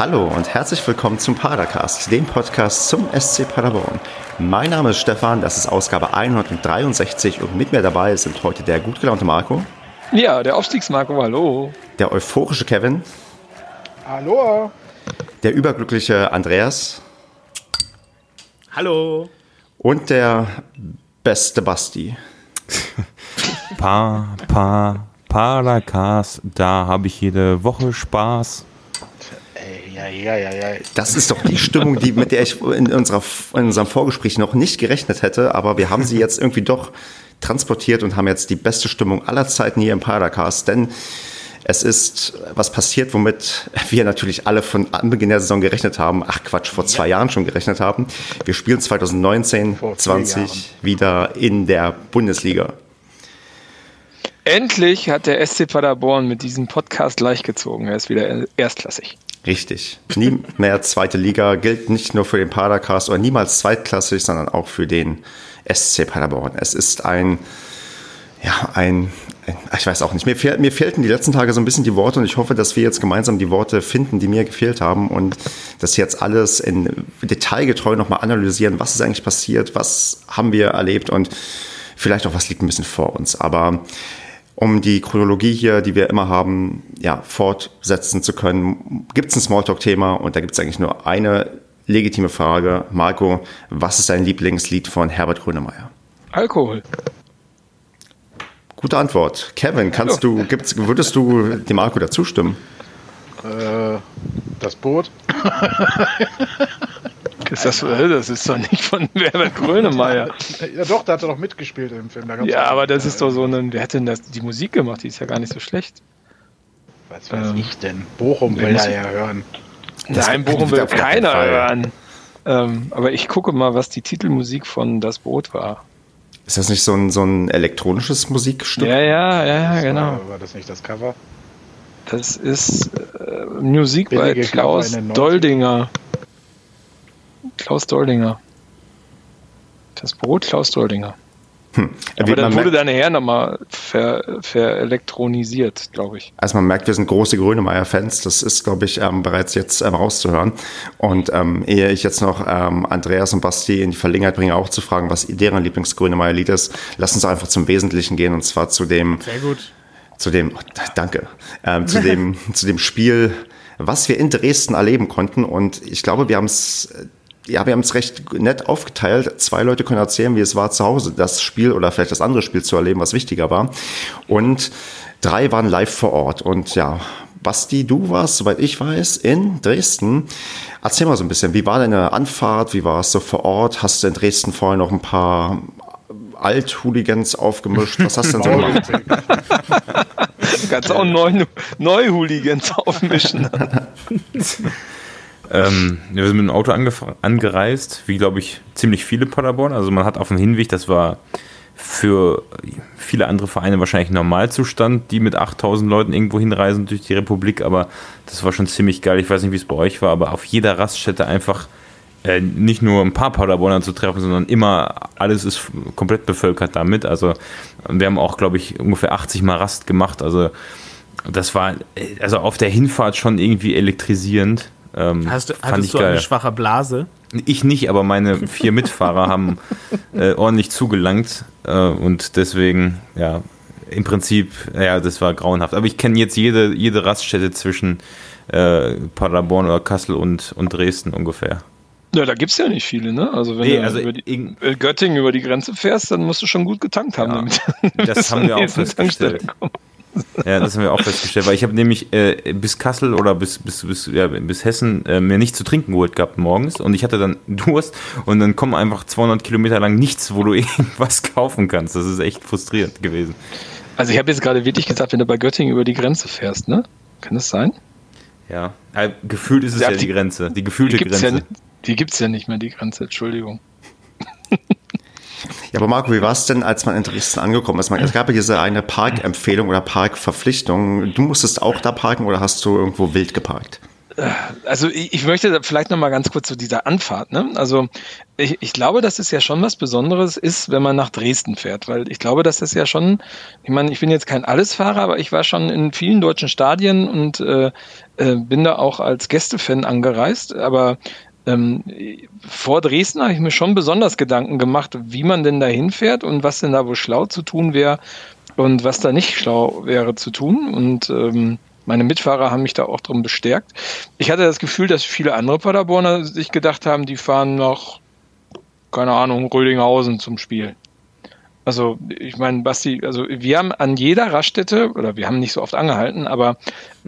Hallo und herzlich willkommen zum Padercast, dem Podcast zum SC Paderborn. Mein Name ist Stefan, das ist Ausgabe 163 und mit mir dabei sind heute der gut gelaunte Marco. Ja, der Aufstiegsmarco, hallo. Der euphorische Kevin. Hallo. Der überglückliche Andreas. Hallo. Und der beste Basti. pa, pa, Padercast, da habe ich jede Woche Spaß. Ja, ja, ja, ja. Das ist doch die Stimmung, die, mit der ich in, unserer, in unserem Vorgespräch noch nicht gerechnet hätte, aber wir haben sie jetzt irgendwie doch transportiert und haben jetzt die beste Stimmung aller Zeiten hier im Padercast, denn es ist was passiert, womit wir natürlich alle von Anbeginn der Saison gerechnet haben. Ach Quatsch, vor zwei ja. Jahren schon gerechnet haben. Wir spielen 2019, 20 wieder in der Bundesliga. Endlich hat der SC Paderborn mit diesem Podcast leicht gezogen. Er ist wieder erstklassig. Richtig. Nie mehr zweite Liga gilt nicht nur für den Padercast oder niemals zweitklassig, sondern auch für den SC Paderborn. Es ist ein, ja, ein, ein ich weiß auch nicht. Mir, fehl, mir fehlten die letzten Tage so ein bisschen die Worte und ich hoffe, dass wir jetzt gemeinsam die Worte finden, die mir gefehlt haben und das jetzt alles in detailgetreu nochmal analysieren. Was ist eigentlich passiert? Was haben wir erlebt? Und vielleicht auch, was liegt ein bisschen vor uns. Aber um die Chronologie hier, die wir immer haben, ja, fortsetzen zu können, gibt es ein Smalltalk-Thema und da gibt es eigentlich nur eine legitime Frage. Marco, was ist dein Lieblingslied von Herbert Grönemeyer? Alkohol. Gute Antwort. Kevin, kannst du, gibt's, würdest du dem Marco dazu stimmen? Äh, das Boot. Ist das, äh, das ist doch nicht von Herbert Grönemeyer. Ja doch, da hat er doch mitgespielt im Film. ja, aber das ist doch so ein, wer hat denn das, die Musik gemacht? Die ist ja gar nicht so schlecht. Was weiß ähm, ich denn? Bochum will er ja hören. Das Nein, Bochum will keiner hören. Ähm, aber ich gucke mal, was die Titelmusik von Das Boot war. Ist das nicht so ein, so ein elektronisches Musikstück? Ja, ja, ja, ja genau. War, war, das nicht das Cover? Das ist äh, Musik Billige bei Klaus Doldinger. Klaus Doldinger. Das Brot Klaus Doldinger. Hm. Aber dann wurde dann nachher nochmal ver, verelektronisiert, glaube ich. Also man merkt, wir sind große Grönemeyer-Fans. Das ist, glaube ich, ähm, bereits jetzt ähm, rauszuhören. Und ähm, ehe ich jetzt noch ähm, Andreas und Basti in die Verlegenheit bringe, auch zu fragen, was deren Lieblings-Grönemeyer-Lied ist, lass uns einfach zum Wesentlichen gehen. Und zwar zu dem... Sehr gut. Zu dem... Oh, danke. Ähm, zu, dem, zu dem Spiel, was wir in Dresden erleben konnten. Und ich glaube, wir haben es ja, wir haben es recht nett aufgeteilt. Zwei Leute können erzählen, wie es war zu Hause, das Spiel oder vielleicht das andere Spiel zu erleben, was wichtiger war. Und drei waren live vor Ort. Und ja, Basti, du warst, soweit ich weiß, in Dresden. Erzähl mal so ein bisschen, wie war deine Anfahrt? Wie war es so vor Ort? Hast du in Dresden vorher noch ein paar Alt-Hooligans aufgemischt? Was hast du denn so gemacht? du kannst auch Neu-Hooligans aufmischen. Ähm, wir sind mit dem Auto angereist, wie glaube ich ziemlich viele Paderborn. Also man hat auf dem Hinweg, das war für viele andere Vereine wahrscheinlich Normalzustand, die mit 8000 Leuten irgendwo hinreisen durch die Republik, aber das war schon ziemlich geil. Ich weiß nicht, wie es bei euch war, aber auf jeder Raststätte einfach äh, nicht nur ein paar Paderborner zu treffen, sondern immer alles ist komplett bevölkert damit. Also wir haben auch, glaube ich, ungefähr 80 Mal Rast gemacht. Also das war äh, also auf der Hinfahrt schon irgendwie elektrisierend. Ähm, Hast du, hattest du geil. eine schwache Blase? Ich nicht, aber meine vier Mitfahrer haben äh, ordentlich zugelangt äh, und deswegen, ja, im Prinzip, ja, das war grauenhaft. Aber ich kenne jetzt jede, jede Raststätte zwischen äh, Paderborn oder Kassel und, und Dresden ungefähr. Ja, da gibt es ja nicht viele, ne? Also wenn nee, du also über die, Göttingen über die Grenze fährst, dann musst du schon gut getankt haben. Ja, damit, das haben wir auch festgestellt. Ja, das haben wir auch festgestellt, weil ich habe nämlich äh, bis Kassel oder bis, bis, bis, ja, bis Hessen äh, mir nichts zu trinken geholt gehabt morgens und ich hatte dann Durst und dann kommen einfach 200 Kilometer lang nichts, wo du irgendwas kaufen kannst. Das ist echt frustrierend gewesen. Also ich habe jetzt gerade wirklich gesagt, wenn du bei Göttingen über die Grenze fährst, ne? Kann das sein? Ja, ja gefühlt ist es ja, ja die, die, Grenze, die gefühlte die Grenze. Ja, die gibt es ja nicht mehr, die Grenze, Entschuldigung. Ja, aber Marco, wie war es denn, als man in Dresden angekommen ist? Es gab ja diese eine Parkempfehlung oder Parkverpflichtung. Du musstest auch da parken oder hast du irgendwo wild geparkt? Also ich, möchte vielleicht noch mal ganz kurz zu dieser Anfahrt. Ne? Also ich, ich glaube, dass es ja schon was Besonderes ist, wenn man nach Dresden fährt, weil ich glaube, dass es ja schon, ich meine, ich bin jetzt kein Allesfahrer, aber ich war schon in vielen deutschen Stadien und äh, äh, bin da auch als Gästefan angereist. Aber ähm, vor Dresden habe ich mir schon besonders Gedanken gemacht, wie man denn da hinfährt und was denn da wohl schlau zu tun wäre und was da nicht schlau wäre zu tun. Und ähm, meine Mitfahrer haben mich da auch drum bestärkt. Ich hatte das Gefühl, dass viele andere Paderborner sich gedacht haben, die fahren nach, keine Ahnung, Rödinghausen zum Spiel. Also, ich meine, Basti, also wir haben an jeder Raststätte, oder wir haben nicht so oft angehalten, aber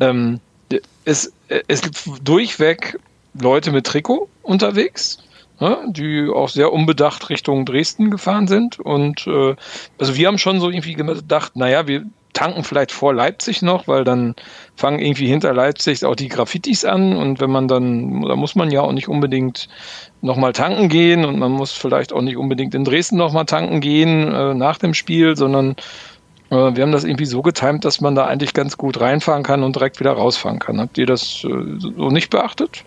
ähm, es, es gibt durchweg Leute mit Trikot unterwegs, ne, die auch sehr unbedacht Richtung Dresden gefahren sind. Und äh, also wir haben schon so irgendwie gedacht, naja, wir tanken vielleicht vor Leipzig noch, weil dann fangen irgendwie hinter Leipzig auch die Graffitis an und wenn man dann, da muss man ja auch nicht unbedingt nochmal tanken gehen und man muss vielleicht auch nicht unbedingt in Dresden nochmal tanken gehen äh, nach dem Spiel, sondern äh, wir haben das irgendwie so getimt, dass man da eigentlich ganz gut reinfahren kann und direkt wieder rausfahren kann. Habt ihr das äh, so nicht beachtet?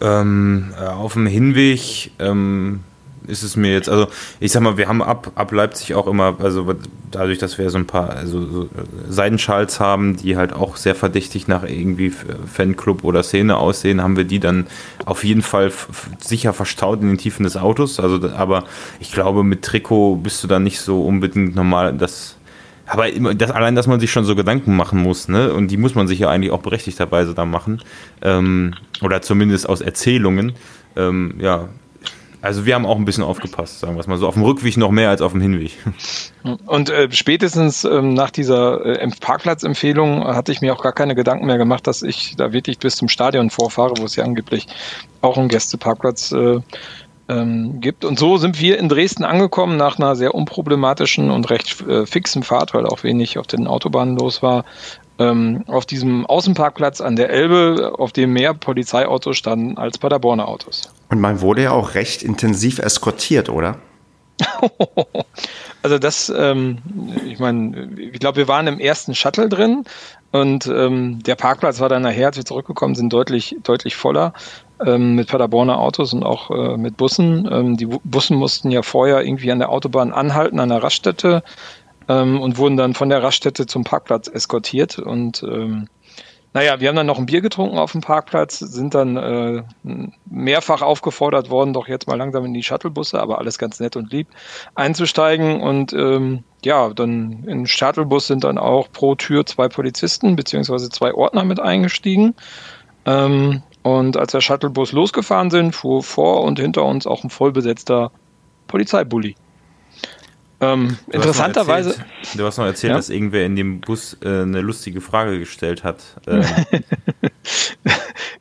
Ähm, äh, auf dem Hinweg ähm, ist es mir jetzt, also ich sag mal, wir haben ab, ab Leipzig auch immer, also dadurch, dass wir so ein paar also so Seidenschals haben, die halt auch sehr verdächtig nach irgendwie Fanclub oder Szene aussehen, haben wir die dann auf jeden Fall sicher verstaut in den Tiefen des Autos. Also, aber ich glaube, mit Trikot bist du dann nicht so unbedingt normal, dass aber das, allein, dass man sich schon so Gedanken machen muss, ne? Und die muss man sich ja eigentlich auch berechtigterweise da machen. Ähm, oder zumindest aus Erzählungen. Ähm, ja, also wir haben auch ein bisschen aufgepasst, sagen wir es mal so. Auf dem Rückweg noch mehr als auf dem Hinweg. Und äh, spätestens ähm, nach dieser äh, Parkplatzempfehlung hatte ich mir auch gar keine Gedanken mehr gemacht, dass ich da wirklich bis zum Stadion vorfahre, wo es ja angeblich auch einen Gästeparkplatz äh, ähm, gibt. Und so sind wir in Dresden angekommen nach einer sehr unproblematischen und recht äh, fixen Fahrt, weil auch wenig auf den Autobahnen los war. Ähm, auf diesem Außenparkplatz an der Elbe, auf dem mehr Polizeiautos standen als Paderborner Autos. Und man wurde ja auch recht intensiv eskortiert, oder? also das, ähm, ich meine, ich glaube, wir waren im ersten Shuttle drin und ähm, der Parkplatz war dann nachher, als wir zurückgekommen sind, deutlich, deutlich voller ähm, mit Paderborner Autos und auch äh, mit Bussen. Ähm, die Bussen mussten ja vorher irgendwie an der Autobahn anhalten, an der Raststätte ähm, und wurden dann von der Raststätte zum Parkplatz eskortiert. Und ähm, naja, wir haben dann noch ein Bier getrunken auf dem Parkplatz, sind dann äh, mehrfach aufgefordert worden, doch jetzt mal langsam in die Shuttlebusse, aber alles ganz nett und lieb, einzusteigen. Und ähm, ja, dann im Shuttlebus sind dann auch pro Tür zwei Polizisten beziehungsweise zwei Ordner mit eingestiegen. Ähm, und als der Shuttlebus losgefahren sind, fuhr vor und hinter uns auch ein vollbesetzter Polizeibully. Ähm, du interessanterweise. Hast erzählt, du hast noch erzählt, ja? dass irgendwer in dem Bus äh, eine lustige Frage gestellt hat. Ähm.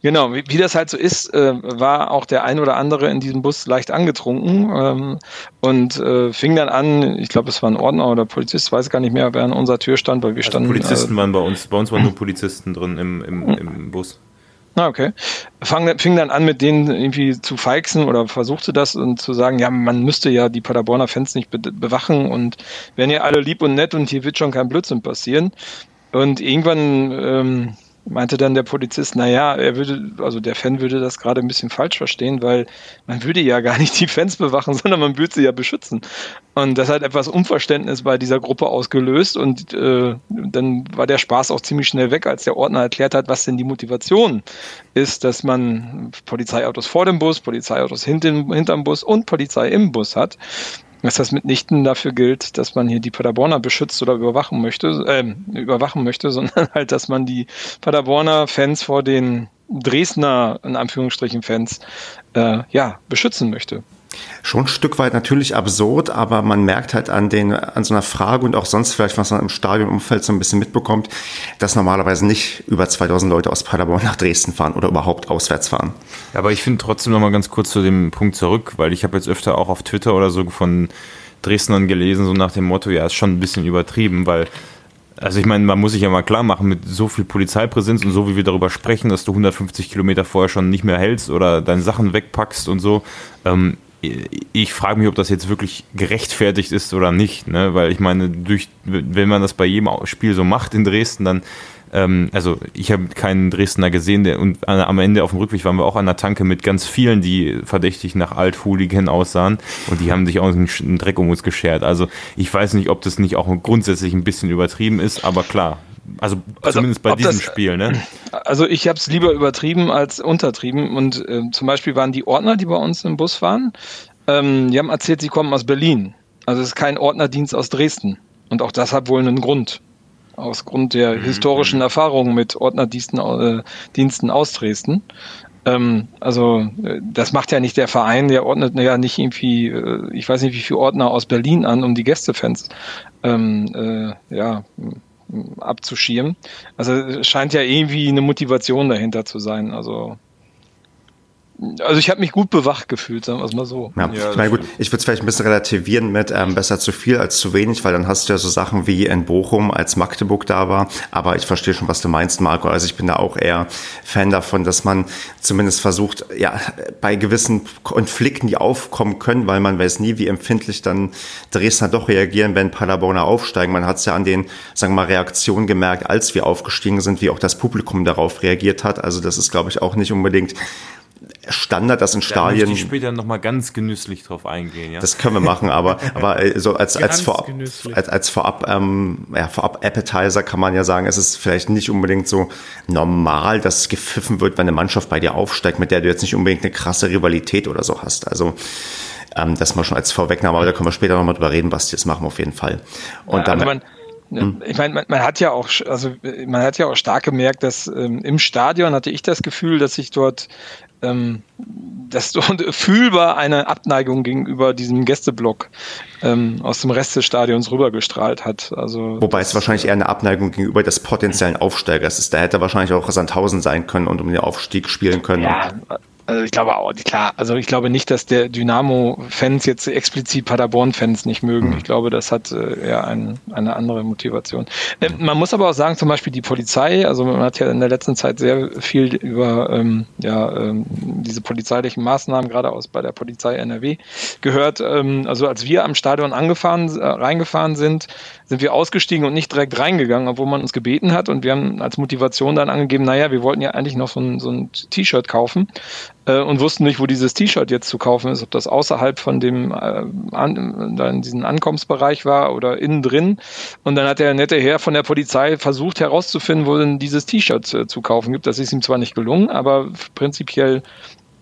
genau, wie, wie, das halt so ist, äh, war auch der ein oder andere in diesem Bus leicht angetrunken ähm, und äh, fing dann an, ich glaube, es war ein Ordner oder Polizist, weiß gar nicht mehr, wer an unserer Tür stand, weil wir also standen. Polizisten äh, waren bei uns, bei uns waren nur Polizisten drin im, im, im Bus. Ah, okay. Fang, fing dann an, mit denen irgendwie zu feixen oder versuchte das und zu sagen, ja, man müsste ja die Paderborner Fans nicht be bewachen und werden ja alle lieb und nett und hier wird schon kein Blödsinn passieren. Und irgendwann ähm, meinte dann der Polizist, naja, er würde, also der Fan würde das gerade ein bisschen falsch verstehen, weil man würde ja gar nicht die Fans bewachen, sondern man würde sie ja beschützen. Und das hat etwas Unverständnis bei dieser Gruppe ausgelöst und äh, dann war der Spaß auch ziemlich schnell weg, als der Ordner erklärt hat, was denn die Motivation ist, dass man Polizeiautos vor dem Bus, Polizeiautos hinten, hinterm Bus und Polizei im Bus hat dass das mitnichten dafür gilt, dass man hier die Paderborner beschützt oder überwachen möchte, äh, überwachen möchte, sondern halt, dass man die Paderborner Fans vor den Dresdner, in Anführungsstrichen, Fans, äh, ja, beschützen möchte. Schon ein Stück weit natürlich absurd, aber man merkt halt an, den, an so einer Frage und auch sonst vielleicht, was man im Stadionumfeld so ein bisschen mitbekommt, dass normalerweise nicht über 2000 Leute aus Paderborn nach Dresden fahren oder überhaupt auswärts fahren. Aber ich finde trotzdem noch mal ganz kurz zu dem Punkt zurück, weil ich habe jetzt öfter auch auf Twitter oder so von Dresdnern gelesen, so nach dem Motto, ja, ist schon ein bisschen übertrieben, weil also ich meine, man muss sich ja mal klar machen, mit so viel Polizeipräsenz und so wie wir darüber sprechen, dass du 150 Kilometer vorher schon nicht mehr hältst oder deine Sachen wegpackst und so, ähm, ich frage mich, ob das jetzt wirklich gerechtfertigt ist oder nicht, ne? weil ich meine, durch, wenn man das bei jedem Spiel so macht in Dresden, dann ähm, also ich habe keinen Dresdner gesehen der, und am Ende auf dem Rückweg waren wir auch an der Tanke mit ganz vielen, die verdächtig nach Althooligan aussahen und die haben sich auch einen Dreck um uns geschert. Also ich weiß nicht, ob das nicht auch grundsätzlich ein bisschen übertrieben ist, aber klar, also, also zumindest bei diesem das, Spiel, ne? Also ich habe es lieber übertrieben als untertrieben. Und äh, zum Beispiel waren die Ordner, die bei uns im Bus waren, ähm, die haben erzählt, sie kommen aus Berlin. Also es ist kein Ordnerdienst aus Dresden. Und auch das hat wohl einen Grund. Aus Grund der mhm. historischen Erfahrungen mit Ordnerdiensten äh, Diensten aus Dresden. Ähm, also äh, das macht ja nicht der Verein, der ordnet ja nicht irgendwie, äh, ich weiß nicht, wie viele Ordner aus Berlin an, um die Gästefans ähm, äh, ja, abzuschirmen. Also es scheint ja irgendwie eine Motivation dahinter zu sein. Also also ich habe mich gut bewacht gefühlt, sagen wir es mal so. Ja, ja ich meine, gut, ich würde es vielleicht ein bisschen relativieren mit ähm, besser zu viel als zu wenig, weil dann hast du ja so Sachen wie in Bochum, als Magdeburg da war. Aber ich verstehe schon, was du meinst, Marco. Also ich bin da auch eher Fan davon, dass man zumindest versucht, ja, bei gewissen Konflikten, die aufkommen können, weil man weiß nie, wie empfindlich dann Dresdner doch reagieren, wenn Paderborner aufsteigen. Man hat es ja an den, sagen wir mal, Reaktionen gemerkt, als wir aufgestiegen sind, wie auch das Publikum darauf reagiert hat. Also das ist, glaube ich, auch nicht unbedingt Standard, dass in Stadien. Da ich später nochmal ganz genüsslich drauf eingehen, ja. Das können wir machen, aber, aber äh, so als, als, vorab, als, als vorab, ähm, ja, vorab Appetizer kann man ja sagen, es ist vielleicht nicht unbedingt so normal, dass gepfiffen wird, wenn eine Mannschaft bei dir aufsteigt, mit der du jetzt nicht unbedingt eine krasse Rivalität oder so hast. Also, ähm, das mal schon als Vorwegnahme, aber da können wir später nochmal drüber reden, was die jetzt machen auf jeden Fall. Und ja, dann, also man, hm. Ich meine, man, man, hat ja auch, also man hat ja auch stark gemerkt, dass ähm, im Stadion hatte ich das Gefühl, dass sich dort ähm, dass dort fühlbar eine Abneigung gegenüber diesem Gästeblock ähm, aus dem Rest des Stadions rübergestrahlt hat. Also Wobei es wahrscheinlich eher eine Abneigung gegenüber des potenziellen Aufsteigers ist. Da hätte wahrscheinlich auch Sandhausen sein können und um den Aufstieg spielen können. Ja, also ich glaube auch, klar, also ich glaube nicht, dass der Dynamo-Fans jetzt explizit Paderborn-Fans nicht mögen. Mhm. Ich glaube, das hat äh, eher ein, eine andere Motivation. Äh, man muss aber auch sagen, zum Beispiel die Polizei, also man hat ja in der letzten Zeit sehr viel über ähm, ja, ähm, diese polizeilichen Maßnahmen, gerade aus bei der Polizei NRW, gehört. Ähm, also als wir am Stadion angefahren, äh, reingefahren sind, sind wir ausgestiegen und nicht direkt reingegangen, obwohl man uns gebeten hat. Und wir haben als Motivation dann angegeben, naja, wir wollten ja eigentlich noch so ein, so ein T-Shirt kaufen äh, und wussten nicht, wo dieses T-Shirt jetzt zu kaufen ist, ob das außerhalb von dem äh, an, in diesem Ankommensbereich war oder innen drin. Und dann hat der nette Herr von der Polizei versucht herauszufinden, wo denn dieses T-Shirt äh, zu kaufen gibt. Das ist ihm zwar nicht gelungen, aber prinzipiell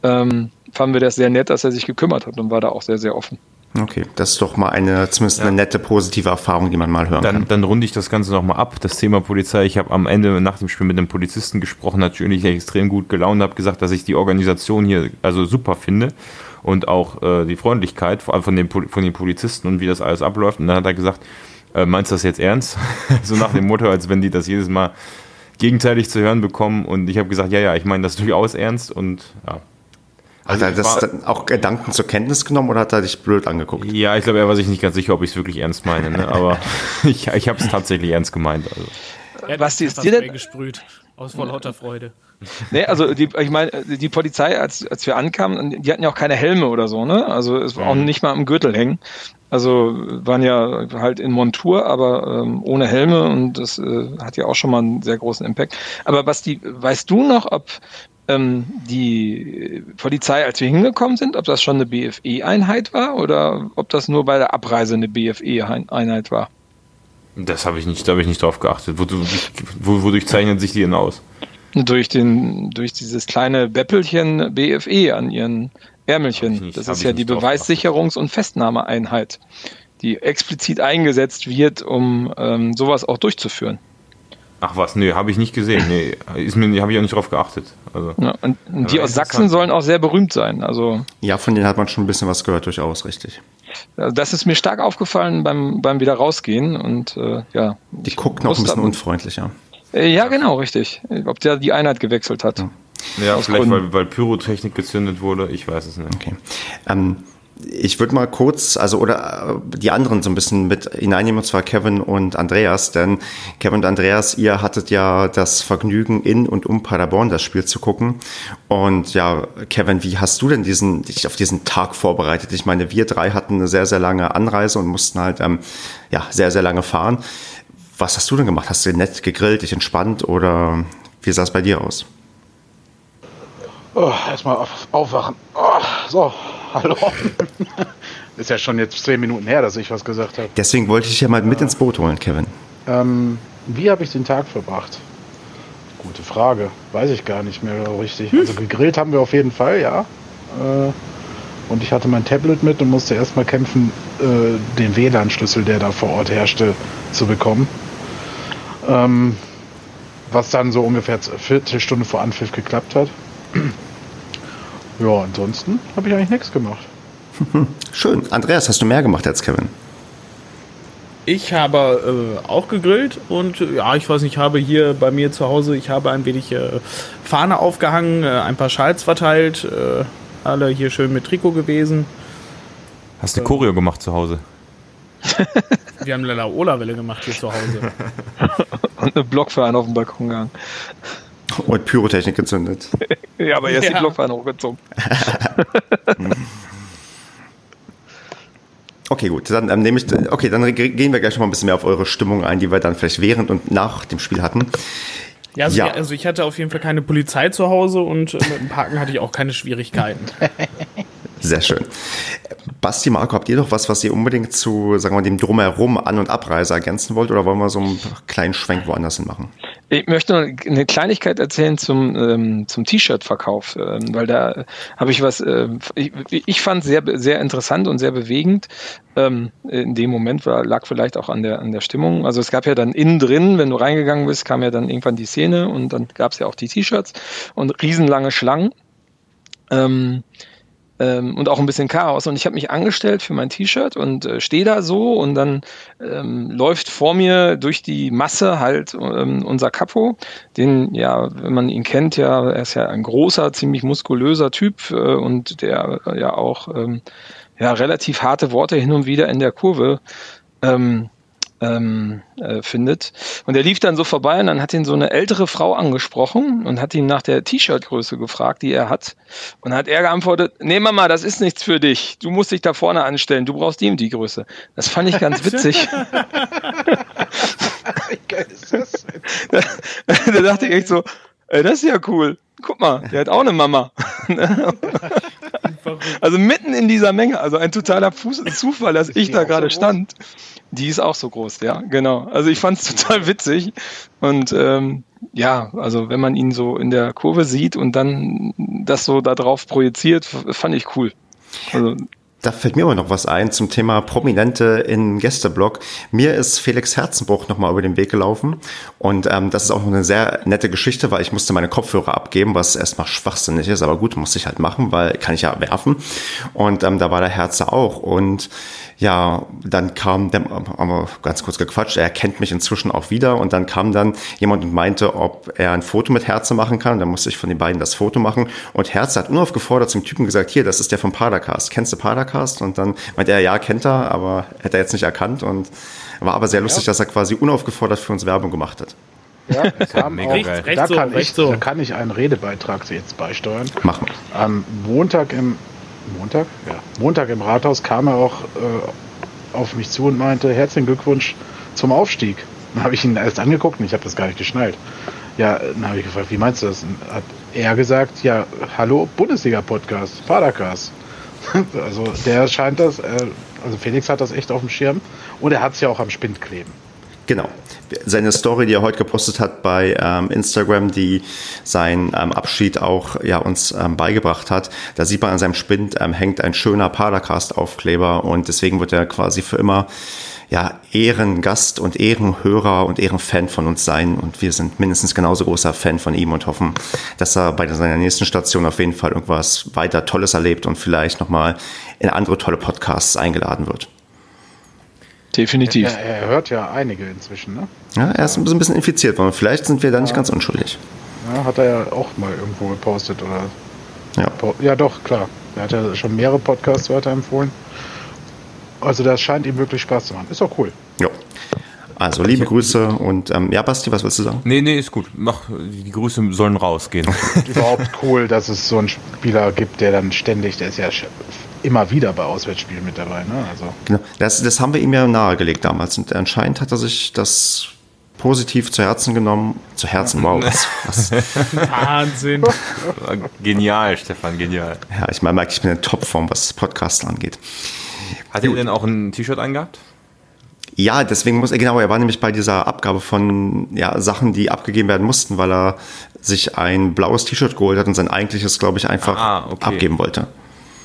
ähm, fanden wir das sehr nett, dass er sich gekümmert hat und war da auch sehr, sehr offen. Okay, das ist doch mal eine, zumindest ja. eine nette, positive Erfahrung, die man mal hören dann, kann. Dann runde ich das Ganze nochmal ab. Das Thema Polizei, ich habe am Ende nach dem Spiel mit einem Polizisten gesprochen, natürlich extrem gut gelaunt, habe gesagt, dass ich die Organisation hier also super finde und auch äh, die Freundlichkeit, vor allem von den, von den Polizisten und wie das alles abläuft. Und dann hat er gesagt, äh, meinst du das jetzt ernst? so nach dem Motto, als wenn die das jedes Mal gegenteilig zu hören bekommen. Und ich habe gesagt, ja, ja, ich meine das durchaus ernst und ja, also hat er das dann auch Gedanken zur Kenntnis genommen oder hat er dich blöd angeguckt? Ja, ich glaube, er war sich nicht ganz sicher, ob ich es wirklich ernst meine. Ne? Aber ich, ich habe es tatsächlich ernst gemeint. Also. Ja, Was ist dir denn? gesprüht. Aus vor lauter Freude. Nee, also die, ich meine, die Polizei, als, als wir ankamen, die hatten ja auch keine Helme oder so, ne? Also es war auch mhm. nicht mal am Gürtel hängen. Also waren ja halt in Montur, aber ähm, ohne Helme und das äh, hat ja auch schon mal einen sehr großen Impact. Aber was die, weißt du noch, ob ähm, die Polizei, als wir hingekommen sind, ob das schon eine BFE-Einheit war oder ob das nur bei der Abreise eine BFE-Einheit war. Das habe ich nicht, da habe ich nicht drauf geachtet. Wodurch, wodurch zeichnen sich die denn aus? Durch den, durch dieses kleine Beppelchen BFE an ihren Ärmelchen. Nicht, das ist ja die Beweissicherungs- und Festnahmeeinheit, die explizit eingesetzt wird, um ähm, sowas auch durchzuführen. Ach was, nee, habe ich nicht gesehen. Nee, ist mir, habe ich auch nicht drauf geachtet. Also, ja, und die aus Sachsen sollen auch sehr berühmt sein. Also, ja, von denen hat man schon ein bisschen was gehört, durchaus, richtig. Das ist mir stark aufgefallen beim, beim wieder rausgehen und äh, ja. Die gucken auch ein bisschen unfreundlicher. Äh, ja, genau, richtig. Ob der die Einheit gewechselt hat. Ja, ja vielleicht weil, weil Pyrotechnik gezündet wurde, ich weiß es nicht. Okay. Ähm, ich würde mal kurz, also oder äh, die anderen so ein bisschen mit hineinnehmen, und zwar Kevin und Andreas, denn Kevin und Andreas, ihr hattet ja das Vergnügen in und um Paderborn das Spiel zu gucken. Und ja, Kevin, wie hast du denn diesen, dich auf diesen Tag vorbereitet? Ich meine, wir drei hatten eine sehr, sehr lange Anreise und mussten halt ähm, ja sehr, sehr lange fahren. was hast du denn gemacht? Hast du nett gegrillt, dich entspannt oder wie sah es bei dir aus? Oh, erstmal auf, aufwachen. Oh, so, hallo. Ist ja schon jetzt zehn Minuten her, dass ich was gesagt habe. Deswegen wollte ich dich ja mal mit ins Boot holen, Kevin. Ähm, wie habe ich den Tag verbracht? Gute Frage. Weiß ich gar nicht mehr richtig. Hm? Also gegrillt haben wir auf jeden Fall, ja. Äh, und ich hatte mein Tablet mit und musste erstmal kämpfen, äh, den WLAN-Schlüssel, der da vor Ort herrschte, zu bekommen. Ähm, was dann so ungefähr eine Viertelstunde vor Anpfiff geklappt hat. Ja, ansonsten habe ich eigentlich nichts gemacht. Schön. Andreas, hast du mehr gemacht als Kevin? Ich habe äh, auch gegrillt und ja, ich weiß nicht, ich habe hier bei mir zu Hause, ich habe ein wenig äh, Fahne aufgehangen, äh, ein paar Schals verteilt, äh, alle hier schön mit Trikot gewesen. Hast du ähm, Choreo gemacht zu Hause? Wir haben Lala Ola-Welle gemacht hier zu Hause. und eine Blockfahne auf dem Balkon gegangen. Und Pyrotechnik gezündet. ja, aber erst ja. die Blockfahne hochgezogen. Okay, gut. Dann ähm, nehme ich, okay, dann gehen wir gleich noch mal ein bisschen mehr auf eure Stimmung ein, die wir dann vielleicht während und nach dem Spiel hatten. Ja, also, ja. also ich hatte auf jeden Fall keine Polizei zu Hause und äh, mit dem Parken hatte ich auch keine Schwierigkeiten. Sehr schön. Basti, Marco, habt ihr noch was, was ihr unbedingt zu, sagen wir dem Drumherum An- und Abreise ergänzen wollt oder wollen wir so einen kleinen Schwenk woanders hin machen? Ich möchte noch eine Kleinigkeit erzählen zum, ähm, zum T-Shirt-Verkauf, ähm, weil da habe ich was, äh, ich, ich fand sehr, sehr interessant und sehr bewegend. Ähm, in dem Moment war, lag vielleicht auch an der, an der Stimmung. Also es gab ja dann innen drin, wenn du reingegangen bist, kam ja dann irgendwann die Szene und dann gab es ja auch die T-Shirts und riesenlange Schlangen. Ähm, ähm, und auch ein bisschen Chaos. Und ich habe mich angestellt für mein T-Shirt und äh, stehe da so und dann ähm, läuft vor mir durch die Masse halt ähm, unser Capo, den ja, wenn man ihn kennt, ja, er ist ja ein großer, ziemlich muskulöser Typ äh, und der äh, ja auch ähm, ja relativ harte Worte hin und wieder in der Kurve ähm, ähm, äh, findet. Und er lief dann so vorbei und dann hat ihn so eine ältere Frau angesprochen und hat ihn nach der T-Shirt-Größe gefragt, die er hat. Und dann hat er geantwortet, nee Mama, das ist nichts für dich. Du musst dich da vorne anstellen, du brauchst die und die Größe. Das fand ich ganz witzig. Wie geil ist das denn? da dachte ich echt so, ey, das ist ja cool. Guck mal, der hat auch eine Mama. also mitten in dieser Menge, also ein totaler Fuß Zufall, dass ich da gerade so stand. Die ist auch so groß, ja, genau. Also ich fand es total witzig. Und ähm, ja, also wenn man ihn so in der Kurve sieht und dann das so darauf projiziert, fand ich cool. Also da fällt mir aber noch was ein zum Thema Prominente in Gästeblog. Mir ist Felix Herzenbruch nochmal über den Weg gelaufen und ähm, das ist auch eine sehr nette Geschichte, weil ich musste meine Kopfhörer abgeben, was erstmal schwachsinnig ist, aber gut, musste ich halt machen, weil kann ich ja werfen und ähm, da war der Herze auch und ja, dann kam, der, haben wir ganz kurz gequatscht, er kennt mich inzwischen auch wieder und dann kam dann jemand und meinte, ob er ein Foto mit Herze machen kann. Dann musste ich von den beiden das Foto machen und Herze hat unaufgefordert zum Typen gesagt, hier, das ist der vom Padercast. Kennst du Padercast? Und dann meinte er, ja, kennt er, aber hätte er jetzt nicht erkannt und war aber sehr lustig, ja. dass er quasi unaufgefordert für uns Werbung gemacht hat. Ja, kam auch, recht, recht da, so, kann ich, so. da kann ich einen Redebeitrag jetzt beisteuern. Machen. Am Montag im Montag? Ja. Montag im Rathaus kam er auch äh, auf mich zu und meinte, herzlichen Glückwunsch zum Aufstieg. Dann habe ich ihn erst angeguckt und ich habe das gar nicht geschnallt. Ja, dann habe ich gefragt, wie meinst du das? Und hat er gesagt, ja, hallo, Bundesliga-Podcast, Padercast. also der scheint das, äh, also Felix hat das echt auf dem Schirm und er hat es ja auch am Spind kleben. Genau. Seine Story, die er heute gepostet hat bei ähm, Instagram, die seinen ähm, Abschied auch ja, uns ähm, beigebracht hat, da sieht man an seinem Spind ähm, hängt ein schöner Padercast-Aufkleber und deswegen wird er quasi für immer ja, Ehrengast und Ehrenhörer und Ehrenfan von uns sein. Und wir sind mindestens genauso großer Fan von ihm und hoffen, dass er bei seiner nächsten Station auf jeden Fall irgendwas weiter Tolles erlebt und vielleicht nochmal in andere tolle Podcasts eingeladen wird. Definitiv. Er, er, hört ja einige inzwischen, ne? Ja, er ist ein bisschen infiziert worden. Vielleicht sind wir da nicht ja. ganz unschuldig. Ja, hat er ja auch mal irgendwo gepostet oder. Ja. Ja, doch, klar. Er hat ja schon mehrere Podcasts weiterempfohlen. Also das scheint ihm wirklich Spaß zu machen. Ist auch cool. Ja. Also liebe Grüße und ähm, ja, Basti, was willst du sagen? Nee, nee, ist gut. Mach, die Grüße sollen rausgehen. Überhaupt cool, dass es so einen Spieler gibt, der dann ständig, der ist ja immer wieder bei Auswärtsspielen mit dabei. Ne? Also. Genau. Das, das haben wir ihm ja nahegelegt damals und anscheinend hat er sich das positiv zu Herzen genommen. Zu Herzen, wow. Was, was. Wahnsinn. genial, Stefan, genial. Ja, ich meine, ich bin in Topform, was Podcasten angeht. Hat er denn auch ein T-Shirt angehabt? Ja, deswegen muss er, genau, er war nämlich bei dieser Abgabe von ja, Sachen, die abgegeben werden mussten, weil er sich ein blaues T-Shirt geholt hat und sein eigentliches, glaube ich, einfach ah, okay. abgeben wollte.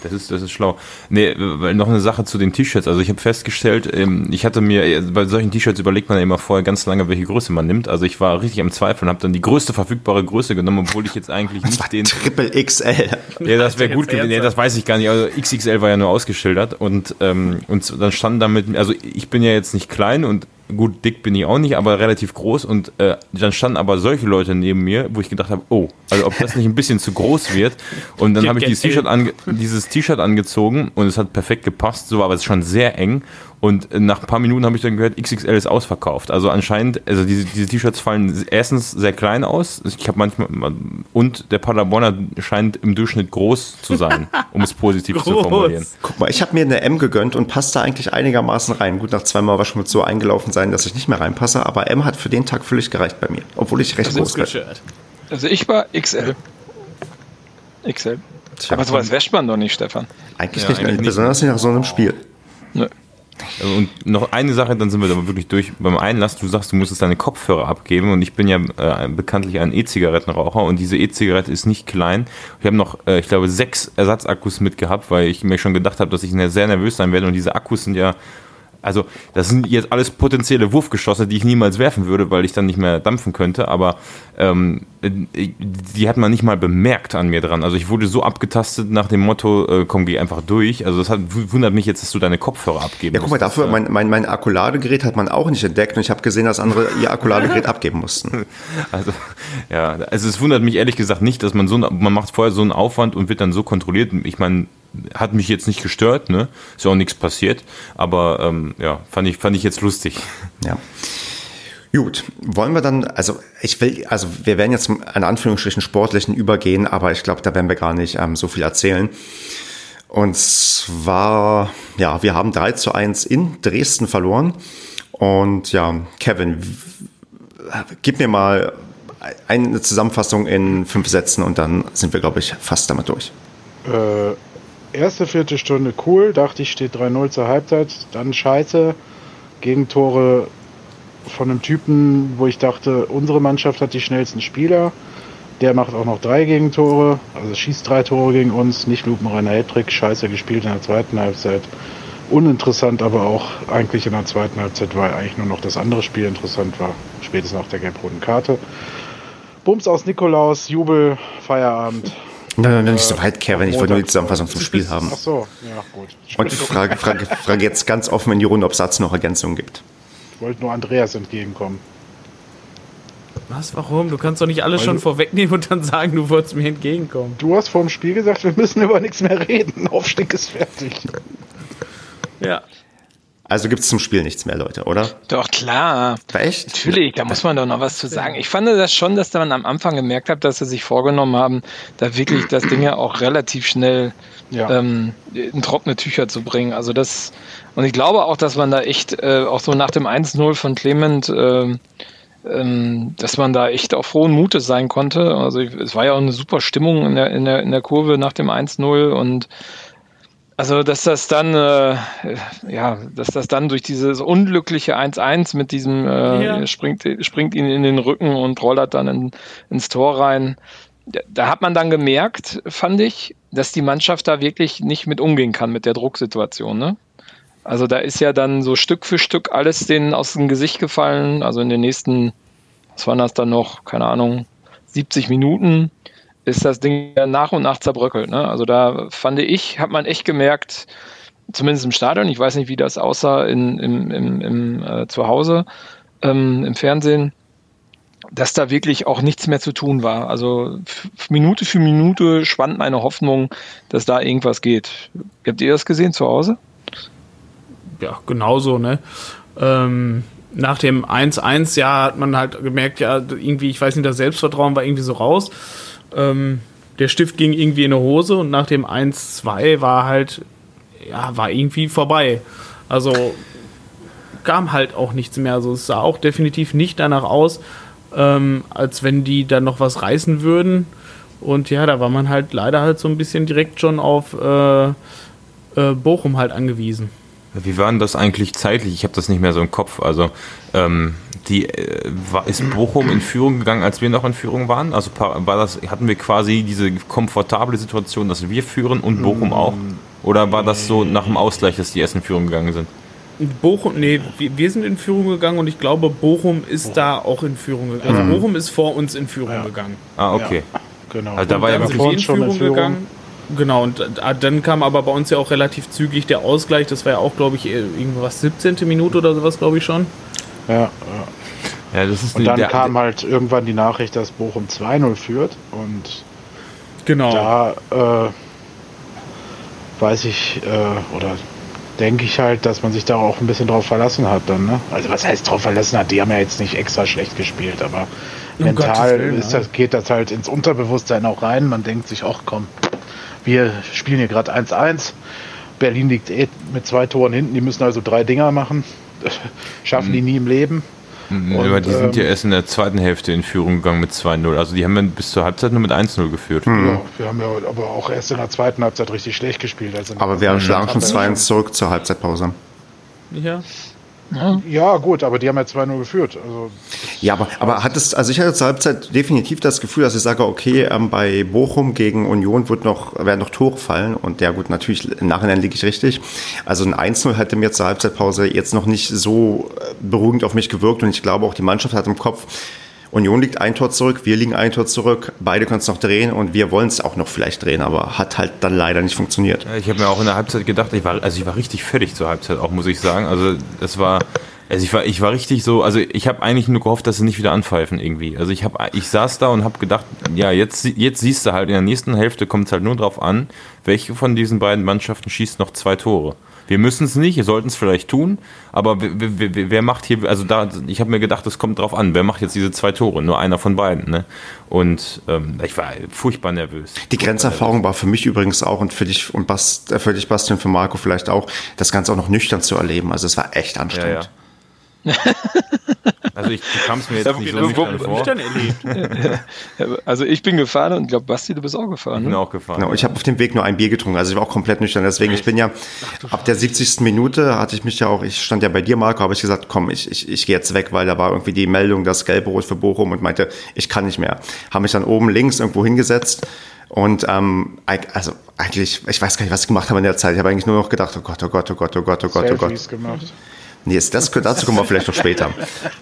Das ist, das ist schlau. Nee, noch eine Sache zu den T-Shirts. Also ich habe festgestellt, ähm, ich hatte mir, bei solchen T-Shirts überlegt man ja immer vorher ganz lange, welche Größe man nimmt. Also ich war richtig am Zweifeln und habe dann die größte verfügbare Größe genommen, obwohl ich jetzt eigentlich das nicht den... Triple XL. Ja, das wäre gut gewesen. Nee, das weiß ich gar nicht. Also XXL war ja nur ausgeschildert und, ähm, und dann stand damit, also ich bin ja jetzt nicht klein und gut, dick bin ich auch nicht, aber relativ groß. Und äh, dann standen aber solche Leute neben mir, wo ich gedacht habe, oh, also ob das nicht ein bisschen zu groß wird. Und dann habe ich dieses T-Shirt ange dieses T-Shirt angezogen und es hat perfekt gepasst, so aber es ist schon sehr eng. Und nach ein paar Minuten habe ich dann gehört, XXL ist ausverkauft. Also anscheinend, also diese, diese T-Shirts fallen erstens sehr klein aus. Ich habe manchmal und der Paderborner scheint im Durchschnitt groß zu sein, um es positiv zu formulieren. Guck mal, ich habe mir eine M gegönnt und passt da eigentlich einigermaßen rein. Gut, nach zweimal war schon mit so eingelaufen sein, dass ich nicht mehr reinpasse, aber M hat für den Tag völlig gereicht bei mir, obwohl ich recht groß bin. Also ich war XL. XL. Tja, aber sowas wäscht man doch nicht, Stefan. Eigentlich ja, nicht, eigentlich besonders nicht nach so einem Spiel. Nö. Und noch eine Sache, dann sind wir da wirklich durch beim Einlass. Du sagst, du musstest deine Kopfhörer abgeben und ich bin ja äh, bekanntlich ein E-Zigarettenraucher und diese E-Zigarette ist nicht klein. Ich habe noch, äh, ich glaube, sechs Ersatzakkus mitgehabt, weil ich mir schon gedacht habe, dass ich sehr nervös sein werde und diese Akkus sind ja also das sind jetzt alles potenzielle Wurfgeschosse, die ich niemals werfen würde, weil ich dann nicht mehr dampfen könnte, aber ähm, die hat man nicht mal bemerkt an mir dran. Also ich wurde so abgetastet nach dem Motto, äh, komm, geh einfach durch. Also das hat, wundert mich jetzt, dass du deine Kopfhörer abgeben Ja, guck mal, dafür, mein, mein, mein Akkuladegerät hat man auch nicht entdeckt und ich habe gesehen, dass andere ihr Akkuladegerät abgeben mussten. Also, ja, also es wundert mich ehrlich gesagt nicht, dass man so, man macht vorher so einen Aufwand und wird dann so kontrolliert. Ich meine, hat mich jetzt nicht gestört, ne? Ist ja auch nichts passiert, aber ähm, ja, fand ich, fand ich jetzt lustig. Ja. Gut, wollen wir dann, also ich will, also wir werden jetzt in Anführungsstrichen sportlichen übergehen, aber ich glaube, da werden wir gar nicht ähm, so viel erzählen. Und zwar, ja, wir haben 3 zu 1 in Dresden verloren. Und ja, Kevin, gib mir mal eine Zusammenfassung in fünf Sätzen und dann sind wir, glaube ich, fast damit durch. Äh, erste Viertelstunde cool, dachte ich, steht 3-0 zur Halbzeit. Dann scheiße. Gegentore von einem Typen, wo ich dachte, unsere Mannschaft hat die schnellsten Spieler. Der macht auch noch drei Gegentore, also schießt drei Tore gegen uns, nicht lupenreiner Hattrick, scheiße gespielt in der zweiten Halbzeit. Uninteressant, aber auch eigentlich in der zweiten Halbzeit, weil eigentlich nur noch das andere Spiel interessant war, spätestens nach der gelb-roten Karte. Bums aus Nikolaus, Jubel, Feierabend. Nein, nein, nicht so weit, Kevin. Ich wollte nur die Zusammenfassung zum Spiel haben. Ach so, ja, gut. Und frage, frage, frage jetzt ganz offen in die Runde, ob es Satz noch Ergänzungen gibt. Ich wollte nur Andreas entgegenkommen. Was, warum? Du kannst doch nicht alles Weil schon vorwegnehmen und dann sagen, du wolltest mir entgegenkommen. Du hast vor dem Spiel gesagt, wir müssen über nichts mehr reden. Aufstieg ist fertig. Ja. Also gibt es zum Spiel nichts mehr, Leute, oder? Doch, klar. Echt? Natürlich, da muss man doch noch was zu sagen. Ich fand das schon, dass man am Anfang gemerkt hat, dass sie sich vorgenommen haben, da wirklich das Ding ja auch relativ schnell ja. ähm, in trockene Tücher zu bringen. Also das, und ich glaube auch, dass man da echt, äh, auch so nach dem 1-0 von Clement, äh, ähm, dass man da echt auf frohen Mutes sein konnte. Also es war ja auch eine super Stimmung in der, in der, in der Kurve nach dem 1-0 und also, dass das dann, äh, ja, dass das dann durch dieses unglückliche 1-1 mit diesem, äh, ja. springt, springt ihn in den Rücken und rollert dann in, ins Tor rein. Da hat man dann gemerkt, fand ich, dass die Mannschaft da wirklich nicht mit umgehen kann mit der Drucksituation. Ne? Also da ist ja dann so Stück für Stück alles denen aus dem Gesicht gefallen. Also in den nächsten, was waren das dann noch, keine Ahnung, 70 Minuten ist das Ding nach und nach zerbröckelt. Ne? Also da fand ich, hat man echt gemerkt, zumindest im Stadion, ich weiß nicht, wie das aussah in, im, im, im äh, Zuhause, ähm, im Fernsehen, dass da wirklich auch nichts mehr zu tun war. Also Minute für Minute schwand meine Hoffnung, dass da irgendwas geht. Habt ihr das gesehen zu Hause? Ja, genauso, ne? Ähm, nach dem 1-1, ja, hat man halt gemerkt, ja, irgendwie, ich weiß nicht, das Selbstvertrauen war irgendwie so raus. Ähm, der Stift ging irgendwie in die Hose und nach dem 1-2 war halt, ja, war irgendwie vorbei. Also, kam halt auch nichts mehr. Also es sah auch definitiv nicht danach aus, ähm, als wenn die dann noch was reißen würden. Und ja, da war man halt leider halt so ein bisschen direkt schon auf äh, äh, Bochum halt angewiesen. Wie war denn das eigentlich zeitlich? Ich habe das nicht mehr so im Kopf. Also ähm, die äh, war, ist Bochum in Führung gegangen, als wir noch in Führung waren? Also war das, hatten wir quasi diese komfortable Situation, dass wir führen und Bochum auch? Oder war das so nach dem Ausgleich, dass die erst in Führung gegangen sind? Bochum, nee, wir sind in Führung gegangen und ich glaube, Bochum ist Bochum. da auch in Führung gegangen. Also Bochum ist vor uns in Führung ja. gegangen. Ah, okay. Ja, genau. Also da war ja wirklich in Führung, in Führung gegangen. Genau, und dann kam aber bei uns ja auch relativ zügig der Ausgleich. Das war ja auch, glaube ich, irgendwas 17. Minute oder sowas, glaube ich schon. Ja, ja. ja das ist und dann der, kam halt irgendwann die Nachricht, dass Bochum 2-0 führt. Und genau. da äh, weiß ich, äh, oder denke ich halt, dass man sich da auch ein bisschen drauf verlassen hat dann. Ne? Also was heißt drauf verlassen hat? Die haben ja jetzt nicht extra schlecht gespielt, aber um mental Willen, ist das, geht das halt ins Unterbewusstsein auch rein. Man denkt sich, ach komm, wir spielen hier gerade 1-1. Berlin liegt eh mit zwei Toren hinten, die müssen also drei Dinger machen. Schaffen mhm. die nie im Leben. Mhm, und, aber die sind ja ähm, erst in der zweiten Hälfte in Führung gegangen mit 2-0. Also die haben ja bis zur Halbzeit nur mit 1-0 geführt. Mhm. Ja, wir haben ja aber auch erst in der zweiten Halbzeit richtig schlecht gespielt. Also aber wir schlagen schon 2-1 zurück zur Halbzeitpause. Ja. Ja. gut, aber die haben ja 2-0 geführt. Also, ja, aber, aber hat es, also ich hatte zur Halbzeit definitiv das Gefühl, dass ich sage, okay, ähm, bei Bochum gegen Union wird noch, werden noch Tore fallen und ja gut, natürlich im Nachhinein liege ich richtig. Also ein 1-0 hätte mir zur Halbzeitpause jetzt noch nicht so äh, beruhigend auf mich gewirkt und ich glaube auch die Mannschaft hat im Kopf, Union liegt ein Tor zurück, wir liegen ein Tor zurück, beide können es noch drehen und wir wollen es auch noch vielleicht drehen, aber hat halt dann leider nicht funktioniert. Ich habe mir auch in der Halbzeit gedacht, ich war, also ich war richtig fertig zur Halbzeit auch, muss ich sagen. Also das war, also ich war, ich war richtig so, also ich habe eigentlich nur gehofft, dass sie nicht wieder anpfeifen irgendwie. Also ich habe, ich saß da und habe gedacht, ja jetzt, jetzt siehst du halt in der nächsten Hälfte kommt es halt nur darauf an, welche von diesen beiden Mannschaften schießt noch zwei Tore. Wir müssen es nicht, wir sollten es vielleicht tun, aber wer, macht hier, also da, ich habe mir gedacht, es kommt drauf an, wer macht jetzt diese zwei Tore? Nur einer von beiden, ne? Und ähm, ich war furchtbar nervös. Die Grenzerfahrung war für mich übrigens auch und für dich und Bast, äh, für dich, Bastian, für Marco vielleicht auch, das Ganze auch noch nüchtern zu erleben. Also es war echt anstrengend. Ja, ja. Also ich kam es mir jetzt ja, nicht so nüchtern vor. Also ich bin gefahren und ich glaube, Basti, du bist auch gefahren. Ich bin ne? auch gefahren. Genau, ich habe auf dem Weg nur ein Bier getrunken, also ich war auch komplett nüchtern. Deswegen, ich bin ja, Ach, ab der 70. Minute hatte ich mich ja auch, ich stand ja bei dir, Marco, habe ich gesagt, komm, ich, ich, ich gehe jetzt weg, weil da war irgendwie die Meldung, das Gelb-Rot für Bochum und meinte, ich kann nicht mehr. Habe mich dann oben links irgendwo hingesetzt und ähm, also eigentlich, ich weiß gar nicht, was ich gemacht habe in der Zeit. Ich habe eigentlich nur noch gedacht, oh Gott, oh Gott, oh Gott, oh Gott, oh Gott, oh Gott. Gemacht. Nee, das, dazu kommen wir vielleicht noch später.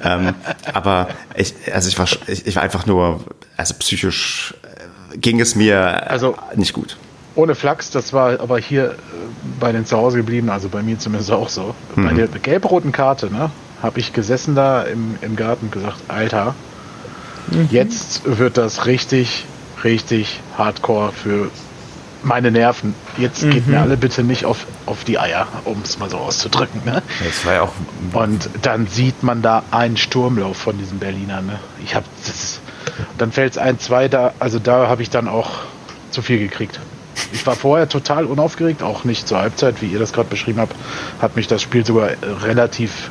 ähm, aber ich, also ich war, ich, ich war einfach nur, also psychisch äh, ging es mir also, nicht gut. Ohne Flachs, das war aber hier äh, bei den zu Hause geblieben, also bei mir zumindest auch so. Mhm. Bei der gelb-roten Karte, ne, habe ich gesessen da im, im Garten und gesagt, Alter, mhm. jetzt wird das richtig, richtig hardcore für meine Nerven. Jetzt mhm. geht mir alle bitte nicht auf, auf die Eier, um es mal so auszudrücken. Ne? Das war ja auch. Und dann sieht man da einen Sturmlauf von diesen Berlinern. Ne? Ich habe das. Dann fällt es ein, zwei da. Also da habe ich dann auch zu viel gekriegt. Ich war vorher total unaufgeregt, auch nicht zur Halbzeit, wie ihr das gerade beschrieben habt, hat mich das Spiel sogar relativ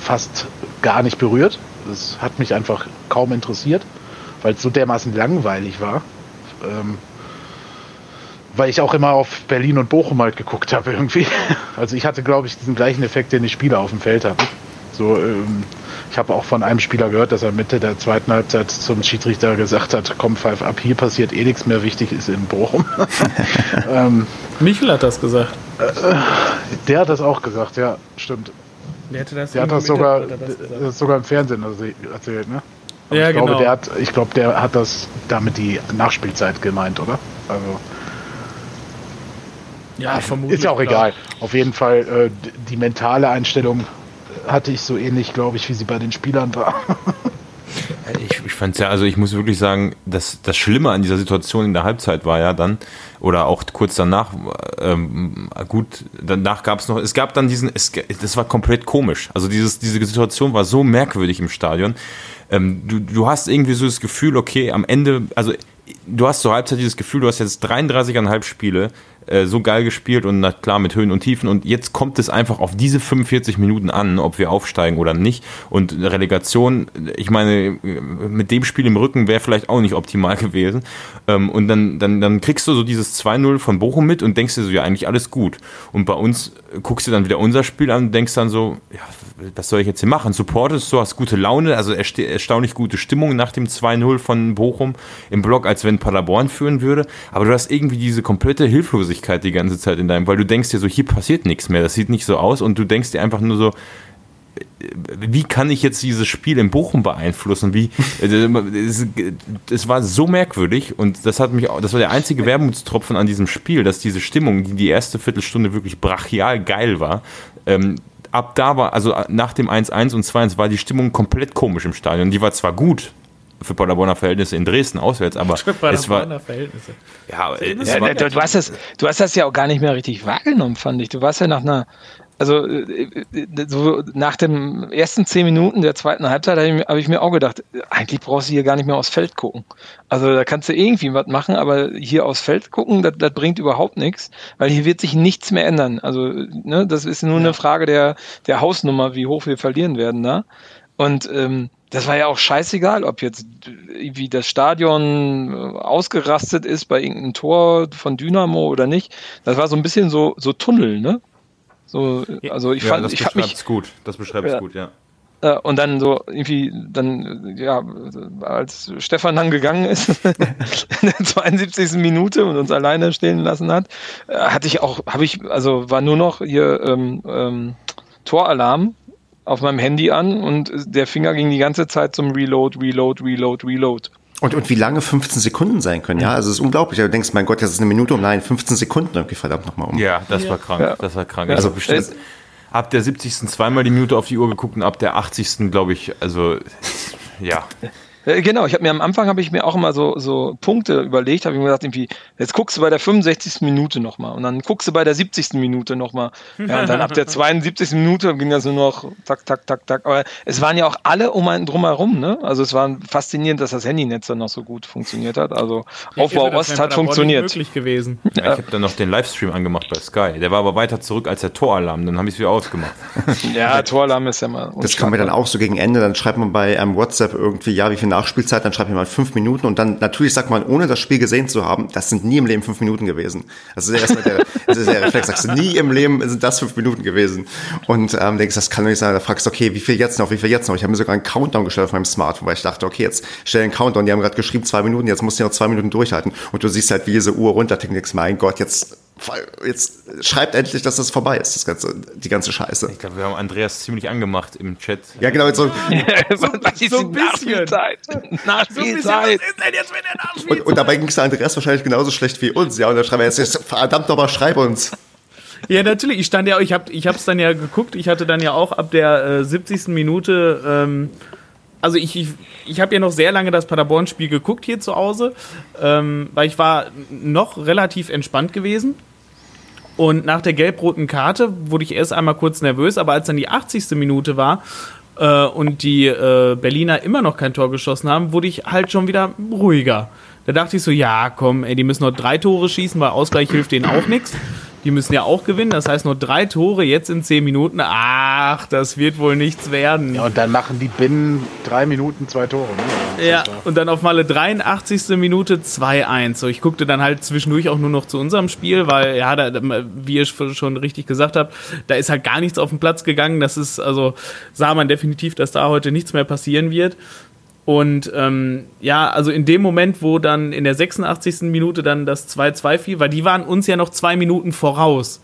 fast gar nicht berührt. Das hat mich einfach kaum interessiert, weil es so dermaßen langweilig war. Ähm, weil ich auch immer auf Berlin und Bochum halt geguckt habe irgendwie. Also ich hatte, glaube ich, diesen gleichen Effekt, den die Spieler auf dem Feld hatten. So, ähm, ich habe auch von einem Spieler gehört, dass er Mitte der zweiten Halbzeit zum Schiedsrichter gesagt hat, komm, pfeif ab, hier passiert eh nichts mehr, wichtig ist in Bochum. ähm, Michel hat das gesagt. Äh, der hat das auch gesagt, ja, stimmt. Der, hätte das der hat das sogar, das sogar im Fernsehen erzählt, ne? Aber ja, ich glaube, genau. der hat, ich glaube, der hat das damit die Nachspielzeit gemeint, oder? Also ja, vermutlich. Ist ja auch egal. Auf jeden Fall, äh, die mentale Einstellung hatte ich so ähnlich, glaube ich, wie sie bei den Spielern war. ich, ich fand ja, also ich muss wirklich sagen, dass das Schlimme an dieser Situation in der Halbzeit war ja dann, oder auch kurz danach, ähm, gut, danach gab es noch, es gab dann diesen, es, das war komplett komisch. Also dieses, diese Situation war so merkwürdig im Stadion. Ähm, du, du hast irgendwie so das Gefühl, okay, am Ende, also du hast zur Halbzeit dieses Gefühl, du hast jetzt 33,5 Spiele, äh, so geil gespielt und na klar mit Höhen und Tiefen. Und jetzt kommt es einfach auf diese 45 Minuten an, ob wir aufsteigen oder nicht. Und Relegation, ich meine, mit dem Spiel im Rücken wäre vielleicht auch nicht optimal gewesen. Ähm, und dann, dann, dann kriegst du so dieses 2-0 von Bochum mit und denkst dir so, ja, eigentlich alles gut. Und bei uns guckst du dann wieder unser Spiel an und denkst dann so, ja, was soll ich jetzt hier machen? Supportest du, hast gute Laune, also erstaunlich gute Stimmung nach dem 2-0 von Bochum im Block, als wenn Paderborn führen würde. Aber du hast irgendwie diese komplette Hilflosigkeit die ganze Zeit in deinem, weil du denkst dir so, hier passiert nichts mehr, das sieht nicht so aus und du denkst dir einfach nur so, wie kann ich jetzt dieses Spiel in Bochum beeinflussen? Wie, es, es, war so merkwürdig und das hat mich, das war der einzige Wermutstropfen an diesem Spiel, dass diese Stimmung, die die erste Viertelstunde wirklich brachial geil war, ähm, ab da war, also nach dem 1-1 und 2-1 war die Stimmung komplett komisch im Stadion. Die war zwar gut, für Paderborner Verhältnisse in Dresden auswärts, aber es war Verhältnisse. Ja, ja war, du, du, hast das, du hast das ja auch gar nicht mehr richtig wahrgenommen, fand ich. Du warst ja nach einer also äh, äh, so nach den ersten zehn Minuten der zweiten Halbzeit habe ich, hab ich, mir auch gedacht, eigentlich brauchst du hier gar nicht mehr aufs Feld gucken. Also da kannst du irgendwie was machen, aber hier aufs Feld gucken, das, das bringt überhaupt nichts, weil hier wird sich nichts mehr ändern. Also ne, das ist nur ja. eine Frage der, der Hausnummer, wie hoch wir verlieren werden da. Und ähm, das war ja auch scheißegal, ob jetzt wie das Stadion äh, ausgerastet ist bei irgendeinem Tor von Dynamo oder nicht. Das war so ein bisschen so, so Tunnel, ne? So, also ich ja, fand, das ich habe mich gut. Das beschreibt es ja, gut, ja. Äh, und dann so irgendwie, dann, ja, als Stefan dann gegangen ist, in der 72. Minute und uns alleine stehen lassen hat, äh, hatte ich auch, habe ich, also war nur noch hier ähm, ähm, Toralarm auf meinem Handy an und der Finger ging die ganze Zeit zum Reload, Reload, Reload, Reload. Und, und wie lange 15 Sekunden sein können, ja? Also es ist unglaublich. Du denkst, mein Gott, das ist eine Minute um, nein, 15 Sekunden, irgendwie verdammt nochmal um. Ja, das war krank, ja. das war krank. Also bestimmt ab der 70. zweimal die Minute auf die Uhr geguckt und ab der 80. glaube ich, also ja. Äh, genau, ich habe mir am Anfang habe ich mir auch immer so, so Punkte überlegt, habe ich mir gedacht, irgendwie, jetzt guckst du bei der 65. Minute nochmal und dann guckst du bei der 70. Minute nochmal. Ja, und dann ab der 72. Minute ging das nur noch tak, tak, tak, tak. Aber es waren ja auch alle um einen drumherum, ne? Also es war faszinierend, dass das Handynetz dann noch so gut funktioniert hat. Also Aufbau Ost hat funktioniert. Möglich gewesen. Ja, ich habe dann noch den Livestream angemacht bei Sky. Der war aber weiter zurück als der Toralarm. Dann habe ich es wieder ausgemacht. ja, Toralarm ist ja mal. Das kann man dann auch so gegen Ende. Dann schreibt man bei ähm, WhatsApp irgendwie, ja, wie viel Nachspielzeit, dann schreibt jemand fünf Minuten und dann natürlich sagt man, ohne das Spiel gesehen zu haben, das sind nie im Leben fünf Minuten gewesen. Das ist erstmal der, das ist der Reflex, sagst du, nie im Leben sind das fünf Minuten gewesen. Und ähm, denkst, das kann doch nicht sein. Da fragst du, okay, wie viel jetzt noch, wie viel jetzt noch? Ich habe mir sogar einen Countdown gestellt auf meinem Smartphone, weil ich dachte, okay, jetzt stell einen Countdown, die haben gerade geschrieben zwei Minuten, jetzt musst du noch zwei Minuten durchhalten. Und du siehst halt, wie diese Uhr runtertickt denkst, mein Gott, jetzt jetzt schreibt endlich, dass das vorbei ist, das ganze, die ganze Scheiße. Ich glaube, wir haben Andreas ziemlich angemacht im Chat. Ja, genau, so, so, so ein bisschen. Nachspielzeit. Nachspielzeit. So ein bisschen, was Und, und dabei ging es Andreas wahrscheinlich genauso schlecht wie uns, ja, und dann schreiben wir jetzt, verdammt nochmal, schreib uns. Ja, natürlich. Ich stand ja, ich habe, ich habe es dann ja geguckt. Ich hatte dann ja auch ab der äh, 70. Minute ähm, also ich, ich, ich habe ja noch sehr lange das Paderborn-Spiel geguckt hier zu Hause, ähm, weil ich war noch relativ entspannt gewesen. Und nach der gelb-roten Karte wurde ich erst einmal kurz nervös, aber als dann die 80. Minute war äh, und die äh, Berliner immer noch kein Tor geschossen haben, wurde ich halt schon wieder ruhiger. Da dachte ich so, ja, komm, ey, die müssen noch drei Tore schießen, weil Ausgleich hilft denen auch nichts. Die müssen ja auch gewinnen, das heißt nur drei Tore jetzt in zehn Minuten. Ach, das wird wohl nichts werden. Ja, und dann machen die binnen drei Minuten zwei Tore. Ne? Ja, und dann auf Malle 83. Minute 2-1. So, ich guckte dann halt zwischendurch auch nur noch zu unserem Spiel, weil, ja, da, wie ihr schon richtig gesagt habt, da ist halt gar nichts auf den Platz gegangen. Das ist, also sah man definitiv, dass da heute nichts mehr passieren wird. Und ähm, ja, also in dem Moment, wo dann in der 86. Minute dann das 2-2 fiel, weil die waren uns ja noch zwei Minuten voraus.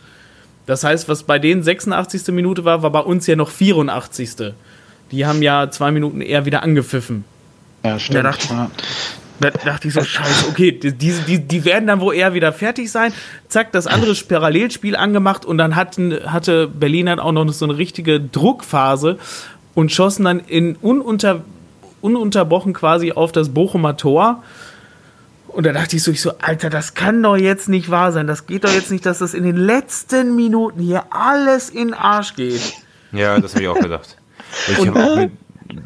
Das heißt, was bei denen 86. Minute war, war bei uns ja noch 84. Die haben ja zwei Minuten eher wieder angepfiffen. Ja, stimmt. Da dachte, ja. da dachte ich so, scheiße, okay, die, die, die werden dann wohl eher wieder fertig sein. Zack, das andere Parallelspiel angemacht und dann hatten, hatte Berlin dann auch noch so eine richtige Druckphase und schossen dann in ununter ununterbrochen quasi auf das Bochumer Tor. Und da dachte ich so, ich so, Alter, das kann doch jetzt nicht wahr sein. Das geht doch jetzt nicht, dass das in den letzten Minuten hier alles in Arsch geht. Ja, das habe ich auch gedacht. Ich habe auch mit,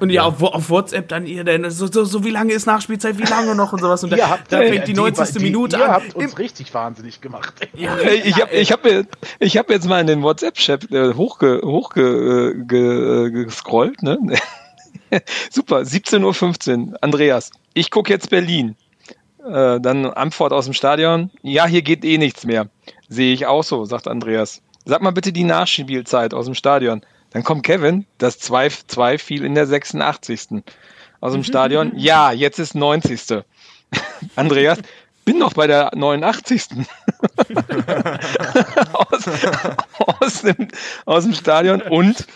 Und ja, auf, auf, WhatsApp dann ihr denn so, so, so, wie lange ist Nachspielzeit, wie lange noch und sowas. Und da, habt, da fängt die 90. Die, Minute ihr an. Ihr habt uns richtig wahnsinnig gemacht. Ja, ich habe ich hab, ich hab jetzt mal in den WhatsApp-Chat äh, hochge, hochge, ge, gescrollt. Ne? Super, 17.15 Uhr. Andreas, ich gucke jetzt Berlin. Äh, dann Antwort aus dem Stadion. Ja, hier geht eh nichts mehr. Sehe ich auch so, sagt Andreas. Sag mal bitte die Nachspielzeit aus dem Stadion. Dann kommt Kevin, das 2-2 fiel in der 86. Aus dem Stadion. Ja, jetzt ist 90. Andreas, bin noch bei der 89. aus, aus, dem, aus dem Stadion und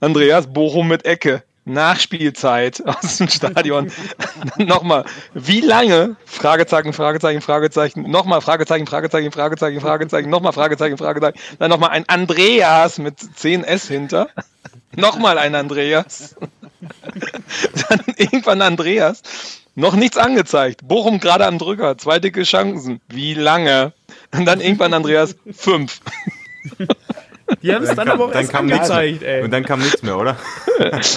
Andreas Bochum mit Ecke. Nachspielzeit aus dem Stadion. Nochmal, wie lange? Fragezeichen, Fragezeichen, Fragezeichen. Nochmal Fragezeichen, Fragezeichen, Fragezeichen, Fragezeichen. Nochmal Fragezeichen, Fragezeichen. Dann nochmal ein Andreas mit 10S hinter. Nochmal ein Andreas. Dann irgendwann Andreas. Noch nichts angezeigt. Bochum gerade am Drücker. Zwei dicke Chancen. Wie lange? Und dann irgendwann Andreas. Fünf. Die haben es dann, dann, aber auch dann kam angezeigt, ey. Und dann kam nichts mehr, oder?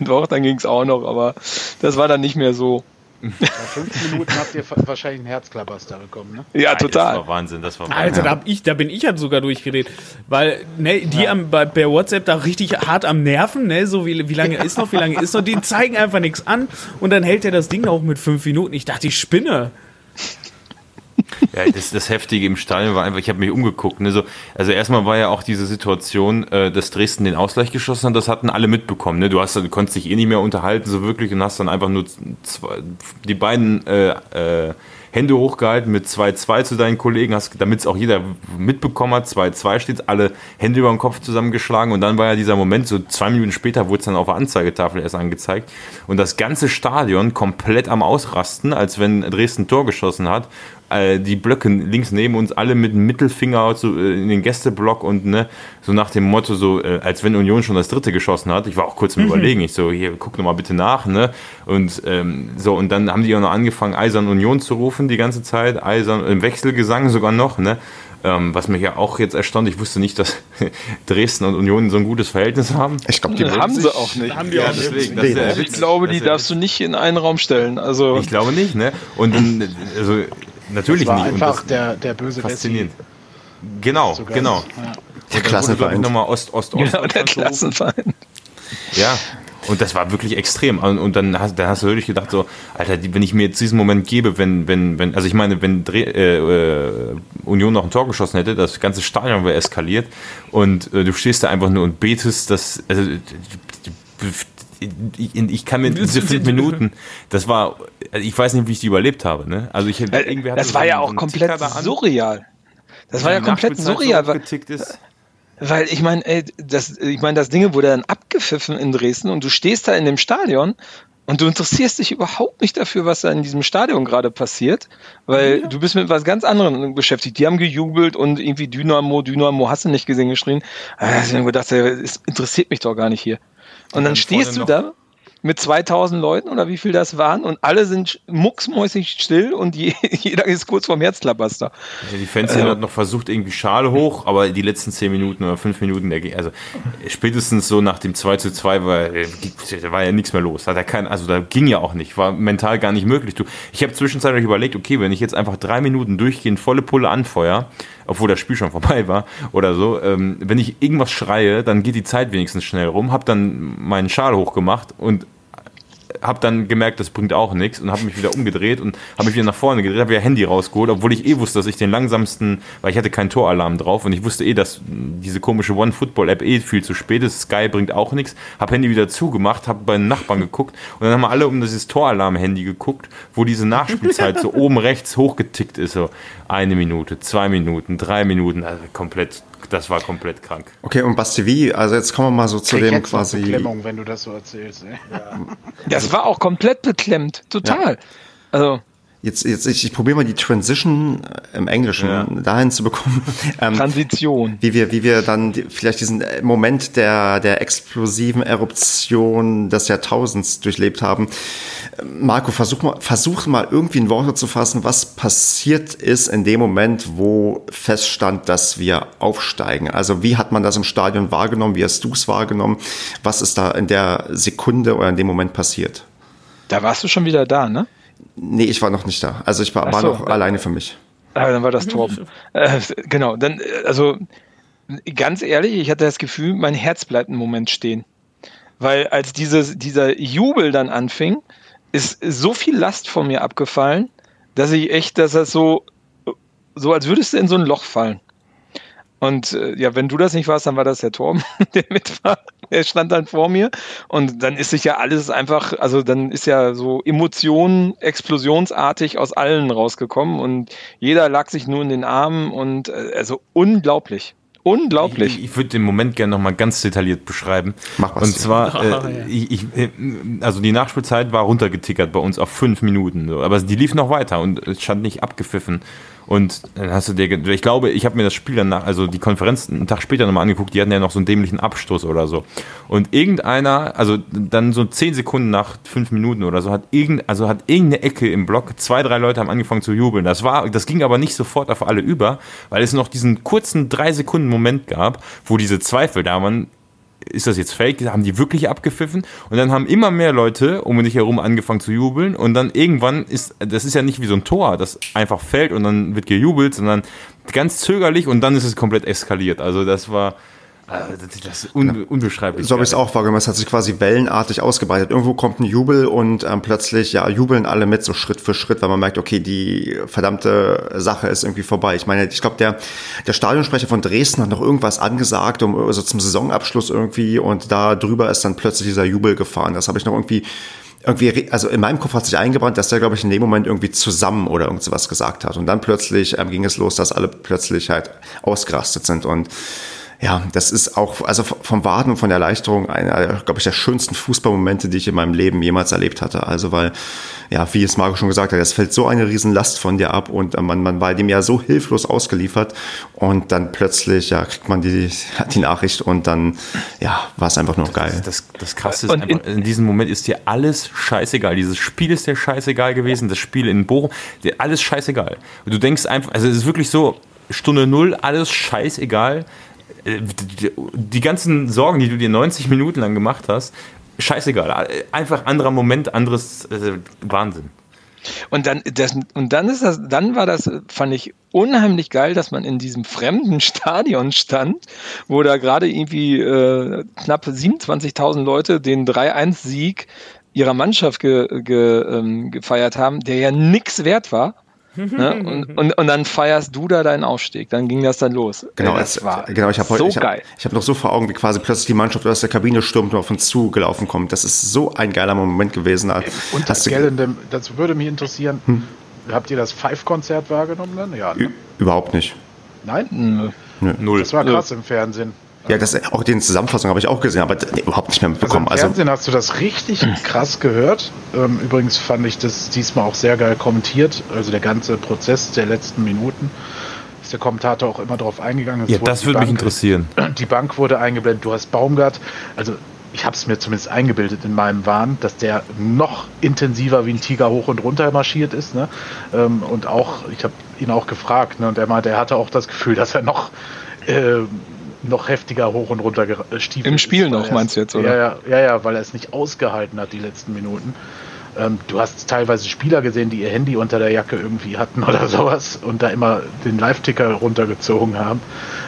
Doch, dann ging es auch noch, aber das war dann nicht mehr so. Bei fünf Minuten habt ihr wahrscheinlich einen Herzklabaster bekommen, ne? Ja, total. Das war Wahnsinn, das war Wahnsinn. Alter, da, hab ich, da bin ich halt sogar durchgedreht. Weil, ne, die ja. am, bei, bei WhatsApp da richtig hart am Nerven, ne, so wie, wie lange ist noch, wie lange ist noch, die zeigen einfach nichts an und dann hält er das Ding auch mit fünf Minuten. Ich dachte, ich spinne. Das, das Heftige im Stadion war einfach, ich habe mich umgeguckt. Ne, so, also erstmal war ja auch diese Situation, äh, dass Dresden den Ausgleich geschossen hat, das hatten alle mitbekommen. Ne? Du, hast, du konntest dich eh nicht mehr unterhalten, so wirklich, und hast dann einfach nur zwei, die beiden äh, äh, Hände hochgehalten mit 2-2 zu deinen Kollegen, damit es auch jeder mitbekommen hat, 2-2 steht, alle Hände über den Kopf zusammengeschlagen und dann war ja dieser Moment, so zwei Minuten später wurde es dann auf der Anzeigetafel erst angezeigt und das ganze Stadion komplett am Ausrasten, als wenn Dresden Tor geschossen hat die Blöcke links neben uns alle mit dem Mittelfinger so, äh, in den Gästeblock und ne, so nach dem Motto, so äh, als wenn Union schon das dritte geschossen hat. Ich war auch kurz im mhm. Überlegen, ich so, hier, guck noch mal bitte nach, ne? Und ähm, so, und dann haben die auch noch angefangen, Eisern Union zu rufen die ganze Zeit, Eisern im Wechselgesang sogar noch, ne? Ähm, was mich ja auch jetzt erstaunt, ich wusste nicht, dass Dresden und Union so ein gutes Verhältnis haben. Ich glaube, die haben sie auch nicht. Haben die ja, auch deswegen, nicht. Ich glaube, die darfst du nicht in einen Raum stellen. Also ich glaube nicht, ne? Und dann, also Natürlich das war nicht. einfach der, der böse Faszinierend. Genau, genau. Ja. Der Klassenfeind. Nochmal Ost, Ost, Ost. Genau, der Klassenfeind. Ja, und das war wirklich extrem. Und dann hast, dann hast du wirklich gedacht, so, Alter, wenn ich mir jetzt diesen Moment gebe, wenn, wenn, wenn, also ich meine, wenn Dreh, äh, äh, Union noch ein Tor geschossen hätte, das ganze Stadion wäre eskaliert und äh, du stehst da einfach nur und betest, dass, also, ich, ich, kann mir diese fünf Minuten, das war, ich weiß nicht, wie ich die überlebt habe. Ne? Also ich, irgendwie das war so ja auch komplett surreal. Das war ja komplett surreal. Weil, ist. weil ich meine, das, ich meine, das Ding wurde dann abgepfiffen in Dresden und du stehst da in dem Stadion und du interessierst dich überhaupt nicht dafür, was da in diesem Stadion gerade passiert, weil ja. du bist mit was ganz anderem beschäftigt. Die haben gejubelt und irgendwie Dynamo, Dynamo, hast du nicht gesehen, geschrien. Da hast du gedacht, es interessiert mich doch gar nicht hier. Und dann stehst du da mit 2000 Leuten oder wie viel das waren und alle sind mucksmäusig still und je, jeder ist kurz vorm Herzklabaster. Ja, die Fans äh, haben noch versucht irgendwie Schale hoch, aber die letzten 10 Minuten oder 5 Minuten, also spätestens so nach dem 2 zu 2 war, äh, war ja nichts mehr los. Hat er kein, also da ging ja auch nicht, war mental gar nicht möglich. Du, ich habe zwischenzeitlich überlegt, okay, wenn ich jetzt einfach drei Minuten durchgehend volle Pulle anfeuer, obwohl das Spiel schon vorbei war oder so, ähm, wenn ich irgendwas schreie, dann geht die Zeit wenigstens schnell rum, habe dann meinen Schal hochgemacht und habe dann gemerkt, das bringt auch nichts und habe mich wieder umgedreht und habe mich wieder nach vorne gedreht, habe wieder Handy rausgeholt, obwohl ich eh wusste, dass ich den langsamsten, weil ich hatte keinen Toralarm drauf und ich wusste eh, dass diese komische One Football App eh viel zu spät ist. Sky bringt auch nichts. Habe Handy wieder zugemacht, habe bei den Nachbarn geguckt und dann haben wir alle um dieses Toralarm-Handy geguckt, wo diese Nachspielzeit so oben rechts hochgetickt ist, so eine Minute, zwei Minuten, drei Minuten, also komplett das war komplett krank. Okay, und Basti, wie? Also jetzt kommen wir mal so zu Krieg dem quasi. Beklemmung, wenn du das so erzählst. Ey. Ja. Das war auch komplett beklemmt, total. Ja. Also Jetzt, jetzt ich, ich probiere mal die Transition äh, im Englischen ja. dahin zu bekommen. Ähm, Transition. Wie wir, wie wir dann die, vielleicht diesen Moment der, der explosiven Eruption des Jahrtausends durchlebt haben. Marco, versuch mal, versuch mal irgendwie in Worte zu fassen, was passiert ist in dem Moment, wo feststand, dass wir aufsteigen. Also wie hat man das im Stadion wahrgenommen? Wie hast du es wahrgenommen? Was ist da in der Sekunde oder in dem Moment passiert? Da warst du schon wieder da, ne? Nee, ich war noch nicht da. Also ich war, war noch äh, alleine für mich. Ah, dann war das Torben. äh, genau, dann, äh, also ganz ehrlich, ich hatte das Gefühl, mein Herz bleibt einen Moment stehen. Weil als dieses, dieser Jubel dann anfing, ist so viel Last von mir abgefallen, dass ich echt, dass das so, so als würdest du in so ein Loch fallen. Und äh, ja, wenn du das nicht warst, dann war das der Torben, der mit war. Er stand dann vor mir und dann ist sich ja alles einfach, also dann ist ja so Emotionen explosionsartig aus allen rausgekommen und jeder lag sich nur in den Armen und äh, also unglaublich. Unglaublich. Ich, ich würde den Moment gerne nochmal ganz detailliert beschreiben. Mach was. Und zwar, äh, oh, ja. ich, ich, äh, also die Nachspielzeit war runtergetickert bei uns auf fünf Minuten. So. Aber die lief noch weiter und es stand nicht abgepfiffen. Und dann hast du dir, ich glaube, ich habe mir das Spiel danach, also die Konferenz einen Tag später nochmal angeguckt, die hatten ja noch so einen dämlichen Abstoß oder so. Und irgendeiner, also dann so zehn Sekunden nach fünf Minuten oder so, hat irgend, also hat irgendeine Ecke im Block, zwei, drei Leute haben angefangen zu jubeln. Das war, das ging aber nicht sofort auf alle über, weil es noch diesen kurzen drei Sekunden Moment gab, wo diese Zweifel da waren, ist das jetzt fake? Haben die wirklich abgepfiffen? Und dann haben immer mehr Leute um mich herum angefangen zu jubeln. Und dann irgendwann ist, das ist ja nicht wie so ein Tor, das einfach fällt und dann wird gejubelt, sondern ganz zögerlich und dann ist es komplett eskaliert. Also das war, das ist un unbeschreiblich. So habe ich es auch wahrgenommen. Es hat sich quasi wellenartig ausgebreitet. Irgendwo kommt ein Jubel und ähm, plötzlich ja jubeln alle mit, so Schritt für Schritt, weil man merkt, okay, die verdammte Sache ist irgendwie vorbei. Ich meine, ich glaube, der, der Stadionsprecher von Dresden hat noch irgendwas angesagt, um also zum Saisonabschluss irgendwie und da drüber ist dann plötzlich dieser Jubel gefahren. Das habe ich noch irgendwie irgendwie, also in meinem Kopf hat sich eingebrannt, dass der, glaube ich, in dem Moment irgendwie zusammen oder irgendwas gesagt hat. Und dann plötzlich ähm, ging es los, dass alle plötzlich halt ausgerastet sind. Und ja, das ist auch, also vom Warten und von der Erleichterung einer, glaube ich, der schönsten Fußballmomente, die ich in meinem Leben jemals erlebt hatte. Also weil, ja, wie es Marco schon gesagt hat, es fällt so eine Riesenlast von dir ab und äh, man, man war dem ja so hilflos ausgeliefert und dann plötzlich, ja, kriegt man die, die Nachricht und dann, ja, war es einfach nur geil. Das, das, das Krasse ist einfach, in, in diesem Moment ist dir alles scheißegal. Dieses Spiel ist dir scheißegal gewesen, das Spiel in Bochum, dir alles scheißegal. Und du denkst einfach, also es ist wirklich so, Stunde Null, alles scheißegal die ganzen Sorgen, die du dir 90 Minuten lang gemacht hast, scheißegal. Einfach anderer Moment, anderes äh, Wahnsinn. Und dann, das, und dann ist das, dann war das, fand ich unheimlich geil, dass man in diesem fremden Stadion stand, wo da gerade irgendwie äh, knapp 27.000 Leute den 3-1-Sieg ihrer Mannschaft ge, ge, ähm, gefeiert haben, der ja nichts wert war. Ne? Und, und, und dann feierst du da deinen Aufstieg. Dann ging das dann los. Genau, das es, war genau ich habe so ich hab, geil. Ich habe noch so vor Augen, wie quasi plötzlich die Mannschaft aus der Kabine stürmt und auf uns zugelaufen kommt. Das ist so ein geiler Moment gewesen. Und das, Gellendem, das würde mich interessieren. Hm? Habt ihr das Five-Konzert wahrgenommen dann? Ja. Ne? Überhaupt nicht. Nein? Nö. Null. Das war krass Nö. im Fernsehen. Ja, das, auch den Zusammenfassung habe ich auch gesehen, aber überhaupt nicht mehr mitbekommen. Also im Fernsehen also, hast du das richtig krass gehört. Ähm, übrigens fand ich das diesmal auch sehr geil kommentiert. Also der ganze Prozess der letzten Minuten ist der Kommentator auch immer darauf eingegangen. ja, das würde mich interessieren. Die Bank wurde eingeblendet. Du hast Baumgart. Also ich habe es mir zumindest eingebildet in meinem Wahn, dass der noch intensiver wie ein Tiger hoch und runter marschiert ist. Ne? Ähm, und auch, ich habe ihn auch gefragt, ne? und er meinte, er hatte auch das Gefühl, dass er noch äh, noch heftiger hoch und runter gestiefelt Im Spiel ist, noch, meinst du jetzt, oder? Ja, ja, ja, weil er es nicht ausgehalten hat, die letzten Minuten. Ähm, du hast teilweise Spieler gesehen, die ihr Handy unter der Jacke irgendwie hatten oder sowas und da immer den Live-Ticker runtergezogen haben.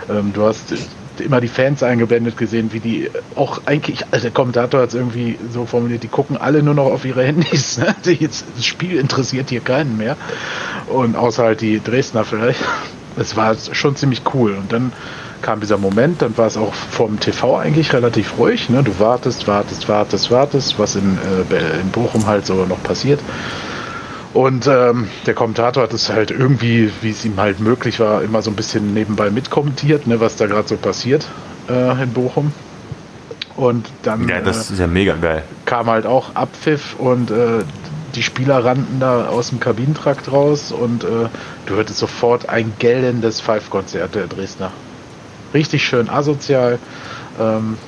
Ähm, du hast immer die Fans eingeblendet gesehen, wie die auch eigentlich, also der Kommentator hat es irgendwie so formuliert, die gucken alle nur noch auf ihre Handys. Ne? Jetzt, das Spiel interessiert hier keinen mehr. Und außer halt die Dresdner vielleicht. Es war schon ziemlich cool. Und dann kam dieser Moment, dann war es auch vom TV eigentlich relativ ruhig. Ne? Du wartest, wartest, wartest, wartest, was in, äh, in Bochum halt so noch passiert. Und ähm, der Kommentator hat es halt irgendwie, wie es ihm halt möglich war, immer so ein bisschen nebenbei mitkommentiert, ne, was da gerade so passiert äh, in Bochum. Und dann ja, das ist ja mega geil. kam halt auch Abpfiff und äh, die Spieler rannten da aus dem Kabinentrakt raus und äh, du hörtest sofort ein gellendes Five-Konzert der Dresdner. Richtig schön asozial. Ähm,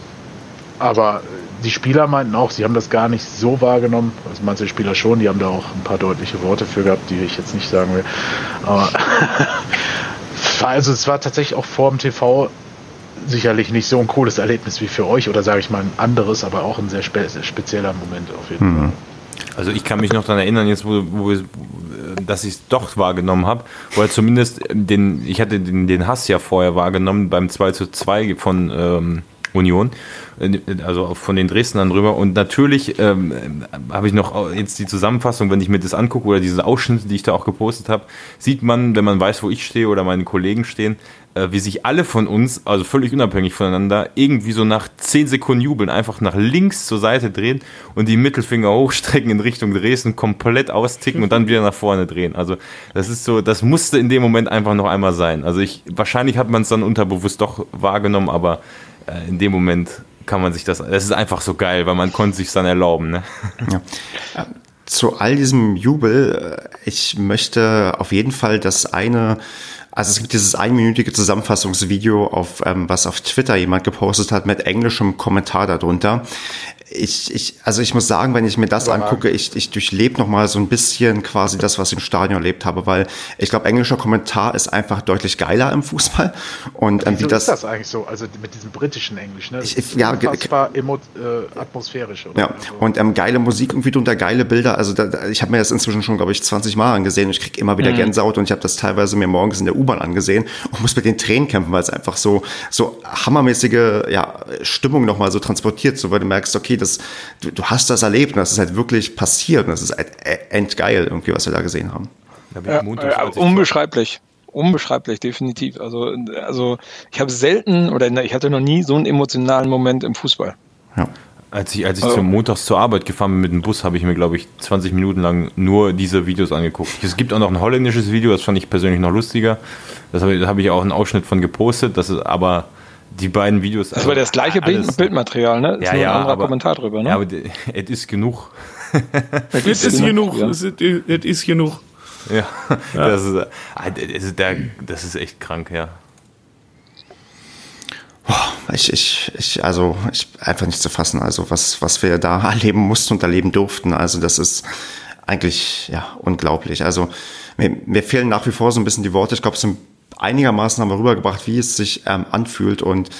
aber die Spieler meinten auch, sie haben das gar nicht so wahrgenommen. Also manche Spieler schon, die haben da auch ein paar deutliche Worte für gehabt, die ich jetzt nicht sagen will. Aber also es war tatsächlich auch vor dem TV sicherlich nicht so ein cooles Erlebnis wie für euch oder sage ich mal ein anderes, aber auch ein sehr spe spezieller Moment auf jeden mhm. Fall. Also ich kann mich noch daran erinnern, jetzt wo, wo dass ich es doch wahrgenommen habe, oder zumindest den, ich hatte den, den Hass ja vorher wahrgenommen beim 2 zu 2 von ähm, Union, äh, also von den Dresdnern rüber. Und natürlich ähm, habe ich noch jetzt die Zusammenfassung, wenn ich mir das angucke oder diese Ausschnitte, die ich da auch gepostet habe, sieht man, wenn man weiß, wo ich stehe oder meine Kollegen stehen, äh, wie sich alle von uns, also völlig unabhängig voneinander, irgendwie so nach 10 Sekunden jubeln, einfach nach links zur Seite drehen und die Mittelfinger hochstrecken in Richtung Dresden, komplett austicken und dann wieder nach vorne drehen. Also das ist so, das musste in dem Moment einfach noch einmal sein. Also ich, wahrscheinlich hat man es dann unterbewusst doch wahrgenommen, aber äh, in dem Moment kann man sich das, das ist einfach so geil, weil man konnte sich dann erlauben. Ne? Ja. Zu all diesem Jubel, äh, ich möchte auf jeden Fall das eine also es gibt dieses einminütige Zusammenfassungsvideo, auf, ähm, was auf Twitter jemand gepostet hat mit englischem Kommentar darunter ich, ich, also ich muss sagen, wenn ich mir das angucke, ich, ich durchlebe nochmal so ein bisschen quasi das, was ich im Stadion erlebt habe, weil ich glaube, englischer Kommentar ist einfach deutlich geiler im Fußball. Und ähm, wie das, ist das eigentlich so? Also mit diesem britischen Englisch, ne? Ich, ich, ja, emo, äh, atmosphärisch. Oder? Ja, also. und ähm, geile Musik irgendwie drunter, geile Bilder. Also da, ich habe mir das inzwischen schon, glaube ich, 20 Mal angesehen und ich kriege immer wieder mhm. Gänsehaut und ich habe das teilweise mir morgens in der U-Bahn angesehen und muss mit den Tränen kämpfen, weil es einfach so, so hammermäßige ja, Stimmung nochmal so transportiert, so weil du merkst, okay, das, du, du hast das erlebt und das ist halt wirklich passiert und das ist halt e, endgeil irgendwie, was wir da gesehen haben. Ja, ja, unbeschreiblich. Unbeschreiblich, definitiv. Also, also ich habe selten oder ich hatte noch nie so einen emotionalen Moment im Fußball. Ja. Als ich, als ich also, zum Montags zur Arbeit gefahren bin mit dem Bus, habe ich mir, glaube ich, 20 Minuten lang nur diese Videos angeguckt. Es gibt auch noch ein holländisches Video, das fand ich persönlich noch lustiger. Das habe, da habe ich auch einen Ausschnitt von gepostet. Das ist aber die beiden Videos. Das also war das gleiche Bild, Bildmaterial, ne? Ist ja, ja, ein anderer aber, Kommentar drüber, ne? Ja, aber es ist genug. Es ist genug. Es ist genug. Ja, ja. Das, ist, ah, das ist echt krank, ja. Ich, ich, ich, also, ich, einfach nicht zu fassen, also, was, was wir da erleben mussten und erleben durften. Also, das ist eigentlich, ja, unglaublich. Also, mir, mir fehlen nach wie vor so ein bisschen die Worte. Ich glaube, es sind einigermaßen haben wir rübergebracht, wie es sich ähm, anfühlt und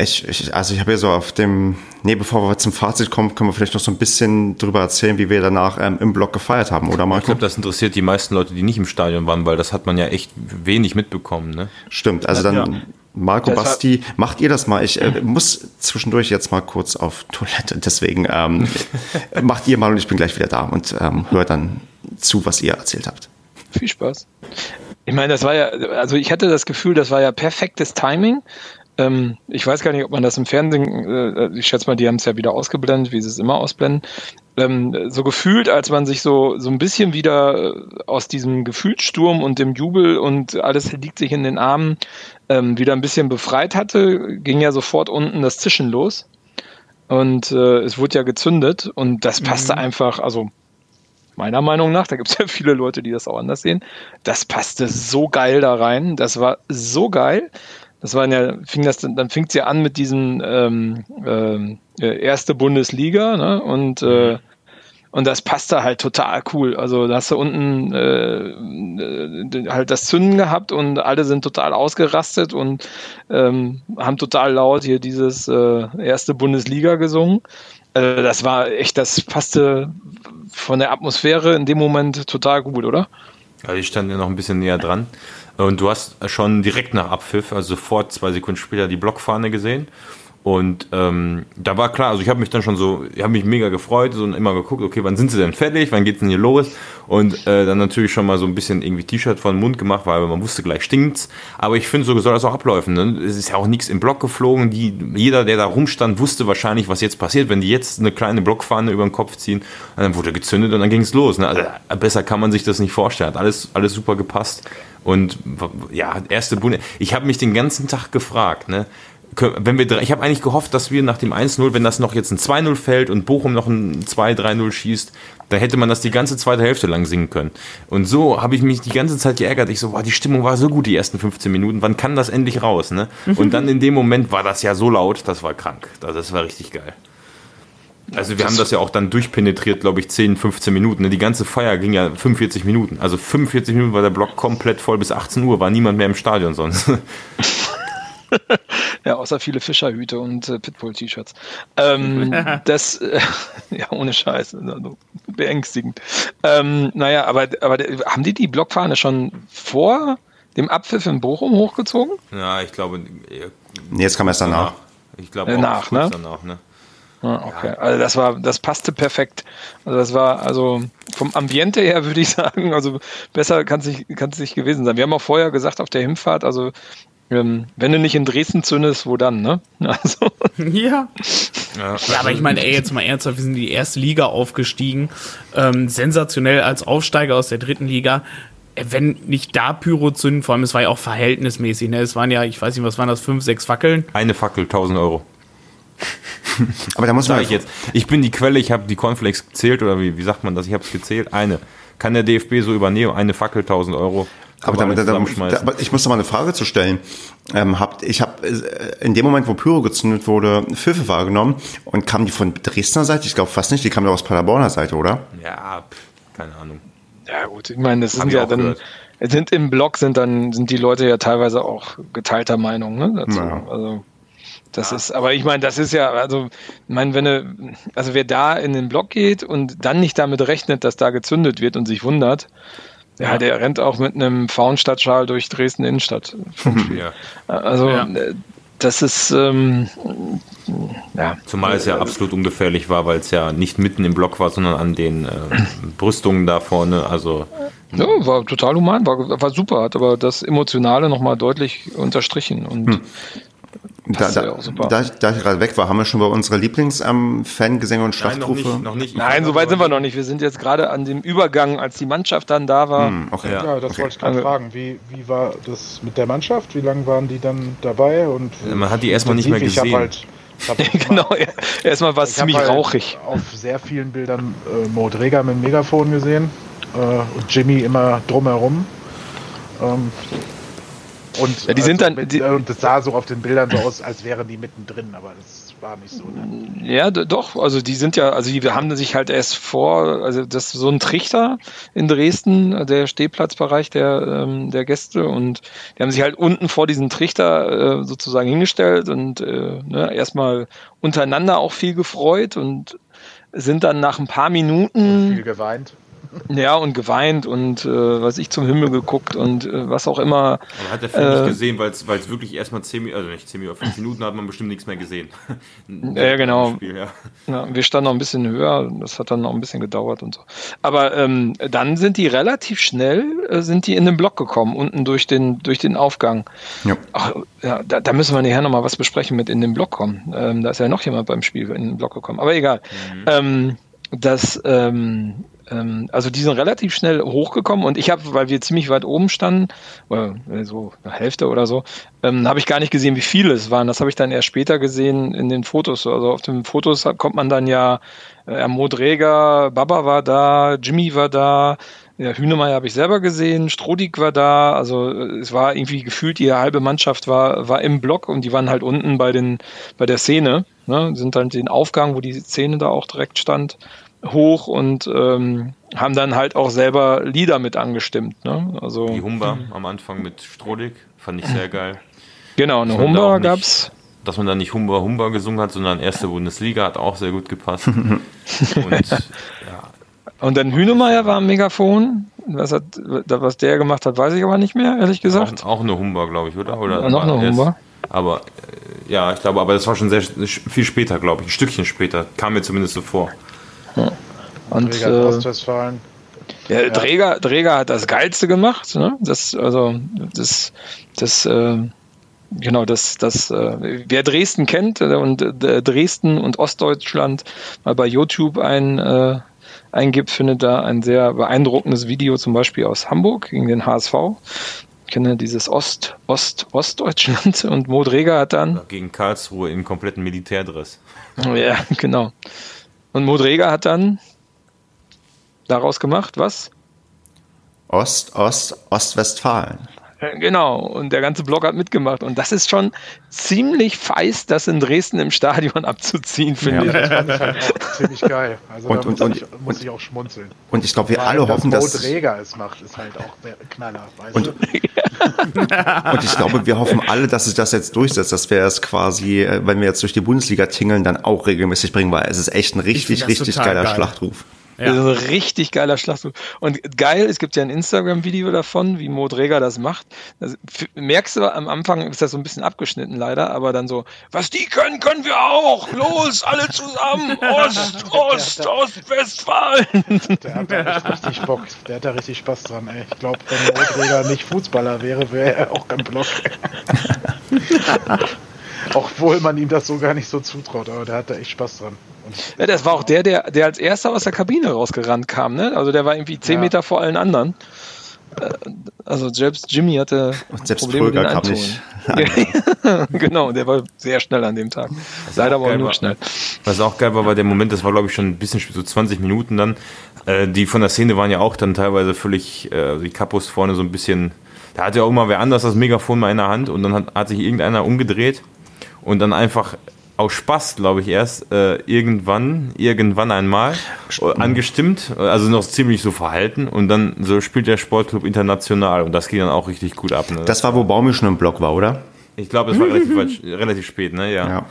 ich, ich, also ich habe ja so auf dem, nee, bevor wir zum Fazit kommen, können wir vielleicht noch so ein bisschen drüber erzählen, wie wir danach ähm, im Blog gefeiert haben, oder Marco? Ich glaube, das interessiert die meisten Leute, die nicht im Stadion waren, weil das hat man ja echt wenig mitbekommen, ne? Stimmt, also dann, ja. Marco, das Basti, macht ihr das mal? Ich äh, muss zwischendurch jetzt mal kurz auf Toilette, deswegen ähm, macht ihr mal und ich bin gleich wieder da und ähm, höre dann zu, was ihr erzählt habt. Viel Spaß. Ich meine, das war ja, also ich hatte das Gefühl, das war ja perfektes Timing. Ähm, ich weiß gar nicht, ob man das im Fernsehen, äh, ich schätze mal, die haben es ja wieder ausgeblendet, wie sie es immer ausblenden. Ähm, so gefühlt, als man sich so, so ein bisschen wieder äh, aus diesem Gefühlssturm und dem Jubel und alles liegt sich in den Armen ähm, wieder ein bisschen befreit hatte, ging ja sofort unten das Zischen los. Und äh, es wurde ja gezündet und das passte mhm. einfach, also meiner Meinung nach, da gibt es ja viele Leute, die das auch anders sehen, das passte so geil da rein. Das war so geil. Das war ja, fing das, dann fing es ja an mit diesem ähm, ähm äh, erste Bundesliga, ne? Und äh, und das passte halt total cool. Also da hast du unten äh, äh, halt das Zünden gehabt und alle sind total ausgerastet und ähm, haben total laut hier dieses äh, erste Bundesliga gesungen. Also das war echt, das passte von der Atmosphäre in dem Moment total gut, oder? Ja, ich stand ja noch ein bisschen näher dran. Und du hast schon direkt nach Abpfiff, also sofort zwei Sekunden später, die Blockfahne gesehen. Und ähm, da war klar, also ich habe mich dann schon so, ich habe mich mega gefreut so, und immer geguckt, okay, wann sind sie denn fertig, wann geht's denn hier los? Und äh, dann natürlich schon mal so ein bisschen irgendwie T-Shirt vor den Mund gemacht, weil man wusste, gleich stinkt's. Aber ich finde, so soll das auch abläufen. Ne? Es ist ja auch nichts im Block geflogen. Die, jeder, der da rumstand, wusste wahrscheinlich, was jetzt passiert. Wenn die jetzt eine kleine Blockfahne über den Kopf ziehen, dann wurde gezündet und dann ging's los. Ne? Also, besser kann man sich das nicht vorstellen. Hat alles, alles super gepasst. Und ja, erste Bunde. Ich habe mich den ganzen Tag gefragt, ne? Wenn wir, ich habe eigentlich gehofft, dass wir nach dem 1-0, wenn das noch jetzt ein 2-0 fällt und Bochum noch ein 2-3-0 schießt, da hätte man das die ganze zweite Hälfte lang singen können. Und so habe ich mich die ganze Zeit geärgert. Ich so, boah, die Stimmung war so gut die ersten 15 Minuten. Wann kann das endlich raus? Ne? Und dann in dem Moment war das ja so laut, das war krank. Das war richtig geil. Also wir das haben das ja auch dann durchpenetriert, glaube ich, 10, 15 Minuten. Ne? Die ganze Feier ging ja 45 Minuten. Also 45 Minuten war der Block komplett voll bis 18 Uhr, war niemand mehr im Stadion sonst. ja, außer viele Fischerhüte und äh, Pitbull-T-Shirts. Ähm, das, äh, ja, ohne Scheiß, also beängstigend. Ähm, naja, aber, aber haben die die Blockfahne schon vor dem Abpfiff in Bochum hochgezogen? Ja, ich glaube. Nee, jetzt kam erst danach. Ich glaube, äh, nach, ne? danach, ne? Ah, okay. Also das war, das passte perfekt. Also das war, also vom Ambiente her würde ich sagen, also besser kann es nicht, nicht gewesen sein. Wir haben auch vorher gesagt auf der Hinfahrt, also ähm, wenn du nicht in Dresden zündest, wo dann, ne? Also. Ja. ja. aber ich meine, ey, jetzt mal ernsthaft, wir sind in die erste Liga aufgestiegen. Ähm, sensationell als Aufsteiger aus der dritten Liga. Äh, wenn nicht da Pyro zünden, vor allem, es war ja auch verhältnismäßig, ne? Es waren ja, ich weiß nicht, was waren das, fünf, sechs Fackeln? Eine Fackel, 1000 Euro. aber da muss man. ich jetzt. Ich bin die Quelle, ich habe die Cornflakes gezählt, oder wie, wie sagt man das? Ich habe es gezählt. Eine. Kann der DFB so übernehmen? Eine Fackel, 1000 Euro. Aber damit, da, da, ich muss da mal eine Frage zu stellen. Ähm, habt, ich habe äh, in dem Moment, wo Pyro gezündet wurde, Pfiffe wahrgenommen und kamen die von Dresdner Seite? Ich glaube fast nicht, die kamen doch aus Paderborner Seite, oder? Ja, keine Ahnung. Ja gut, ich meine, das sind ja dann, sind im Blog sind dann, sind die Leute ja teilweise auch geteilter Meinung, ne? Dazu. Ja. Also das ja. ist, aber ich meine, das ist ja, also, ich meine, wenn also wer da in den Blog geht und dann nicht damit rechnet, dass da gezündet wird und sich wundert, ja, ja der rennt auch mit einem Faunstadtschal durch Dresden Innenstadt. ja. Also, ja. Äh, das ist, ähm, ja. Zumal es ja absolut ungefährlich war, weil es ja nicht mitten im Block war, sondern an den äh, Brüstungen da vorne. Also ja, war total human, war, war super, hat aber das Emotionale nochmal deutlich unterstrichen. Und hm. Da, da, da, da, ich gerade weg war, haben wir schon bei unserer Lieblings-Fangesänge ähm, und Schlachtrufe? Nein, noch nicht. Noch nicht. Nein so weit sind wir noch nicht. Wir sind jetzt gerade an dem Übergang, als die Mannschaft dann da war. Hm, okay. Ja, ja das okay. wollte ich gerade also, fragen. Wie, wie war das mit der Mannschaft? Wie lange waren die dann dabei? Und Man hat die erstmal nicht mehr gesehen. Ich halt, genau, erstmal war es ziemlich halt rauchig. Auf sehr vielen Bildern äh, Mo Dreger mit dem Megafon gesehen äh, und Jimmy immer drumherum. Ähm, und, ja, die sind also dann, die, und das sah so auf den Bildern so aus, als wären die mittendrin, aber das war nicht so. Ne? Ja, doch. Also die sind ja, also die haben sich halt erst vor, also das ist so ein Trichter in Dresden, der Stehplatzbereich der, ähm, der Gäste und die haben sich halt unten vor diesen Trichter äh, sozusagen hingestellt und äh, ne, erstmal untereinander auch viel gefreut und sind dann nach ein paar Minuten. Und viel geweint. Ja, und geweint und äh, was ich zum Himmel geguckt und äh, was auch immer. Aber hat der Film äh, nicht gesehen, weil es wirklich erstmal 10 Minuten, also nicht 10 Minuten, 5 Minuten hat man bestimmt nichts mehr gesehen. ja, genau. Spiel, ja. Ja, wir standen noch ein bisschen höher, das hat dann noch ein bisschen gedauert und so. Aber ähm, dann sind die relativ schnell, äh, sind die in den Block gekommen, unten durch den, durch den Aufgang. Ja. Ach, ja, da, da, müssen wir nachher nochmal was besprechen mit in den Block kommen. Ähm, da ist ja noch jemand beim Spiel in den Block gekommen. Aber egal. Mhm. Ähm, das, ähm, ähm, also die sind relativ schnell hochgekommen und ich habe, weil wir ziemlich weit oben standen, äh, so eine Hälfte oder so, ähm, habe ich gar nicht gesehen, wie viele es waren. Das habe ich dann erst später gesehen in den Fotos. Also auf den Fotos kommt man dann ja, äh, Mo Dräger, Baba war da, Jimmy war da, ja, Hühnemeier habe ich selber gesehen, Strodig war da, also äh, es war irgendwie gefühlt, die halbe Mannschaft war, war im Block und die waren halt unten bei den, bei der Szene, ne, sind dann den Aufgang, wo die Szene da auch direkt stand, hoch und ähm, haben dann halt auch selber Lieder mit angestimmt. Ne? Also, Die Humba am Anfang mit Strodig fand ich sehr geil. Genau, eine Humba gab es. Dass man da nicht Humba Humba gesungen hat, sondern erste Bundesliga hat auch sehr gut gepasst. und, ja. und dann Hünemeyer war am Megafon. Was, hat, was der gemacht hat, weiß ich aber nicht mehr, ehrlich gesagt. Auch, auch eine Humba, glaube ich, oder? oder ja, noch eine Humba. Aber äh, ja, ich glaube, aber das war schon sehr viel später, glaube ich. Ein Stückchen später. Kam mir zumindest so vor. Und Träger äh, Ostwestfalen. Ja, ja. Träger, Träger hat das Geilste gemacht. Ne? Das, also, das, das, äh, genau, das, das, äh, wer Dresden kennt äh, und äh, Dresden und Ostdeutschland mal bei YouTube ein, äh, eingibt, findet da ein sehr beeindruckendes Video zum Beispiel aus Hamburg gegen den HSV. kenne dieses Ost, Ost, Ostdeutschland und Modreger hat dann. Gegen Karlsruhe im kompletten Militärdress. Ja, genau. Und Modreger hat dann daraus gemacht, was? Ost, Ost, Ostwestfalen. Genau, und der ganze Blog hat mitgemacht. Und das ist schon ziemlich feist, das in Dresden im Stadion abzuziehen, finde ja. ich. Das fand ich halt auch ziemlich geil. Also und, da und, muss, und, ich, muss und, ich auch schmunzeln. Und ich glaube, wir alle hoffen, dass... dass Träger es macht, ist halt auch der Knaller. Und, und ich glaube, wir hoffen alle, dass sich das jetzt durchsetzt, dass wir es quasi, äh, wenn wir jetzt durch die Bundesliga tingeln, dann auch regelmäßig bringen, weil es ist echt ein richtig, richtig geiler geil. Schlachtruf. Ja. Das ist ein richtig geiler Schlachtruf. Und geil, es gibt ja ein Instagram-Video davon, wie Mo Dräger das macht. Das, merkst du, am Anfang ist das so ein bisschen abgeschnitten leider, aber dann so, was die können, können wir auch. Los, alle zusammen. Ost, Ost, Ostwestfalen. Der hat da richtig Bock. Der hat da richtig Spaß dran. Ey. Ich glaube, wenn Mo Dräger nicht Fußballer wäre, wäre er auch kein Block. Obwohl man ihm das so gar nicht so zutraut, aber der hat da echt Spaß dran. Ja, das war auch der, der, der als erster aus der Kabine rausgerannt kam, ne? Also der war irgendwie zehn ja. Meter vor allen anderen. Äh, also selbst Jimmy hatte Und selbst Probleme Kröger kam nicht. genau, der war sehr schnell an dem Tag. Leider aber auch nur war, schnell. Was auch geil war, war der Moment, das war glaube ich schon ein bisschen so 20 Minuten dann. Äh, die von der Szene waren ja auch dann teilweise völlig, äh, die Kapus vorne so ein bisschen, da hatte ja auch mal wer anders das Megafon mal in der Hand und dann hat, hat sich irgendeiner umgedreht und dann einfach aus Spaß, glaube ich, erst äh, irgendwann, irgendwann einmal äh, angestimmt, also noch ziemlich so verhalten und dann so spielt der Sportclub international und das ging dann auch richtig gut ab. Ne? Das war, wo Baumi schon im Block war, oder? Ich glaube, das war relativ, relativ spät, ne? Ja. ja.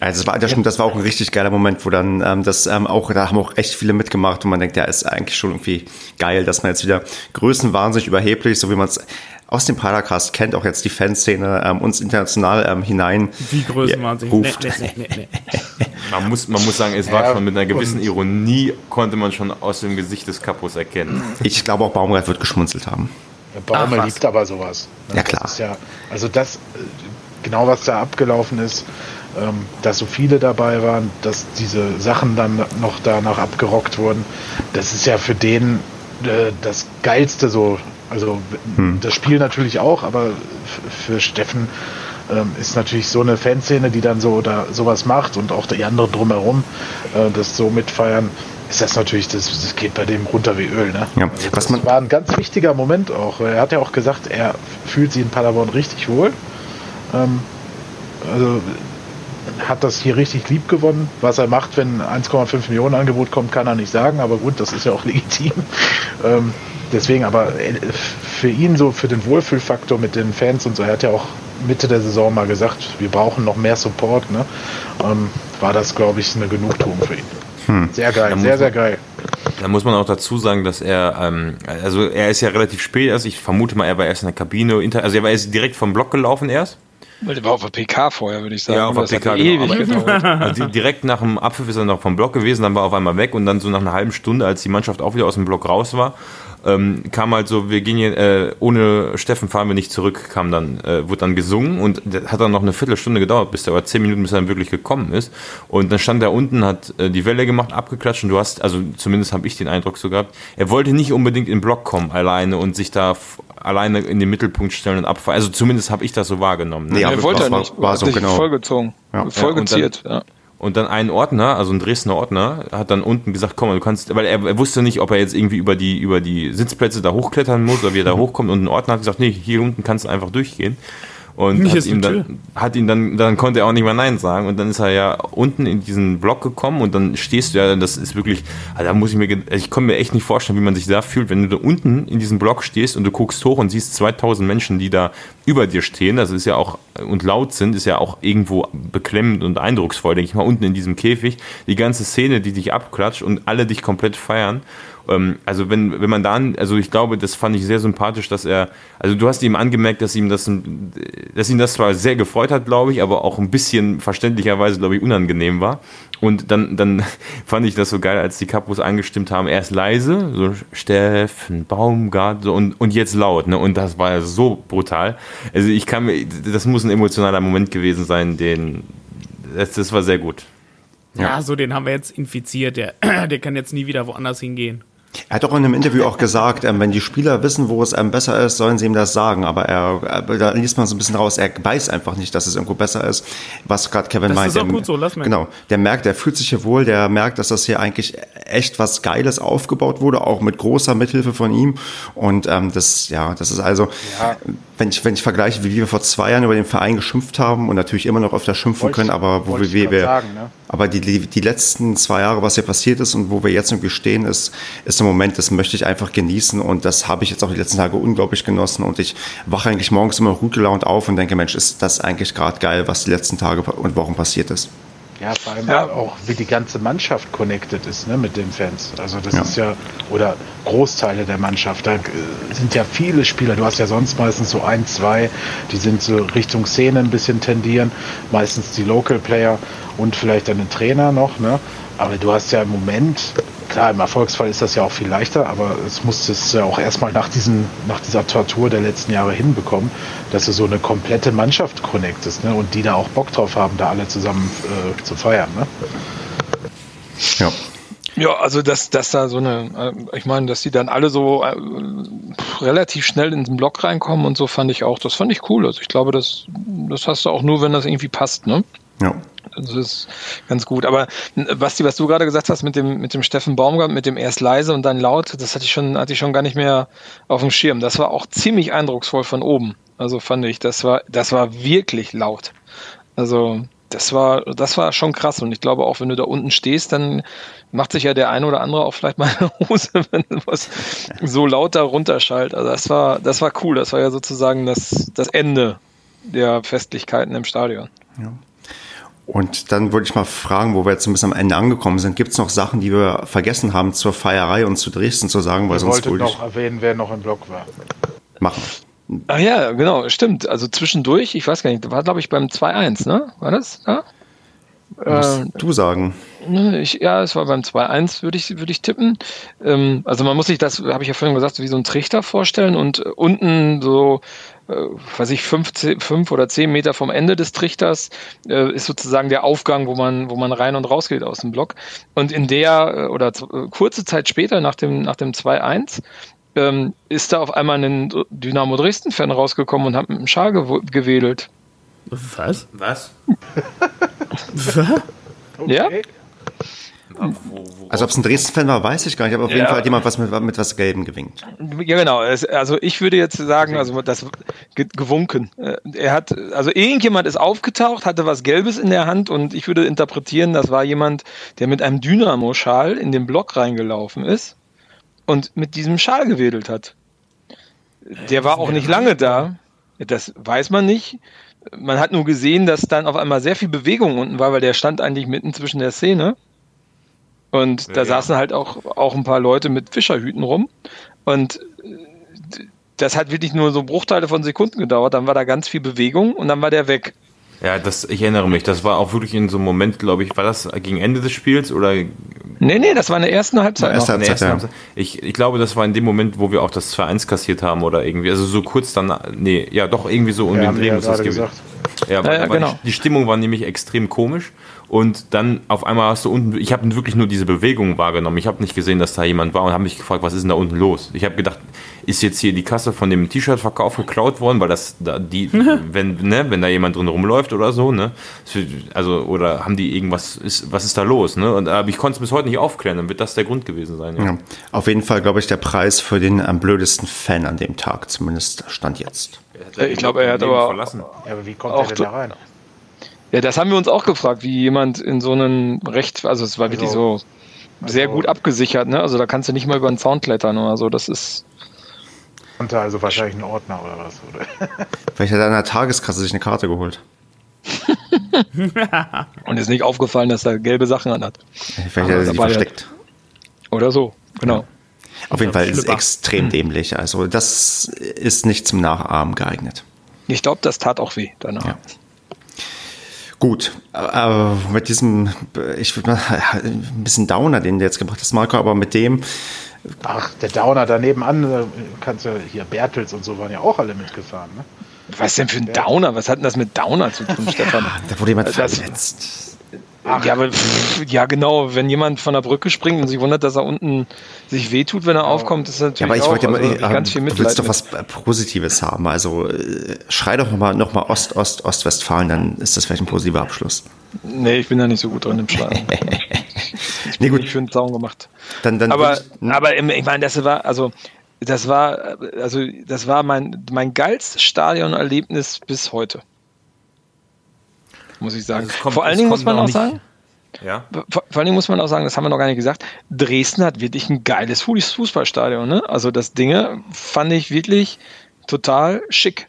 Also das war, das, stimmt, das war auch ein richtig geiler Moment, wo dann ähm, das ähm, auch, da haben auch echt viele mitgemacht und man denkt, ja, ist eigentlich schon irgendwie geil, dass man jetzt wieder größenwahnsinnig überheblich, so wie man es aus dem Paracast kennt, auch jetzt die Fanszene ähm, uns international ähm, hinein Wie größenwahnsinnig. ruft. Nee, nee, nee, man, muss, man muss sagen, es war ja, schon mit einer gewissen Ironie, konnte man schon aus dem Gesicht des Kapos erkennen. Ich glaube auch Baumgart wird geschmunzelt haben. Der Baumgart liebt aber sowas. Ne? Ja klar. Ja, also das, äh, genau was da abgelaufen ist, ähm, dass so viele dabei waren, dass diese Sachen dann noch danach abgerockt wurden, das ist ja für den äh, das Geilste so also hm. das Spiel natürlich auch, aber für Steffen ähm, ist natürlich so eine Fanszene, die dann so oder sowas macht und auch die anderen drumherum äh, das so mitfeiern, ist das natürlich, das, das geht bei dem runter wie Öl. Ne? Ja. Also das war ein ganz wichtiger Moment auch. Er hat ja auch gesagt, er fühlt sich in Paderborn richtig wohl. Ähm, also hat das hier richtig lieb gewonnen. Was er macht, wenn 1,5 Millionen Angebot kommt, kann er nicht sagen, aber gut, das ist ja auch legitim. Ähm, deswegen, aber äh, für ihn so, für den Wohlfühlfaktor mit den Fans und so, er hat ja auch Mitte der Saison mal gesagt, wir brauchen noch mehr Support, ne? Ähm, war das, glaube ich, eine Genugtuung für ihn. Hm. Sehr geil, sehr, sehr geil. Da muss man auch dazu sagen, dass er, ähm, also er ist ja relativ spät erst, ich vermute mal, er war erst in der Kabine, also er war erst direkt vom Block gelaufen erst. Der war auf der PK vorher, würde ich sagen. Ja, auf der PK, genau. ewig also direkt nach dem Abpfiff ist er noch vom Block gewesen, dann war er auf einmal weg und dann so nach einer halben Stunde, als die Mannschaft auch wieder aus dem Block raus war, ähm, kam halt so, wir gehen hier, äh, ohne Steffen fahren wir nicht zurück, kam dann, äh, wurde dann gesungen und das hat dann noch eine Viertelstunde gedauert, bis der, oder zehn Minuten, bis er dann wirklich gekommen ist. Und dann stand er unten, hat äh, die Welle gemacht, abgeklatscht und du hast, also zumindest habe ich den Eindruck so gehabt, er wollte nicht unbedingt in den Block kommen alleine und sich da alleine in den Mittelpunkt stellen und abfallen. Also zumindest habe ich das so wahrgenommen. Ne? Nee, er wollte er nicht. War, war so genau. Vollgezogen. Ja. Vollgeziert, ja. Und dann ein Ordner, also ein Dresdner Ordner, hat dann unten gesagt, komm, du kannst, weil er, er, wusste nicht, ob er jetzt irgendwie über die, über die Sitzplätze da hochklettern muss oder wie er da hochkommt. Und ein Ordner hat gesagt, nee, hier unten kannst du einfach durchgehen. Und hat ihm, dann, hat ihn dann, dann konnte er auch nicht mehr Nein sagen. Und dann ist er ja unten in diesen Block gekommen und dann stehst du ja, das ist wirklich, also da muss ich mir, ich kann mir echt nicht vorstellen, wie man sich da fühlt, wenn du da unten in diesem Block stehst und du guckst hoch und siehst 2000 Menschen, die da über dir stehen. Das ist ja auch, und laut sind, ist ja auch irgendwo beklemmend und eindrucksvoll, denke ich mal, unten in diesem Käfig. Die ganze Szene, die dich abklatscht und alle dich komplett feiern. Ähm, also wenn, wenn man dann, also ich glaube, das fand ich sehr sympathisch, dass er, also du hast ihm angemerkt, dass ihm das, dass ihm das zwar sehr gefreut hat, glaube ich, aber auch ein bisschen verständlicherweise, glaube ich, unangenehm war. Und dann, dann fand ich das so geil, als die Kapos angestimmt haben, erst leise, so Steffen, Baumgart, so, und, und jetzt laut, ne? Und das war ja so brutal. Also ich kann mir, das muss ein emotionaler Moment gewesen sein, den, das, das war sehr gut. Ja. ja, so den haben wir jetzt infiziert, der, der kann jetzt nie wieder woanders hingehen. Er hat doch in einem Interview auch gesagt, ähm, wenn die Spieler wissen, wo es einem besser ist, sollen sie ihm das sagen. Aber er, da liest man so ein bisschen raus, er weiß einfach nicht, dass es irgendwo besser ist, was gerade Kevin das meint. Das ist auch gut so, lass mal. Genau, der merkt, der fühlt sich hier wohl, der merkt, dass das hier eigentlich echt was Geiles aufgebaut wurde, auch mit großer Mithilfe von ihm. Und ähm, das, ja, das ist also, ja. wenn ich wenn ich vergleiche, wie wir vor zwei Jahren über den Verein geschimpft haben und natürlich immer noch öfter schimpfen wollte können, aber wo wir, wir sagen, ne? Aber die, die die letzten zwei Jahre, was hier passiert ist und wo wir jetzt irgendwie stehen, ist ist im Moment, das möchte ich einfach genießen und das habe ich jetzt auch die letzten Tage unglaublich genossen und ich wache eigentlich morgens immer gut gelaunt auf und denke, Mensch, ist das eigentlich gerade geil, was die letzten Tage und Wochen passiert ist. Ja, vor allem ja. auch, wie die ganze Mannschaft connected ist ne, mit den Fans. Also das ja. ist ja, oder Großteile der Mannschaft, da äh, sind ja viele Spieler. Du hast ja sonst meistens so ein, zwei, die sind so Richtung Szene ein bisschen tendieren. Meistens die Local Player und vielleicht dann Trainer noch. Ne? Aber du hast ja im Moment klar, im Erfolgsfall ist das ja auch viel leichter, aber es muss es ja auch erstmal nach, diesen, nach dieser Tortur der letzten Jahre hinbekommen, dass du so eine komplette Mannschaft connectest ne? und die da auch Bock drauf haben, da alle zusammen äh, zu feiern. Ne? Ja. Ja, also dass, dass da so eine, äh, ich meine, dass die dann alle so äh, relativ schnell in den Block reinkommen und so fand ich auch, das fand ich cool. Also ich glaube, das, das hast du auch nur, wenn das irgendwie passt, ne? Ja. Das ist ganz gut. Aber Basti, was du gerade gesagt hast mit dem, mit dem Steffen Baumgart, mit dem erst leise und dann laut, das hatte ich schon, hatte ich schon gar nicht mehr auf dem Schirm. Das war auch ziemlich eindrucksvoll von oben. Also fand ich, das war, das war wirklich laut. Also, das war, das war schon krass. Und ich glaube auch, wenn du da unten stehst, dann macht sich ja der eine oder andere auch vielleicht mal eine Hose, wenn was so laut da runterschallt. Also das war, das war cool. Das war ja sozusagen das, das Ende der Festlichkeiten im Stadion. Ja. Und dann würde ich mal fragen, wo wir jetzt ein bisschen am Ende angekommen sind, gibt es noch Sachen, die wir vergessen haben zur Feierei und zu Dresden zu sagen? Weil ich sonst wollte noch erwähnen, wer noch im Block war. Machen. Ach ja, genau, stimmt. Also zwischendurch, ich weiß gar nicht, war glaube ich beim 2-1, ne? War das? Ja? Musst äh, du sagen. Ich, ja, es war beim 2-1, würde ich, würde ich tippen. Ähm, also man muss sich das, habe ich ja vorhin gesagt, wie so ein Trichter vorstellen und unten so äh, weiß ich, fünf, fünf oder zehn Meter vom Ende des Trichters äh, ist sozusagen der Aufgang, wo man, wo man rein und raus geht aus dem Block. Und in der, äh, oder äh, kurze Zeit später, nach dem, nach dem 2-1, ähm, ist da auf einmal ein Dynamo Dresden-Fan rausgekommen und hat mit dem Schal gew gewedelt. Was? Was? Was? Okay. Ja? Wo, also ob es ein Dresden-Fan war, weiß ich gar nicht, aber auf ja. jeden Fall hat jemand was mit, mit was Gelbem gewinkt. Ja, genau. Also ich würde jetzt sagen, also das gewunken. Äh, er hat, also irgendjemand ist aufgetaucht, hatte was Gelbes in der Hand und ich würde interpretieren, das war jemand, der mit einem Dynamo-Schal in den Block reingelaufen ist und mit diesem Schal gewedelt hat. Der war auch nicht lange da. Das weiß man nicht. Man hat nur gesehen, dass dann auf einmal sehr viel Bewegung unten war, weil der stand eigentlich mitten zwischen der Szene. Und da ja, saßen halt auch, auch ein paar Leute mit Fischerhüten rum. Und das hat wirklich nur so Bruchteile von Sekunden gedauert. Dann war da ganz viel Bewegung und dann war der weg. Ja, das, ich erinnere mich, das war auch wirklich in so einem Moment, glaube ich, war das gegen Ende des Spiels oder? Nee, nee, das war in der ersten Halbzeit. Erste Halbzeit, ersten ja. Halbzeit. Ich, ich glaube, das war in dem Moment, wo wir auch das 2-1 kassiert haben oder irgendwie, also so kurz dann, nee, ja, doch irgendwie so um ja, den Dreh muss das gewesen. Ja, ja, ja genau. Die, die Stimmung war nämlich extrem komisch und dann auf einmal hast du unten, ich habe wirklich nur diese Bewegung wahrgenommen. Ich habe nicht gesehen, dass da jemand war und habe mich gefragt, was ist denn da unten los? Ich habe gedacht, ist jetzt hier die Kasse von dem T-Shirt-Verkauf geklaut worden, weil das da die, wenn, ne, wenn da jemand drin rumläuft oder so, ne? Also, oder haben die irgendwas, ist, was ist da los, ne? Und, aber ich konnte es bis heute nicht aufklären, dann wird das der Grund gewesen sein. Ja. ja auf jeden Fall, glaube ich, der Preis für den am blödesten Fan an dem Tag, zumindest stand jetzt. Ich glaube, er hat aber, verlassen. Ja, aber wie kommt er denn da rein? Ja, das haben wir uns auch gefragt, wie jemand in so einem Recht, also es war wirklich also, so sehr also, gut abgesichert, ne? Also da kannst du nicht mal über den Zaun klettern oder so, das ist. Konnte also wahrscheinlich ein Ordner oder was, oder? Vielleicht hat er an der Tageskasse sich eine Karte geholt. Und ist nicht aufgefallen, dass er gelbe Sachen anhat. Vielleicht hat er sie versteckt. Oder so, genau. Ja. Auf jeden Fall ist es extrem dämlich. Also das ist nicht zum Nachahmen geeignet. Ich glaube, das tat auch weh danach. Ja. Gut, äh, mit diesem, ich würde mal ein bisschen Downer, den du jetzt gebracht hast, Marco, aber mit dem. Ach, der Downer daneben an, kannst du hier Bertels und so waren ja auch alle mitgefahren, ne? Was denn für ein Downer? Was hat denn das mit Downer zu tun, Stefan? da wurde jemand das, verletzt. Ach. Ja, aber ja, genau. Wenn jemand von der Brücke springt und sich wundert, dass er unten sich wehtut, wenn er ja. aufkommt, ist natürlich ja, aber ich wollte also, mal, ganz viel Mitleid. Du willst doch was Positives haben. Also äh, schrei doch nochmal noch mal Ost, Ost, Ostwestfalen, dann ist das vielleicht ein positiver Abschluss. Nee, ich bin da nicht so gut drin im Schlagen. ich nee, gut. Ich für einen Zaun gemacht. Dann, dann aber, ich, hm? aber ich meine, das war, also das war, also das war mein, mein geilstes Stadionerlebnis bis heute muss ich sagen. Also kommt, vor allen Dingen muss man auch sagen, ja. Vor, vor, allen Dingen muss man auch sagen, das haben wir noch gar nicht gesagt, Dresden hat wirklich ein geiles Fußballstadion. Ne? Also das Ding fand ich wirklich total schick.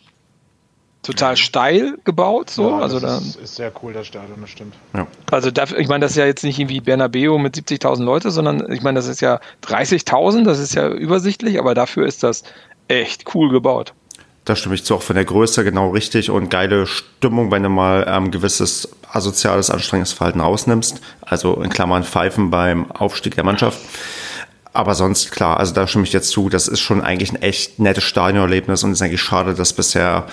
Total ja. steil gebaut, so. Ja, also das ist, ist, sehr cool, das Stadion, das stimmt. Ja. Also dafür, ich meine, das ist ja jetzt nicht irgendwie Bernabeu mit 70.000 Leute, sondern ich meine, das ist ja 30.000, das ist ja übersichtlich, aber dafür ist das echt cool gebaut. Da stimme ich zu, auch von der Größe genau richtig und geile Stimmung, wenn du mal ähm, gewisses asoziales, anstrengendes Verhalten rausnimmst. Also in Klammern Pfeifen beim Aufstieg der Mannschaft. Aber sonst, klar, also da stimme ich jetzt zu, das ist schon eigentlich ein echt nettes Stadionerlebnis und es ist eigentlich schade, dass bisher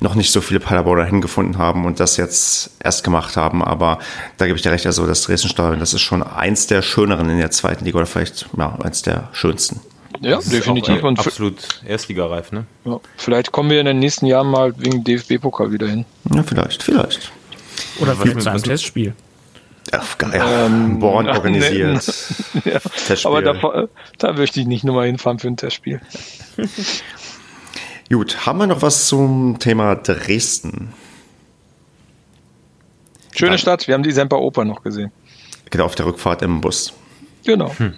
noch nicht so viele Paderborner hingefunden haben und das jetzt erst gemacht haben. Aber da gebe ich dir recht, also das Dresden-Stadion, das ist schon eins der schöneren in der zweiten Liga oder vielleicht ja, eins der schönsten. Ja, das definitiv. und absolut Erstligareif, ne? Ja, vielleicht kommen wir in den nächsten Jahren mal wegen DFB-Pokal wieder hin. Ja, vielleicht, vielleicht. Oder vielleicht zu einem Testspiel. Ach, ja, ähm, Born organisiert. ja, aber da, da möchte ich nicht nur mal hinfahren für ein Testspiel. Gut, haben wir noch was zum Thema Dresden? Schöne Dann, Stadt, wir haben die Semper Oper noch gesehen. Genau, auf der Rückfahrt im Bus. Genau. Hm.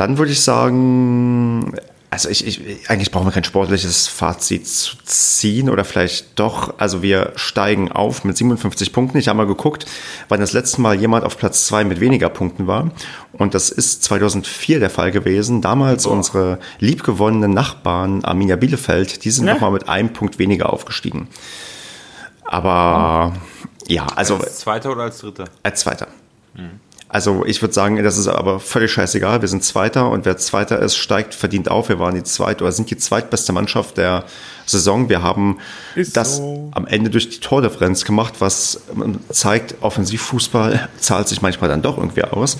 Dann würde ich sagen, also ich, ich, eigentlich brauchen wir kein sportliches Fazit zu ziehen oder vielleicht doch. Also wir steigen auf mit 57 Punkten. Ich habe mal geguckt, wann das letzte Mal jemand auf Platz zwei mit weniger Punkten war. Und das ist 2004 der Fall gewesen. Damals Boah. unsere liebgewonnenen Nachbarn Arminia Bielefeld, die sind ja. nochmal mit einem Punkt weniger aufgestiegen. Aber ja, also. Als Zweiter oder als Dritter? Als Zweiter. Hm. Also ich würde sagen, das ist aber völlig scheißegal. Wir sind Zweiter und wer Zweiter ist, steigt, verdient auf. Wir waren die zweit oder sind die zweitbeste Mannschaft der Saison. Wir haben ist das so. am Ende durch die Tordifferenz gemacht, was zeigt, Offensivfußball zahlt sich manchmal dann doch irgendwie aus.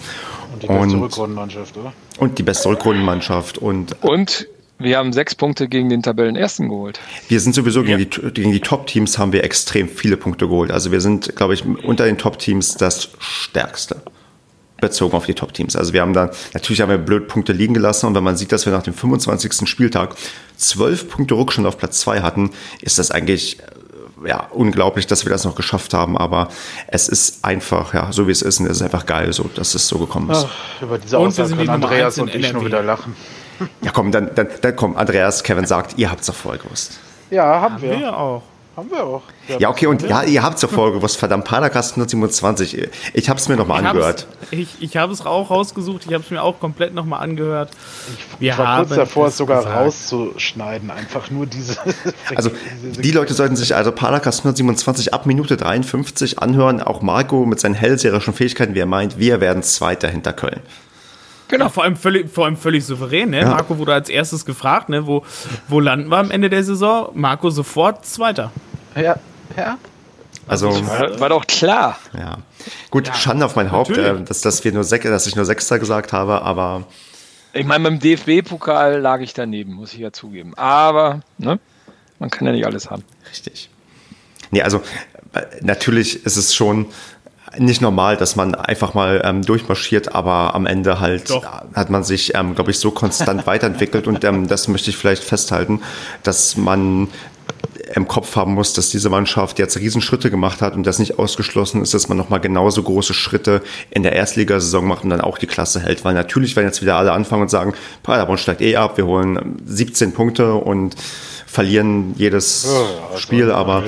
Und die beste und, Rückrundenmannschaft, oder? Und die beste Rückrundenmannschaft. Und, und wir haben sechs Punkte gegen den Tabellenersten geholt. Wir sind sowieso gegen die, gegen die Top-Teams haben wir extrem viele Punkte geholt. Also wir sind, glaube ich, unter den Top-Teams das stärkste bezogen auf die Top-Teams. Also wir haben da, natürlich haben wir blöd Punkte liegen gelassen und wenn man sieht, dass wir nach dem 25. Spieltag zwölf Punkte Rückstand auf Platz zwei hatten, ist das eigentlich äh, ja, unglaublich, dass wir das noch geschafft haben, aber es ist einfach, ja, so wie es ist und es ist einfach geil, so, dass es so gekommen ist. Ach, über diese Aussage können Andreas und ich nur wieder lachen. Ja, komm, dann, dann, dann komm, Andreas, Kevin sagt, ihr habt es doch vorher gewusst. Ja, haben, haben wir. wir auch. Haben wir auch. Ja, okay, und ja, ihr habt zur Folge gewusst, verdammt, Padercast 127. Ich habe es mir nochmal angehört. Ich, ich habe es auch rausgesucht, ich habe es mir auch komplett nochmal angehört. Ich, wir ich war kurz davor, es sogar gesagt. rauszuschneiden, einfach nur diese. also, die Leute sollten sich also Padercast 127 ab Minute 53 anhören. Auch Marco mit seinen hellseherischen Fähigkeiten, wie er meint, wir werden Zweiter hinter Köln. Genau, vor allem völlig, vor allem völlig souverän. Ne? Ja. Marco wurde als erstes gefragt, ne? wo, wo landen wir am Ende der Saison? Marco sofort Zweiter. Ja, ja. Also war, war doch klar. Ja. Gut, ja, Schande auf mein Haupt, äh, dass, dass, wir nur dass ich nur Sechster gesagt habe, aber. Ich meine, beim DFB-Pokal lag ich daneben, muss ich ja zugeben. Aber, ne? Man kann ja nicht alles haben. Richtig. Nee, also äh, natürlich ist es schon nicht normal, dass man einfach mal ähm, durchmarschiert, aber am Ende halt Doch. hat man sich, ähm, glaube ich, so konstant weiterentwickelt und ähm, das möchte ich vielleicht festhalten, dass man im Kopf haben muss, dass diese Mannschaft jetzt Riesenschritte gemacht hat und das nicht ausgeschlossen ist, dass man nochmal genauso große Schritte in der Erstligasaison macht und dann auch die Klasse hält. Weil natürlich werden jetzt wieder alle anfangen und sagen, Paderborn steigt eh ab, wir holen 17 Punkte und verlieren jedes oh, also Spiel, aber...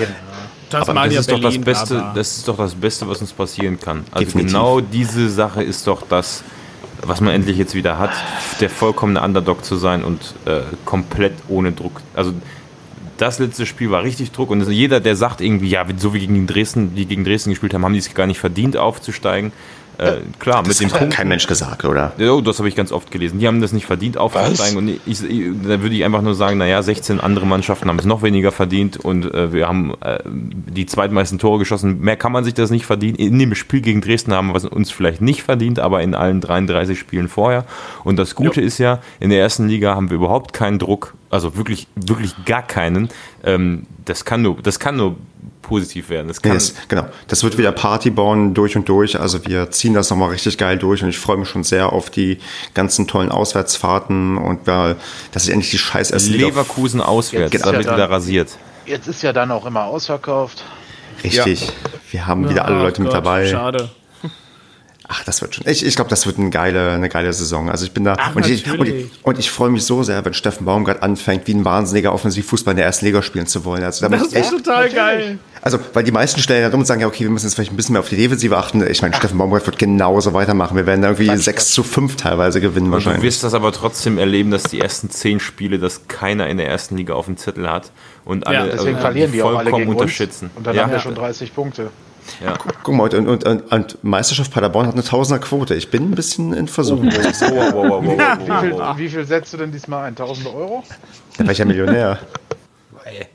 Das, aber das ist Berlin, doch das Beste, das ist doch das Beste, was uns passieren kann. Also Definitiv. genau diese Sache ist doch das, was man endlich jetzt wieder hat, der vollkommene Underdog zu sein und äh, komplett ohne Druck. Also das letzte Spiel war richtig Druck und jeder, der sagt irgendwie, ja, so wie gegen Dresden, die gegen Dresden gespielt haben, haben die es gar nicht verdient aufzusteigen. Äh, klar, das mit dem Punkt. kein Mensch gesagt, oder? Ja, das habe ich ganz oft gelesen. Die haben das nicht verdient, aufzusteigen. Und ich, ich, da würde ich einfach nur sagen, naja, 16 andere Mannschaften haben es noch weniger verdient und äh, wir haben äh, die zweitmeisten Tore geschossen. Mehr kann man sich das nicht verdienen. In dem Spiel gegen Dresden haben wir es uns vielleicht nicht verdient, aber in allen 33 Spielen vorher. Und das Gute jo. ist ja, in der ersten Liga haben wir überhaupt keinen Druck, also wirklich, wirklich gar keinen. Ähm, das kann nur, das kann nur positiv werden. Das kann yes, genau. Das wird wieder Party bauen durch und durch. Also wir ziehen das nochmal richtig geil durch und ich freue mich schon sehr auf die ganzen tollen Auswärtsfahrten und äh, dass ich endlich die scheiß Leverkusen auswärts, da wird ja wieder rasiert. Jetzt ist ja dann auch immer ausverkauft. Richtig. Ja. Wir haben wieder alle Leute Gott, mit dabei. Schade. Ach, das wird schon. Ich, ich glaube, das wird eine geile, eine geile Saison. Also ich bin da Ach, und, ich, und, ich, und ich freue mich so sehr, wenn Steffen Baumgart anfängt, wie ein wahnsinniger Offensivfußball in der ersten Liga spielen zu wollen. Also das ist echt, total geil. Also, weil die meisten stellen ja rum und sagen, ja, okay, wir müssen jetzt vielleicht ein bisschen mehr auf die Defensive achten. Ich meine, Steffen Baumgart wird genauso weitermachen. Wir werden irgendwie 6 zu 5 teilweise gewinnen und wahrscheinlich. Du wirst das aber trotzdem erleben, dass die ersten zehn Spiele, dass keiner in der ersten Liga auf dem Zettel hat und alle ja, deswegen äh, verlieren die auch alle gegen unterschätzen. Uns. Und dann ja. haben wir schon 30 Punkte. Ja. Guck mal, und, und, und, und, Meisterschaft Paderborn hat eine Tausenderquote. Ich bin ein bisschen in Versuchung. Oh, wie, viel, wie, viel, setzt du denn diesmal ein? 1000 Euro? Dann war ich ja Millionär.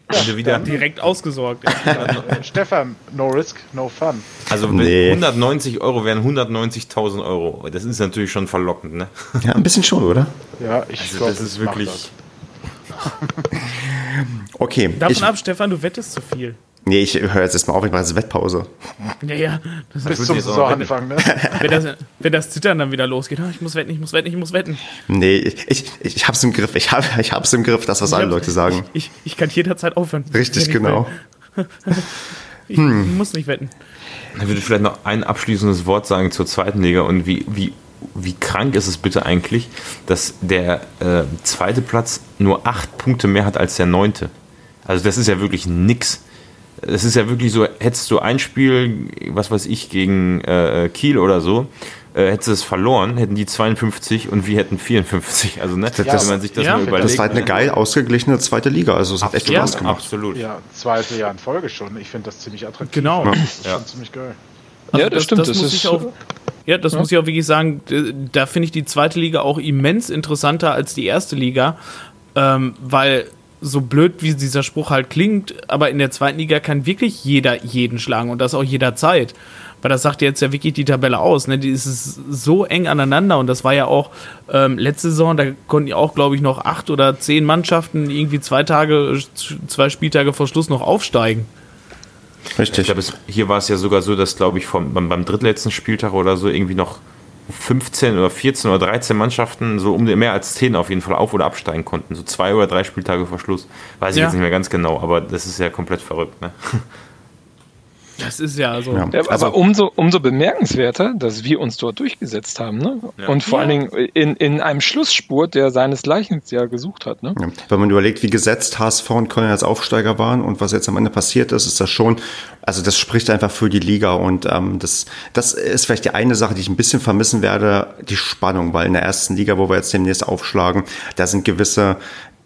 Ja, wieder direkt ausgesorgt. Stefan, no risk, no fun. Also nee. 190 Euro wären 190.000 Euro. Das ist natürlich schon verlockend, ne? Ja, ein bisschen schon, oder? Ja, ich also glaube, das ist wirklich. okay. Davon ich, ab, Stefan, du wettest zu viel. Nee, ich höre jetzt erstmal auf, ich mache jetzt Wettpause. Ja, ja. Das Bis zum Saisonanfang, ne? wenn, das, wenn das Zittern dann wieder losgeht, oh, ich muss wetten, ich muss wetten, ich muss wetten. Nee, ich, ich, ich hab's im Griff, ich, hab, ich hab's im Griff, das, was alle Leute sagen. Ich, ich, ich kann jederzeit aufhören. Richtig, genau. ich hm. muss nicht wetten. Dann würde ich vielleicht noch ein abschließendes Wort sagen zur zweiten Liga und wie, wie, wie krank ist es bitte eigentlich, dass der äh, zweite Platz nur acht Punkte mehr hat als der neunte. Also das ist ja wirklich nix es ist ja wirklich so, hättest du ein Spiel, was weiß ich, gegen äh, Kiel oder so, äh, hättest du es verloren, hätten die 52 und wir hätten 54. Also, ne, ja, wenn man sich das ja, mal überlegt. Das war halt eine ne? geil ausgeglichene zweite Liga. Also, es hat echt ja, Spaß gemacht. Absolut. Ja, zweite Jahr in Folge schon. Ich finde das ziemlich attraktiv. Genau. Das ist schon ziemlich geil. Also ja, das, das stimmt. Das, das muss ich auch. Ja, das ja. muss ich auch wirklich sagen. Da finde ich die zweite Liga auch immens interessanter als die erste Liga, ähm, weil so blöd wie dieser Spruch halt klingt, aber in der zweiten Liga kann wirklich jeder jeden schlagen und das auch jederzeit. Weil das sagt jetzt ja wirklich die Tabelle aus. Ne? Die ist so eng aneinander und das war ja auch ähm, letzte Saison, da konnten ja auch, glaube ich, noch acht oder zehn Mannschaften irgendwie zwei Tage, zwei Spieltage vor Schluss noch aufsteigen. Richtig. Ich glaube, hier war es ja sogar so, dass, glaube ich, vom, beim, beim drittletzten Spieltag oder so irgendwie noch 15 oder 14 oder 13 Mannschaften so um mehr als 10 auf jeden Fall auf- oder absteigen konnten. So zwei oder drei Spieltage vor Schluss. Weiß ich ja. jetzt nicht mehr ganz genau, aber das ist ja komplett verrückt. Ne? Das ist ja so. Ja, also aber umso, umso bemerkenswerter, dass wir uns dort durchgesetzt haben. Ne? Ja. Und vor ja. allen Dingen in, in einem Schlussspurt, der seinesgleichen ja gesucht hat. Ne? Wenn man überlegt, wie gesetzt HSV und Köln als Aufsteiger waren und was jetzt am Ende passiert ist, ist das schon, also das spricht einfach für die Liga. Und ähm, das, das ist vielleicht die eine Sache, die ich ein bisschen vermissen werde, die Spannung, weil in der ersten Liga, wo wir jetzt demnächst aufschlagen, da sind gewisse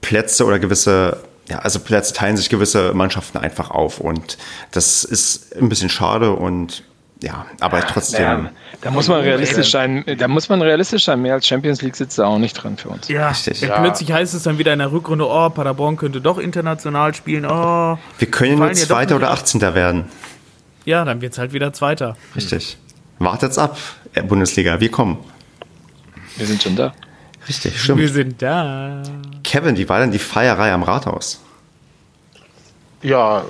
Plätze oder gewisse ja, also Plätze teilen sich gewisse Mannschaften einfach auf und das ist ein bisschen schade und ja, aber trotzdem. Ja, da muss man realistisch sein. Da muss man realistisch sein. Mehr als Champions League sitzt da auch nicht dran für uns. Ja, Richtig. Ja. plötzlich heißt es dann wieder in der Rückrunde, oh, Paderborn könnte doch international spielen. Oh, wir können nur Zweiter oder 18. werden. Ja, dann wird es halt wieder Zweiter. Richtig. Wartet's ab, Bundesliga. Wir kommen. Wir sind schon da. Richtig, stimmt. Wir sind da. Kevin, wie war denn die Feierei am Rathaus? Ja, äh,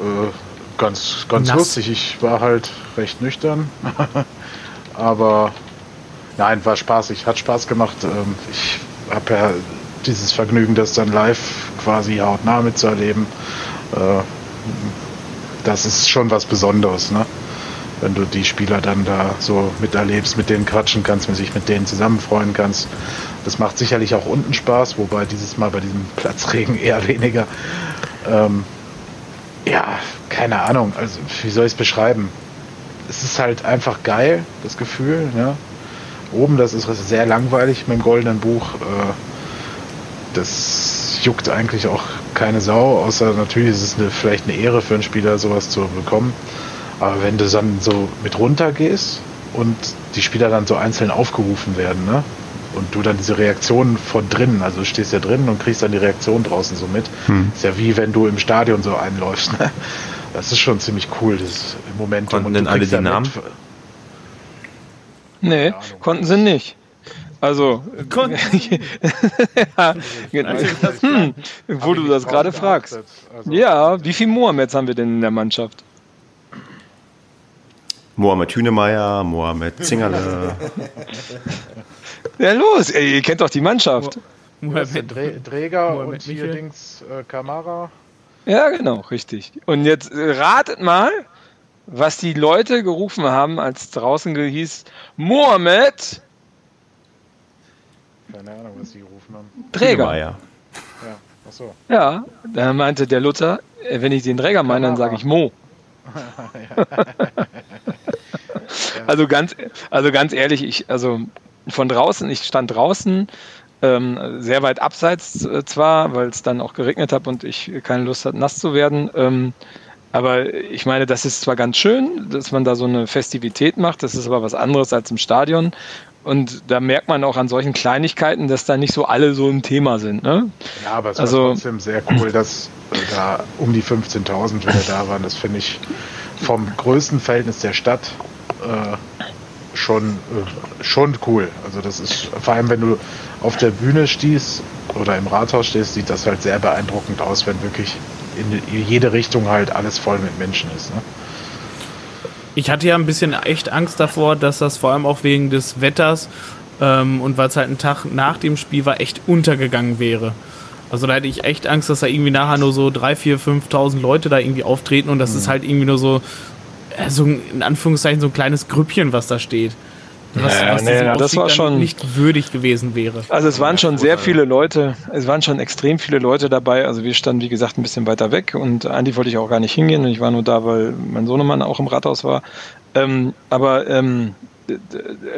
ganz, ganz Nass. lustig. Ich war halt recht nüchtern. Aber nein, war spaßig, hat Spaß gemacht. Ähm, ich habe ja dieses Vergnügen, das dann live quasi hautnah mitzuerleben. Äh, das ist schon was Besonderes, ne? Wenn du die Spieler dann da so miterlebst, mit denen quatschen kannst, wenn sich mit denen zusammen freuen kannst. Das macht sicherlich auch unten Spaß, wobei dieses Mal bei diesem Platzregen eher weniger. Ähm, ja, keine Ahnung. Also, wie soll ich es beschreiben? Es ist halt einfach geil, das Gefühl. Ne? Oben, das ist sehr langweilig mit dem goldenen Buch. Äh, das juckt eigentlich auch keine Sau, außer natürlich ist es eine, vielleicht eine Ehre für einen Spieler, sowas zu bekommen. Aber wenn du dann so mit runter gehst, und die Spieler dann so einzeln aufgerufen werden, ne? Und du dann diese Reaktionen von drinnen, also du stehst ja drinnen und kriegst dann die Reaktion draußen so mit. Hm. Ist ja wie wenn du im Stadion so einläufst. Ne? Das ist schon ziemlich cool, das Moment. Konnten denn alle die Namen? Nee, konnten sie nicht. Also, Kon ja, genau. hm, wo du das gerade fragst. Also, ja, wie viele Mohammeds haben wir denn in der Mannschaft? Mohamed Hünemeyer, Mohamed Zingerle. ja, los, ey, ihr kennt doch die Mannschaft. Mohamed Träger und hier links äh, Kamara. Ja, genau, richtig. Und jetzt äh, ratet mal, was die Leute gerufen haben, als draußen hieß Mohamed keine Ahnung, was sie gerufen haben. Träger. Ja. Ach so. Ja, da meinte der Luther, äh, wenn ich den Träger meine, dann sage ich Mo. also ganz, also ganz ehrlich, ich, also von draußen, ich stand draußen, ähm, sehr weit abseits äh, zwar, weil es dann auch geregnet hat und ich keine Lust hatte, nass zu werden. Ähm, aber ich meine, das ist zwar ganz schön, dass man da so eine Festivität macht, das ist aber was anderes als im Stadion. Und da merkt man auch an solchen Kleinigkeiten, dass da nicht so alle so im Thema sind. Ne? Ja, aber es also, war trotzdem sehr cool, dass da um die 15.000 wieder da waren. Das finde ich vom größten Verhältnis der Stadt äh, schon, äh, schon cool. Also das ist, vor allem wenn du auf der Bühne stehst oder im Rathaus stehst, sieht das halt sehr beeindruckend aus, wenn wirklich in jede Richtung halt alles voll mit Menschen ist. Ne? Ich hatte ja ein bisschen echt Angst davor, dass das vor allem auch wegen des Wetters ähm, und weil es halt ein Tag nach dem Spiel war, echt untergegangen wäre. Also da hätte ich echt Angst, dass da irgendwie nachher nur so 3.000, 4.000, 5.000 Leute da irgendwie auftreten und das mhm. ist halt irgendwie nur so, äh, so in Anführungszeichen so ein kleines Grüppchen, was da steht. Was, ja, was nee, das war schon nicht würdig gewesen wäre. Also es waren schon sehr viele Leute, es waren schon extrem viele Leute dabei. Also wir standen, wie gesagt, ein bisschen weiter weg und eigentlich wollte ich auch gar nicht hingehen. Ich war nur da, weil mein Sohnemann auch im Rathaus war. Ähm, aber ähm,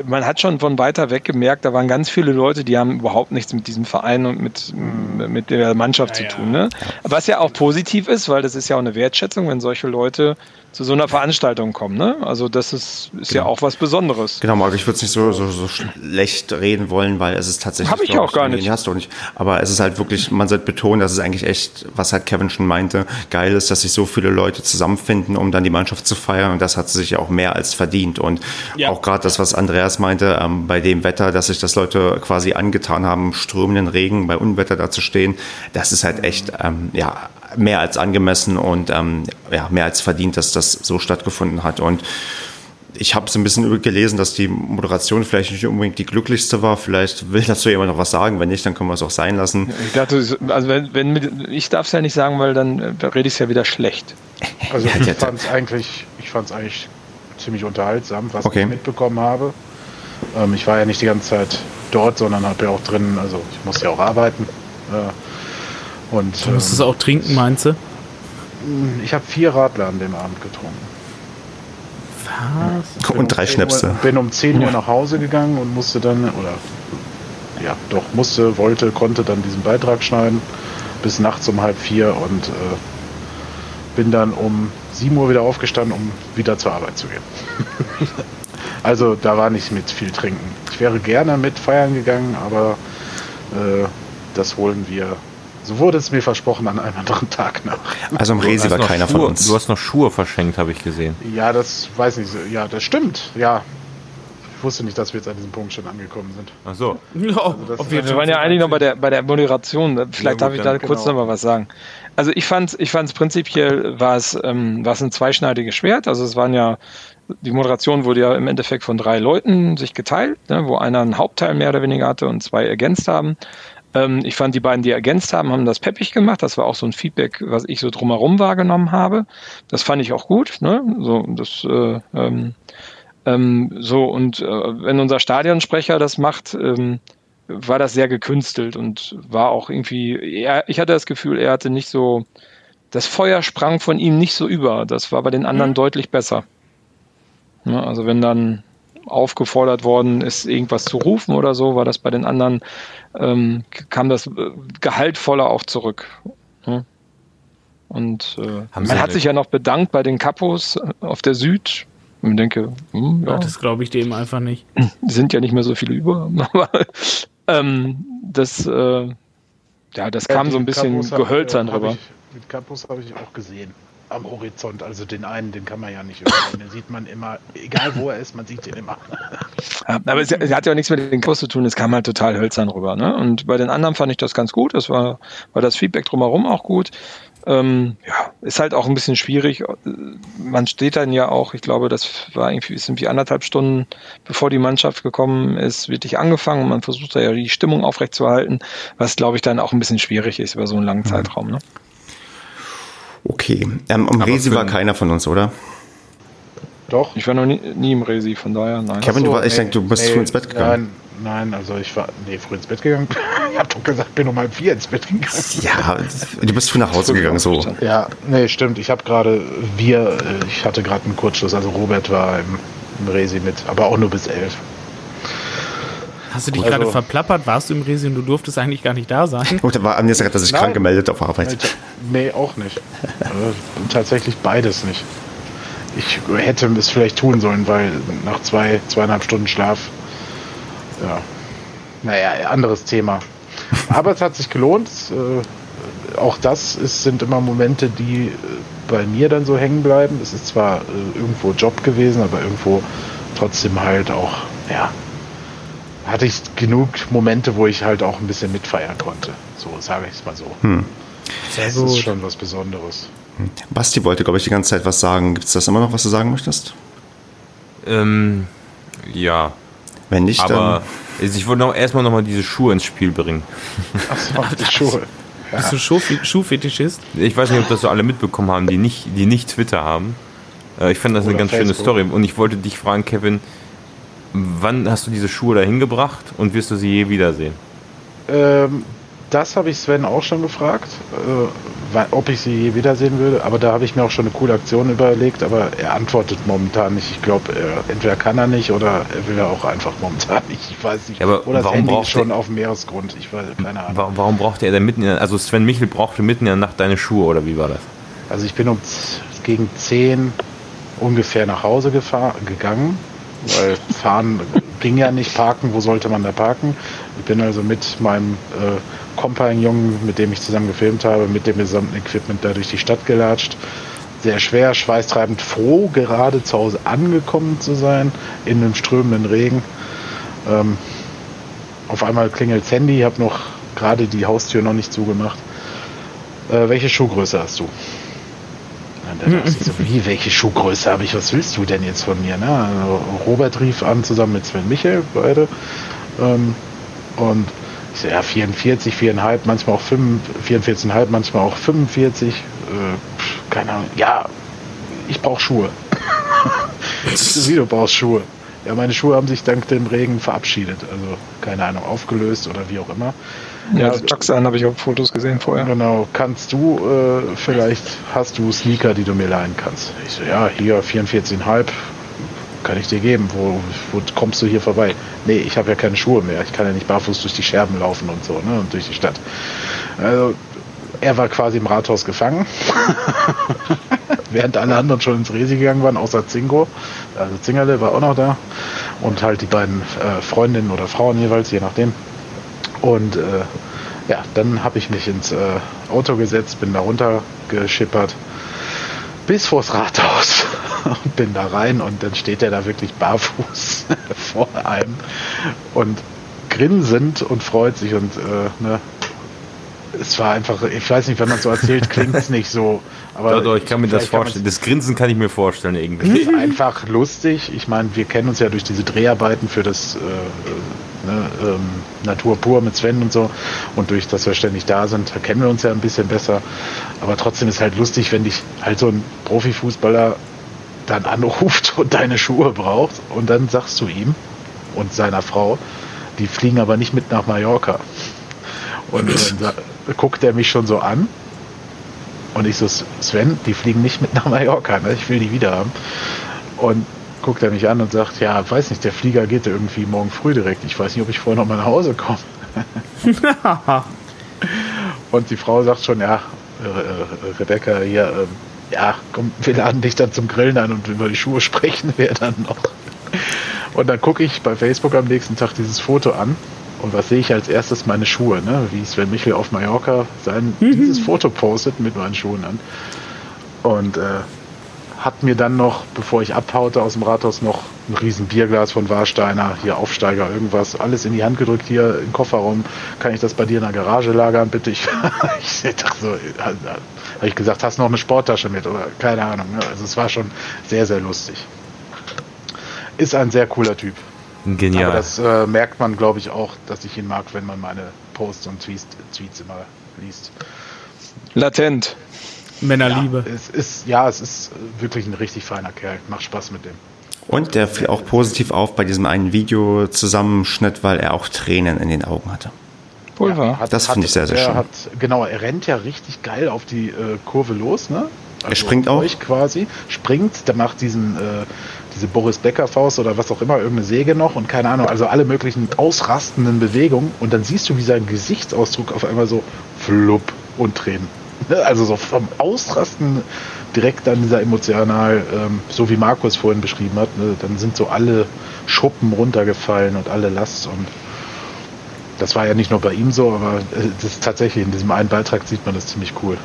man hat schon von weiter weg gemerkt, da waren ganz viele Leute, die haben überhaupt nichts mit diesem Verein und mit, mit der Mannschaft ja, zu tun. Ne? Was ja auch positiv ist, weil das ist ja auch eine Wertschätzung, wenn solche Leute zu so einer Veranstaltung kommen. Ne? Also das ist, ist genau. ja auch was Besonderes. Genau, Marc, ich würde es nicht so, so, so schlecht reden wollen, weil es ist tatsächlich... Habe ich auch gar nicht. Hast du nicht. Aber es ist halt wirklich, man sollte betonen, dass es eigentlich echt, was halt Kevin schon meinte, geil ist, dass sich so viele Leute zusammenfinden, um dann die Mannschaft zu feiern und das hat sich ja auch mehr als verdient. Und ja. auch gerade das, was Andreas meinte, ähm, bei dem Wetter, dass sich das Leute quasi angetan haben, strömenden Regen bei Unwetter da zu stehen, das ist halt echt, ähm, ja, mehr als angemessen und ähm, ja, mehr als verdient, dass das so stattgefunden hat. Und ich habe so ein bisschen gelesen, dass die Moderation vielleicht nicht unbedingt die glücklichste war. Vielleicht will dazu jemand noch was sagen. Wenn nicht, dann können wir es auch sein lassen. Ich dachte, also wenn, wenn ich darf es ja nicht sagen, weil dann äh, rede ich es ja wieder schlecht. Also ich fand es eigentlich, eigentlich ziemlich unterhaltsam, was okay. ich mitbekommen habe. Ähm, ich war ja nicht die ganze Zeit dort, sondern habe ja auch drin, also ich musste ja auch arbeiten. Äh, und, du musstest ähm, auch trinken, meinst du? Ich habe vier Radler an dem Abend getrunken. Was? Und drei Schnäpse. Uhr, bin um 10 Uhr nach Hause gegangen und musste dann, oder ja, doch, musste, wollte, konnte dann diesen Beitrag schneiden bis nachts um halb vier und äh, bin dann um 7 Uhr wieder aufgestanden, um wieder zur Arbeit zu gehen. also da war nicht mit viel trinken. Ich wäre gerne mit feiern gegangen, aber äh, das holen wir so wurde es mir versprochen an einem anderen Tag nach. Also im Resi war keiner Schuhe, von uns. Du hast noch Schuhe verschenkt, habe ich gesehen. Ja, das weiß ich. Ja, das stimmt. Ja. Ich wusste nicht, dass wir jetzt an diesem Punkt schon angekommen sind. Ach so. Also wir, wir waren ja eigentlich noch bei der, bei der Moderation. Vielleicht ja, darf ich da genau. kurz noch mal was sagen. Also ich fand ich fand's prinzipiell war es ähm, war es ein zweischneidiges Schwert. Also es waren ja die Moderation wurde ja im Endeffekt von drei Leuten sich geteilt, ne, wo einer einen Hauptteil mehr oder weniger hatte und zwei ergänzt haben. Ähm, ich fand, die beiden, die ergänzt haben, haben das peppig gemacht. Das war auch so ein Feedback, was ich so drumherum wahrgenommen habe. Das fand ich auch gut. Ne? So, das, äh, ähm, ähm, so und äh, wenn unser Stadionsprecher das macht, ähm, war das sehr gekünstelt und war auch irgendwie, er, ich hatte das Gefühl, er hatte nicht so, das Feuer sprang von ihm nicht so über. Das war bei den anderen mhm. deutlich besser. Ja, ne? also wenn dann aufgefordert worden ist, irgendwas zu rufen oder so, war das bei den anderen, ähm, kam das äh, gehaltvoller auch zurück. Ne? Und äh, man hat sich ja noch bedankt bei den Kapos auf der Süd. Und denke, hm, ja. Das glaube ich dem einfach nicht. Sind ja nicht mehr so viele über, aber ähm, das, äh, ja, das ja, kam so ein bisschen gehölzern drüber. Den Campus habe ich auch gesehen am Horizont. Also den einen, den kann man ja nicht übersehen. Den sieht man immer, egal wo er ist, man sieht ihn immer. Ja, aber es, es, hat ja auch nichts mit dem Kurs zu tun, es kam halt total hölzern rüber. Ne? Und bei den anderen fand ich das ganz gut. Das war, war das Feedback drumherum auch gut. Ähm, ja, ist halt auch ein bisschen schwierig. Man steht dann ja auch, ich glaube, das war irgendwie, sind wie anderthalb Stunden, bevor die Mannschaft gekommen ist, wirklich angefangen und man versucht da ja die Stimmung aufrechtzuerhalten, was glaube ich dann auch ein bisschen schwierig ist über so einen langen mhm. Zeitraum. Ne? Okay. Ähm, um Resi war keiner von uns, oder? Doch. Ich war noch nie, nie im Resi, von daher nein. Kevin, so, du war, ich nee, denke, du bist nee, früh ins Bett gegangen. Nein, nein, also ich war nee, früh ins Bett gegangen. ich hab doch gesagt, bin um halb vier ins Bett gegangen. Ja, du bist früh nach Hause gegangen, so. Ja, nee, stimmt. Ich habe gerade, wir, äh, ich hatte gerade einen Kurzschluss, also Robert war im, im Resi mit, aber auch nur bis elf. Hast du dich also, gerade verplappert? Warst du im Resi und du durftest eigentlich gar nicht da sein? Oh, da war Agnes gesagt, dass ich krank gemeldet auf Arbeit. Nee, auch nicht. Also, tatsächlich beides nicht. Ich hätte es vielleicht tun sollen, weil nach zwei, zweieinhalb Stunden Schlaf, ja, naja, anderes Thema. Aber es hat sich gelohnt. Äh, auch das ist, sind immer Momente, die äh, bei mir dann so hängen bleiben. Es ist zwar äh, irgendwo Job gewesen, aber irgendwo trotzdem halt auch, ja, hatte ich genug Momente, wo ich halt auch ein bisschen mitfeiern konnte. So sage ich es mal so. Hm. Sehr das gut. ist schon was Besonderes. Basti wollte, glaube ich, die ganze Zeit was sagen. Gibt es das immer noch, was du sagen möchtest? Ähm, ja. Wenn nicht, Aber dann ich wollte noch erstmal noch mal diese Schuhe ins Spiel bringen. Achso, die Schuhe. Ja. Bist du Schuh Schuhfetischist? Ich weiß nicht, ob das so alle mitbekommen haben, die nicht, die nicht Twitter haben. Äh, ich fand das Oder eine ganz Facebook. schöne Story. Und ich wollte dich fragen, Kevin, Wann hast du diese Schuhe dahin gebracht und wirst du sie je wiedersehen? Ähm, das habe ich Sven auch schon gefragt, äh, ob ich sie je wiedersehen würde. Aber da habe ich mir auch schon eine coole Aktion überlegt. Aber er antwortet momentan nicht. Ich glaube, entweder kann er nicht oder er will er auch einfach momentan nicht. Ich weiß nicht. Ja, aber oder das warum Handy ist schon auf dem Meeresgrund. Ich weiß keine Ahnung. Warum, warum brauchte er denn mitten in der, Also Sven Michel brauchte mitten in der Nacht deine Schuhe oder wie war das? Also ich bin um gegen 10 ungefähr nach Hause gefahren, gegangen weil fahren ging ja nicht, parken, wo sollte man da parken? Ich bin also mit meinem äh, Kompagnon, mit dem ich zusammen gefilmt habe, mit dem gesamten Equipment da durch die Stadt gelatscht. Sehr schwer, schweißtreibend froh, gerade zu Hause angekommen zu sein, in einem strömenden Regen. Ähm, auf einmal klingelt Handy, ich habe noch gerade die Haustür noch nicht zugemacht. Äh, welche Schuhgröße hast du? Und dann dachte ich so, wie, welche Schuhgröße habe ich, was willst du denn jetzt von mir? Ne? Also Robert rief an, zusammen mit Sven Michel, beide. Ähm, und ich so, ja, 44, 4,5, manchmal auch 5, 44,5, manchmal auch 45. Äh, keine Ahnung. Ja, ich brauche Schuhe. ich so, wie, du brauchst Schuhe? Ja, meine Schuhe haben sich dank dem Regen verabschiedet. Also, keine Ahnung, aufgelöst oder wie auch immer. Ja, also Chucks an habe ich auch Fotos gesehen vorher. Genau. Kannst du, äh, vielleicht hast du Sneaker, die du mir leihen kannst. Ich so, ja, hier 44,5 kann ich dir geben. Wo, wo kommst du hier vorbei? Nee, ich habe ja keine Schuhe mehr. Ich kann ja nicht barfuß durch die Scherben laufen und so, ne? Und durch die Stadt. Also, er war quasi im Rathaus gefangen. Während alle anderen schon ins Resi gegangen waren, außer Zingo. Also Zingerle war auch noch da. Und halt die beiden äh, Freundinnen oder Frauen jeweils, je nachdem. Und äh, ja, dann habe ich mich ins äh, Auto gesetzt, bin da runtergeschippert bis vors Rathaus und bin da rein und dann steht er da wirklich barfuß vor einem und grinsend und freut sich und äh, ne, es war einfach, ich weiß nicht, wenn man so erzählt, klingt es nicht so. Aber doch, doch, ich kann mir das vorstellen. Das Grinsen kann ich mir vorstellen irgendwie. Einfach lustig. Ich meine, wir kennen uns ja durch diese Dreharbeiten für das äh, ne, ähm, Natur pur mit Sven und so. Und durch, dass wir ständig da sind, kennen wir uns ja ein bisschen besser. Aber trotzdem ist halt lustig, wenn dich halt so ein Profifußballer dann anruft und deine Schuhe braucht und dann sagst du ihm und seiner Frau, die fliegen aber nicht mit nach Mallorca. Und dann guckt er mich schon so an und ich so, Sven, die fliegen nicht mit nach Mallorca, ne? ich will die wieder haben. Und guckt er mich an und sagt, ja, weiß nicht, der Flieger geht irgendwie morgen früh direkt. Ich weiß nicht, ob ich vorher noch mal nach Hause komme. und die Frau sagt schon, ja, äh, äh, Rebecca, hier, äh, ja, komm, wir laden dich dann zum Grillen an und über die Schuhe sprechen wir dann noch. Und dann gucke ich bei Facebook am nächsten Tag dieses Foto an und was sehe ich als erstes? Meine Schuhe, ne? wie Sven Michel auf Mallorca sein, mhm. dieses Foto postet mit meinen Schuhen an. Und äh, hat mir dann noch, bevor ich abhaute aus dem Rathaus, noch ein riesen Bierglas von Warsteiner, hier Aufsteiger, irgendwas, alles in die Hand gedrückt, hier im Kofferraum, kann ich das bei dir in der Garage lagern, bitte? Ich, ich dachte so, habe ich gesagt, hast du noch eine Sporttasche mit oder keine Ahnung. Ne? Also es war schon sehr, sehr lustig. Ist ein sehr cooler Typ. Genial. Aber das äh, merkt man, glaube ich, auch, dass ich ihn mag, wenn man meine Posts und Tweets, Tweets immer liest. Latent. Männerliebe. Ja, es ist, ja, es ist wirklich ein richtig feiner Kerl. Macht Spaß mit dem. Und der fiel auch positiv auf bei diesem einen Videozusammenschnitt, weil er auch Tränen in den Augen hatte. Pulver. Ja, hat, das finde ich sehr, sehr schön. Hat, genau, er rennt ja richtig geil auf die äh, Kurve los, ne? Also er springt auch. quasi, springt, der macht diesen, äh, diese Boris Becker Faust oder was auch immer, irgendeine Säge noch und keine Ahnung, also alle möglichen ausrastenden Bewegungen und dann siehst du, wie sein Gesichtsausdruck auf einmal so flupp und Tränen. Ne? Also so vom Ausrasten direkt dann dieser emotional, ähm, so wie Markus vorhin beschrieben hat, ne? dann sind so alle Schuppen runtergefallen und alle Last und das war ja nicht nur bei ihm so, aber äh, das ist tatsächlich in diesem einen Beitrag sieht man das ziemlich cool.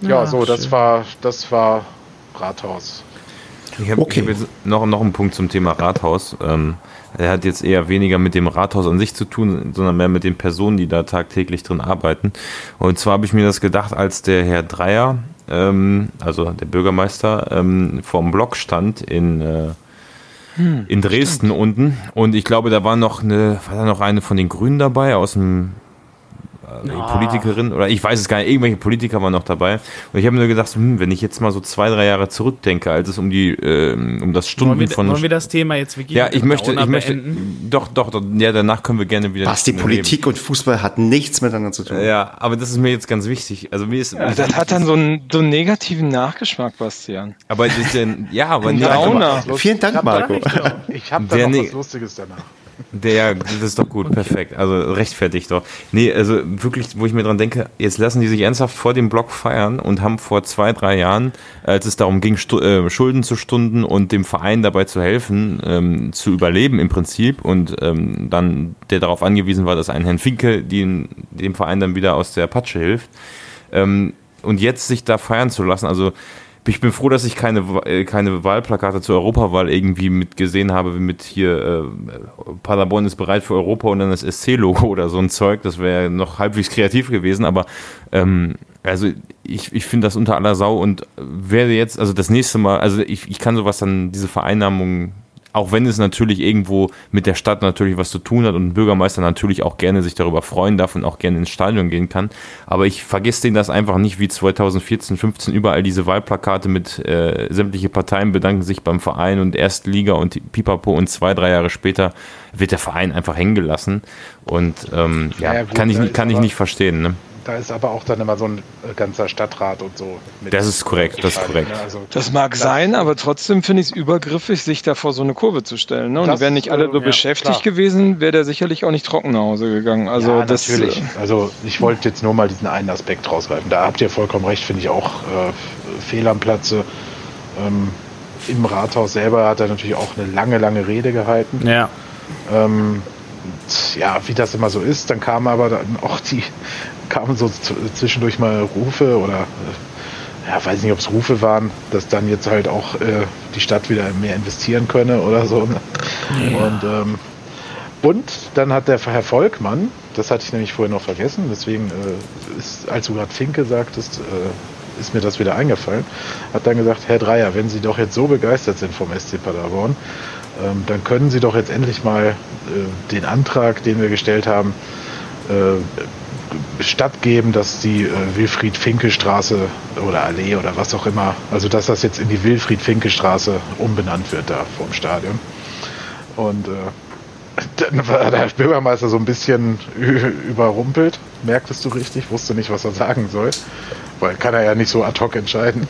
Ja, ja so, schön. das war, das war Rathaus. Ich habe okay. hab noch, noch einen Punkt zum Thema Rathaus. Ähm, er hat jetzt eher weniger mit dem Rathaus an sich zu tun, sondern mehr mit den Personen, die da tagtäglich drin arbeiten. Und zwar habe ich mir das gedacht, als der Herr Dreier, ähm, also der Bürgermeister, ähm, dem Block stand in, äh, hm, in Dresden stimmt. unten. Und ich glaube, da war noch eine, war da noch eine von den Grünen dabei aus dem ah. Politikerin oder ich weiß es gar nicht, irgendwelche Politiker waren noch dabei. Und ich habe mir nur gedacht, hm, wenn ich jetzt mal so zwei, drei Jahre zurückdenke, als es um die, äh, um das Stunden wollen wir, von. Wollen wir das Thema jetzt wirklich Ja, ich möchte, ich möchte, doch, doch, doch, ja, danach können wir gerne wieder. Was, die Politik geben. und Fußball hat nichts miteinander zu tun. Ja, aber das ist mir jetzt ganz wichtig. Also mir ist. Ja, das hat dann so einen, so einen negativen Nachgeschmack, Bastian. Aber das ist denn, ja, aber nee, Vielen Dank, Marco. Ich habe da noch was Lustiges danach. Der, das ist doch gut, perfekt. Also rechtfertigt doch. Nee, also wirklich, wo ich mir dran denke, jetzt lassen die sich ernsthaft vor dem Block feiern und haben vor zwei, drei Jahren, als es darum ging, äh, Schulden zu stunden und dem Verein dabei zu helfen, ähm, zu überleben im Prinzip und ähm, dann der darauf angewiesen war, dass ein Herrn Finke den, dem Verein dann wieder aus der Patsche hilft. Ähm, und jetzt sich da feiern zu lassen, also ich bin froh, dass ich keine, äh, keine Wahlplakate zur Europawahl irgendwie mitgesehen habe, wie mit hier äh, Paderborn ist bereit für Europa und dann das SC-Logo oder so ein Zeug. Das wäre noch halbwegs kreativ gewesen, aber ähm, also ich, ich finde das unter aller Sau und werde jetzt, also das nächste Mal, also ich, ich kann sowas dann, diese Vereinnahmung auch wenn es natürlich irgendwo mit der Stadt natürlich was zu tun hat und ein Bürgermeister natürlich auch gerne sich darüber freuen darf und auch gerne ins Stadion gehen kann. Aber ich vergesse den das einfach nicht, wie 2014, 15 überall diese Wahlplakate mit äh, sämtliche Parteien bedanken sich beim Verein und Erstliga und Pipapo und zwei, drei Jahre später wird der Verein einfach hängen gelassen. Und ähm, ja, ja gut, kann ich, kann ich nicht verstehen. Ne? Da ist aber auch dann immer so ein äh, ganzer Stadtrat und so. das ist korrekt, das ist korrekt. Ne? Also, das mag das sein, aber trotzdem finde ich es übergriffig, sich da vor so eine Kurve zu stellen. Ne? Und wären nicht alle so äh, beschäftigt klar. gewesen, wäre der sicherlich auch nicht trocken nach Hause gegangen. Also ja, das, natürlich. Äh, also ich wollte jetzt nur mal diesen einen Aspekt rausgreifen. Da habt ihr vollkommen recht, finde ich auch äh, fehl am Platze. Ähm, Im Rathaus selber hat er natürlich auch eine lange, lange Rede gehalten. Ja. Ähm, ja, wie das immer so ist, dann kamen aber dann auch die kamen so zwischendurch mal Rufe oder äh, ja, weiß nicht, ob es Rufe waren, dass dann jetzt halt auch äh, die Stadt wieder mehr investieren könne oder so. Ne? Ja. Und, ähm, und dann hat der Herr Volkmann, das hatte ich nämlich vorher noch vergessen, deswegen äh, ist, als du gerade Finke sagtest, äh, ist mir das wieder eingefallen, hat dann gesagt, Herr Dreier, wenn Sie doch jetzt so begeistert sind vom SC Paderborn, ähm, dann können Sie doch jetzt endlich mal äh, den Antrag, den wir gestellt haben, äh, stattgeben, dass die äh, Wilfried-Finke-Straße oder Allee oder was auch immer, also dass das jetzt in die Wilfried-Finke-Straße umbenannt wird da vorm Stadion. Und äh, dann war der Bürgermeister so ein bisschen überrumpelt, merktest du richtig, wusste nicht, was er sagen soll, weil kann er ja nicht so ad hoc entscheiden.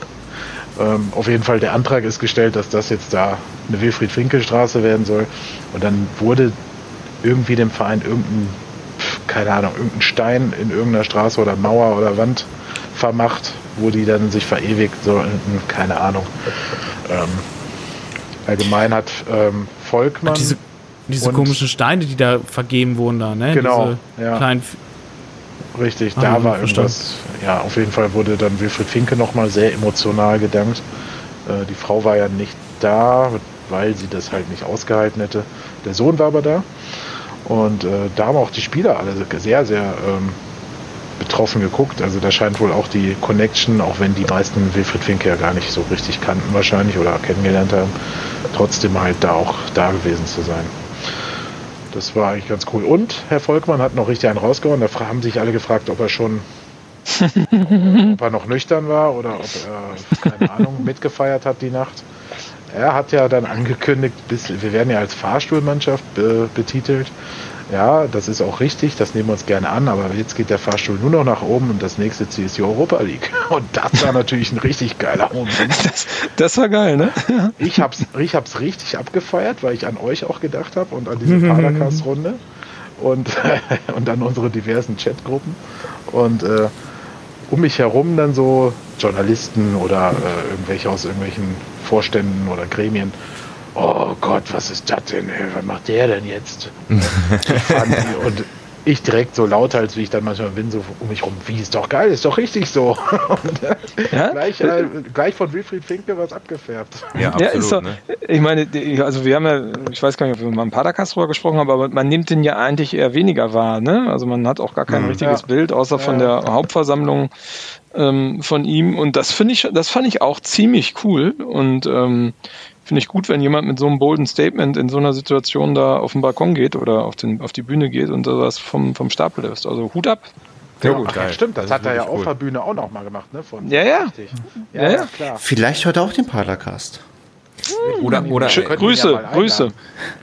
Ähm, auf jeden Fall, der Antrag ist gestellt, dass das jetzt da eine Wilfried-Finke-Straße werden soll. Und dann wurde irgendwie dem Verein irgendein keine Ahnung, irgendein Stein in irgendeiner Straße oder Mauer oder Wand vermacht, wo die dann sich verewigt, so, keine Ahnung. Ähm, allgemein hat ähm, Volkmann. Diese, diese komischen Steine, die da vergeben wurden, da, ne? Genau. Diese ja. kleinen Richtig, ah, da war irgendwas. Ja, auf jeden Fall wurde dann Wilfried Finke nochmal sehr emotional gedankt. Äh, die Frau war ja nicht da, weil sie das halt nicht ausgehalten hätte. Der Sohn war aber da. Und äh, da haben auch die Spieler alle sehr, sehr ähm, betroffen geguckt. Also da scheint wohl auch die Connection, auch wenn die meisten Wilfried Finke ja gar nicht so richtig kannten wahrscheinlich oder kennengelernt haben, trotzdem halt da auch da gewesen zu sein. Das war eigentlich ganz cool. Und Herr Volkmann hat noch richtig einen rausgehauen. Da haben sich alle gefragt, ob er schon ob er noch nüchtern war oder ob er, keine Ahnung, mitgefeiert hat die Nacht. Er hat ja dann angekündigt, bis, wir werden ja als Fahrstuhlmannschaft be, betitelt. Ja, das ist auch richtig, das nehmen wir uns gerne an, aber jetzt geht der Fahrstuhl nur noch nach oben und das nächste Ziel ist die Europa League. Und das war natürlich ein richtig geiler Moment. Das, das war geil, ne? Ich hab's, ich hab's richtig abgefeiert, weil ich an euch auch gedacht habe und an diese Padercast-Runde und, und an unsere diversen Chatgruppen. Und äh, um mich herum dann so Journalisten oder äh, irgendwelche aus irgendwelchen Vorständen oder Gremien. Oh Gott, was ist das denn? Was macht der denn jetzt? und ich direkt so lauter, als wie ich dann manchmal bin, so um mich rum, wie ist doch geil, ist doch richtig so. Ja? gleich, äh, gleich von Wilfried Finke was abgefärbt. Ja, absolut, ja, ist doch, ne? Ich meine, also wir haben ja, ich weiß gar nicht, ob wir mal im Padercast drüber gesprochen haben, aber man nimmt den ja eigentlich eher weniger wahr. Ne? Also man hat auch gar kein mhm, richtiges ja. Bild, außer von der Hauptversammlung ähm, von ihm. Und das finde ich, das fand ich auch ziemlich cool. Und ähm, finde ich gut, wenn jemand mit so einem bolden Statement in so einer Situation da auf den Balkon geht oder auf, den, auf die Bühne geht und das vom, vom Stapel lässt. Also Hut ab. Sehr ja, gut, ach, stimmt, das, das hat er ja cool. auf der Bühne auch noch mal gemacht, ne? Von, ja, ja. ja. ja, klar. Vielleicht heute auch den Paracast. Oder, oder äh, Grüße, ja Grüße.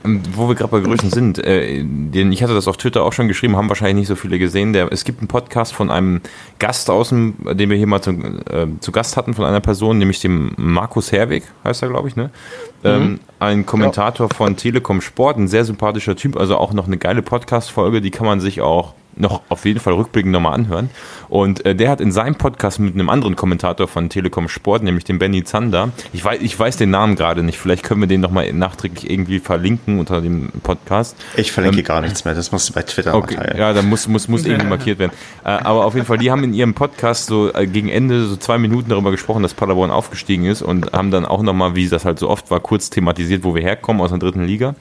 Ähm, wo wir gerade bei Grüßen sind, äh, den, ich hatte das auf Twitter auch schon geschrieben, haben wahrscheinlich nicht so viele gesehen. Der, es gibt einen Podcast von einem Gast außen, den wir hier mal zu, äh, zu Gast hatten, von einer Person, nämlich dem Markus Herweg, heißt er, glaube ich, ne? Mhm. Ähm, ein Kommentator ja. von Telekom Sport, ein sehr sympathischer Typ, also auch noch eine geile Podcast-Folge, die kann man sich auch noch auf jeden Fall rückblickend nochmal anhören. Und äh, der hat in seinem Podcast mit einem anderen Kommentator von Telekom Sport, nämlich dem Benny Zander, ich weiß, ich weiß den Namen gerade nicht, vielleicht können wir den nochmal nachträglich irgendwie verlinken unter dem Podcast. Ich verlinke ähm, gar nichts mehr, das musst du bei Twitter okay, teilen. Ja, da muss, muss, muss irgendwie markiert werden. Äh, aber auf jeden Fall, die haben in ihrem Podcast so äh, gegen Ende so zwei Minuten darüber gesprochen, dass Paderborn aufgestiegen ist und haben dann auch nochmal, wie das halt so oft war, kurz thematisiert, wo wir herkommen aus der dritten Liga.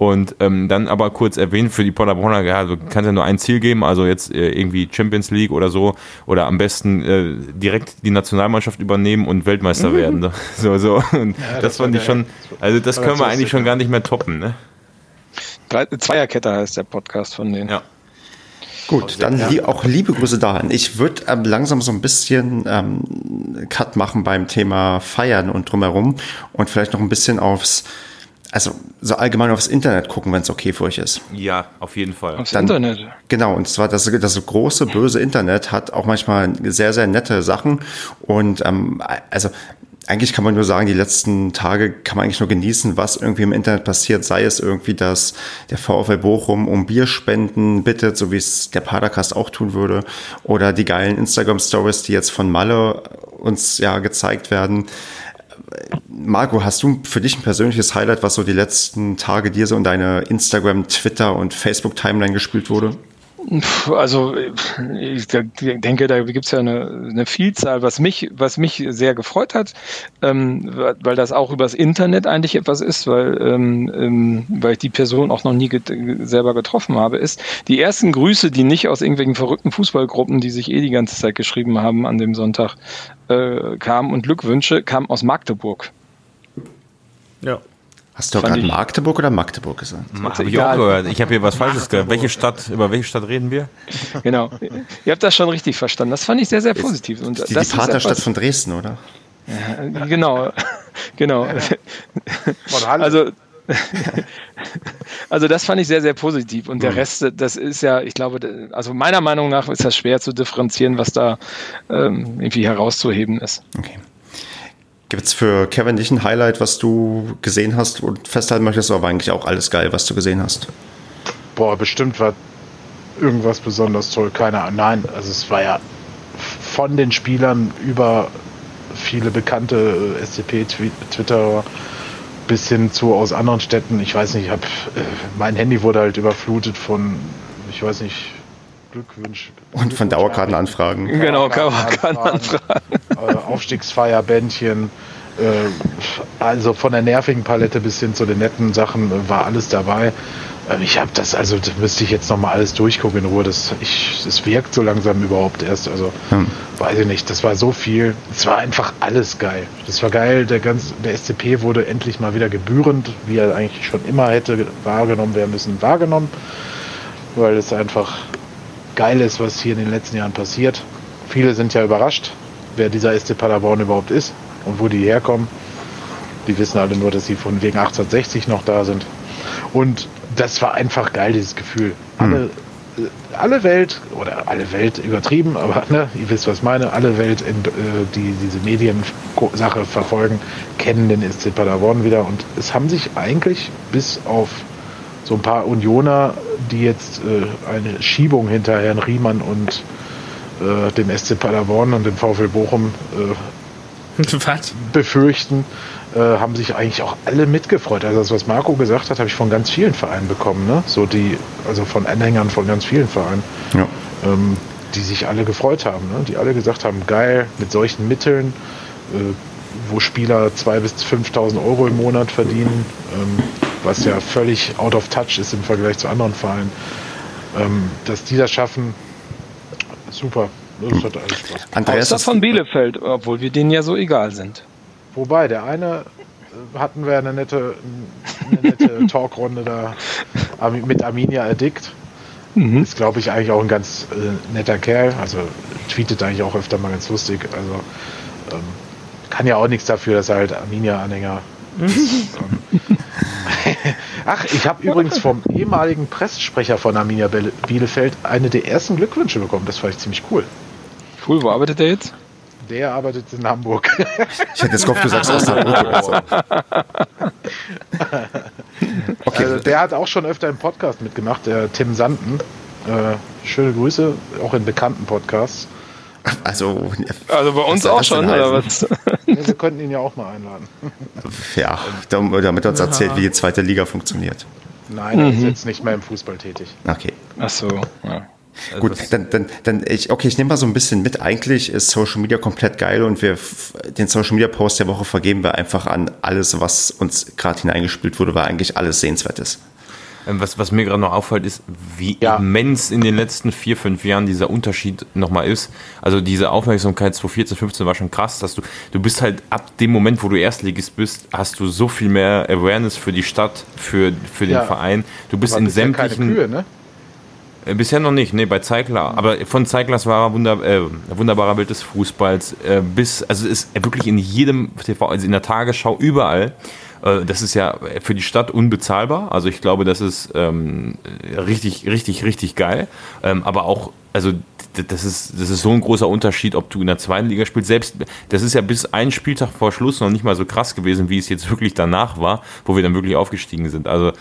Und ähm, dann aber kurz erwähnt für die Paderborner, ja, du kannst ja nur ein Ziel geben, also jetzt äh, irgendwie Champions League oder so, oder am besten äh, direkt die Nationalmannschaft übernehmen und Weltmeister mhm. werden. Ne? So, so. Und ja, das, das fand ich schon, also das können wir eigentlich schon gar nicht mehr toppen, ne? Zweierkette heißt der Podcast von denen. Ja. Gut, dann ja. auch liebe Grüße dahin. Ich würde ähm, langsam so ein bisschen ähm, Cut machen beim Thema Feiern und drumherum und vielleicht noch ein bisschen aufs also so allgemein aufs Internet gucken, wenn es okay für euch ist. Ja, auf jeden Fall. Aufs Dann, Internet. Genau, und zwar das, das große, böse Internet hat auch manchmal sehr, sehr nette Sachen. Und ähm, also eigentlich kann man nur sagen, die letzten Tage kann man eigentlich nur genießen, was irgendwie im Internet passiert, sei es irgendwie, dass der VfL Bochum um Bierspenden bittet, so wie es der Padercast auch tun würde, oder die geilen Instagram-Stories, die jetzt von Malle uns ja gezeigt werden. Marco, hast du für dich ein persönliches Highlight, was so die letzten Tage dir so in deine Instagram, Twitter und Facebook-Timeline gespielt wurde? Also ich denke, da gibt es ja eine, eine, Vielzahl, was mich, was mich sehr gefreut hat, ähm, weil das auch übers Internet eigentlich etwas ist, weil, ähm, ähm, weil ich die Person auch noch nie get selber getroffen habe, ist die ersten Grüße, die nicht aus irgendwelchen verrückten Fußballgruppen, die sich eh die ganze Zeit geschrieben haben an dem Sonntag, äh, kamen und Glückwünsche kamen aus Magdeburg. Ja. Hast du gerade Magdeburg oder Magdeburg gesagt? Habe ich auch gehört. Ich habe hier was Falsches gehört. Welche Stadt, über welche Stadt reden wir? Genau. Ihr habt das schon richtig verstanden. Das fand ich sehr, sehr positiv. Und die, das die Paterstadt von Dresden, oder? Ja, genau. genau. Also, also das fand ich sehr, sehr positiv. Und der mhm. Rest, das ist ja, ich glaube, also meiner Meinung nach ist das schwer zu differenzieren, was da ähm, irgendwie herauszuheben ist. Okay. Gibt es für Kevin nicht ein Highlight, was du gesehen hast und festhalten möchtest, aber eigentlich auch alles geil, was du gesehen hast? Boah, bestimmt war irgendwas besonders toll. Keine Ahnung. Nein, also es war ja von den Spielern über viele bekannte äh, SCP-Twitterer bis hin zu aus anderen Städten. Ich weiß nicht, ich hab, äh, mein Handy wurde halt überflutet von, ich weiß nicht, Glückwünsch. Und von Dauerkartenanfragen. Genau, Dauerkartenanfragen. Äh, Aufstiegsfeierbändchen. Äh, also von der nervigen Palette bis hin zu den netten Sachen äh, war alles dabei. Ähm, ich habe das, also das müsste ich jetzt nochmal alles durchgucken in Ruhe. Das, ich, das wirkt so langsam überhaupt erst. Also hm. weiß ich nicht, das war so viel. Es war einfach alles geil. Das war geil. Der, ganz, der SCP wurde endlich mal wieder gebührend, wie er eigentlich schon immer hätte wahrgenommen werden müssen, wahrgenommen. Weil es einfach geil ist, was hier in den letzten Jahren passiert. Viele sind ja überrascht, wer dieser SC Paderborn überhaupt ist und wo die herkommen. Die wissen alle nur, dass sie von wegen 1860 noch da sind. Und das war einfach geil, dieses Gefühl. Hm. Alle, äh, alle Welt, oder alle Welt übertrieben, aber ne, ihr wisst, was ich meine, alle Welt, in, äh, die diese Mediensache verfolgen, kennen den SC Paderborn wieder. Und es haben sich eigentlich bis auf so ein paar Unioner, die jetzt äh, eine Schiebung hinter Herrn Riemann und äh, dem SC Paderborn und dem VfL Bochum äh, befürchten, äh, haben sich eigentlich auch alle mitgefreut. Also das, was Marco gesagt hat, habe ich von ganz vielen Vereinen bekommen. Ne? So die, also von Anhängern von ganz vielen Vereinen, ja. ähm, die sich alle gefreut haben. Ne? Die alle gesagt haben, geil, mit solchen Mitteln, äh, wo Spieler 2.000 bis 5.000 Euro im Monat verdienen, ähm, was ja völlig out of touch ist im Vergleich zu anderen Vereinen. Ähm, dass die das schaffen, super. Das hat alles Spaß. Andreas Außer von Bielefeld, obwohl wir denen ja so egal sind. Wobei, der eine äh, hatten wir eine nette, eine nette Talkrunde da mit Arminia Addict. Mhm. Ist, glaube ich, eigentlich auch ein ganz äh, netter Kerl. Also tweetet eigentlich auch öfter mal ganz lustig. Also ähm, kann ja auch nichts dafür, dass er halt Arminia-Anhänger. Ach, ich habe übrigens vom ehemaligen Pressesprecher von Arminia Bielefeld eine der ersten Glückwünsche bekommen. Das fand ich ziemlich cool. Cool, wo arbeitet der jetzt? Der arbeitet in Hamburg. Ich hätte jetzt gehofft, du sagst aus Hamburg. okay. Also der hat auch schon öfter im Podcast mitgemacht, der Tim Sanden. Äh, schöne Grüße, auch in bekannten Podcasts. Also, also bei uns auch schon, oder was? Ja, wir könnten ihn ja auch mal einladen. Ja, damit er uns erzählt, wie die zweite Liga funktioniert. Nein, er mhm. ist jetzt nicht mehr im Fußball tätig. Okay. Ach so, ja. Also Gut, dann, dann, dann ich, okay, ich nehme mal so ein bisschen mit. Eigentlich ist Social Media komplett geil und wir den Social Media Post der Woche vergeben wir einfach an alles, was uns gerade hineingespielt wurde, weil eigentlich alles sehenswert ist. Ähm, was, was mir gerade noch auffällt, ist, wie ja. immens in den letzten vier, fünf Jahren dieser Unterschied nochmal ist. Also diese Aufmerksamkeit 2014, 15 war schon krass, dass du, du bist halt ab dem Moment, wo du Erstligist bist, hast du so viel mehr Awareness für die Stadt, für, für den ja. Verein. Du bist in sämtlichen. Kühe, ne? Äh, bisher noch nicht, nee, bei Zeigler. Aber von Zeiglers war wunder, äh, wunderbarer Bild des Fußballs äh, bis, also ist wirklich in jedem TV, also in der Tagesschau, überall. Äh, das ist ja für die Stadt unbezahlbar. Also ich glaube, das ist ähm, richtig, richtig, richtig geil. Ähm, aber auch, also das ist, das ist so ein großer Unterschied, ob du in der zweiten Liga spielst. Selbst, das ist ja bis einen Spieltag vor Schluss noch nicht mal so krass gewesen, wie es jetzt wirklich danach war, wo wir dann wirklich aufgestiegen sind. Also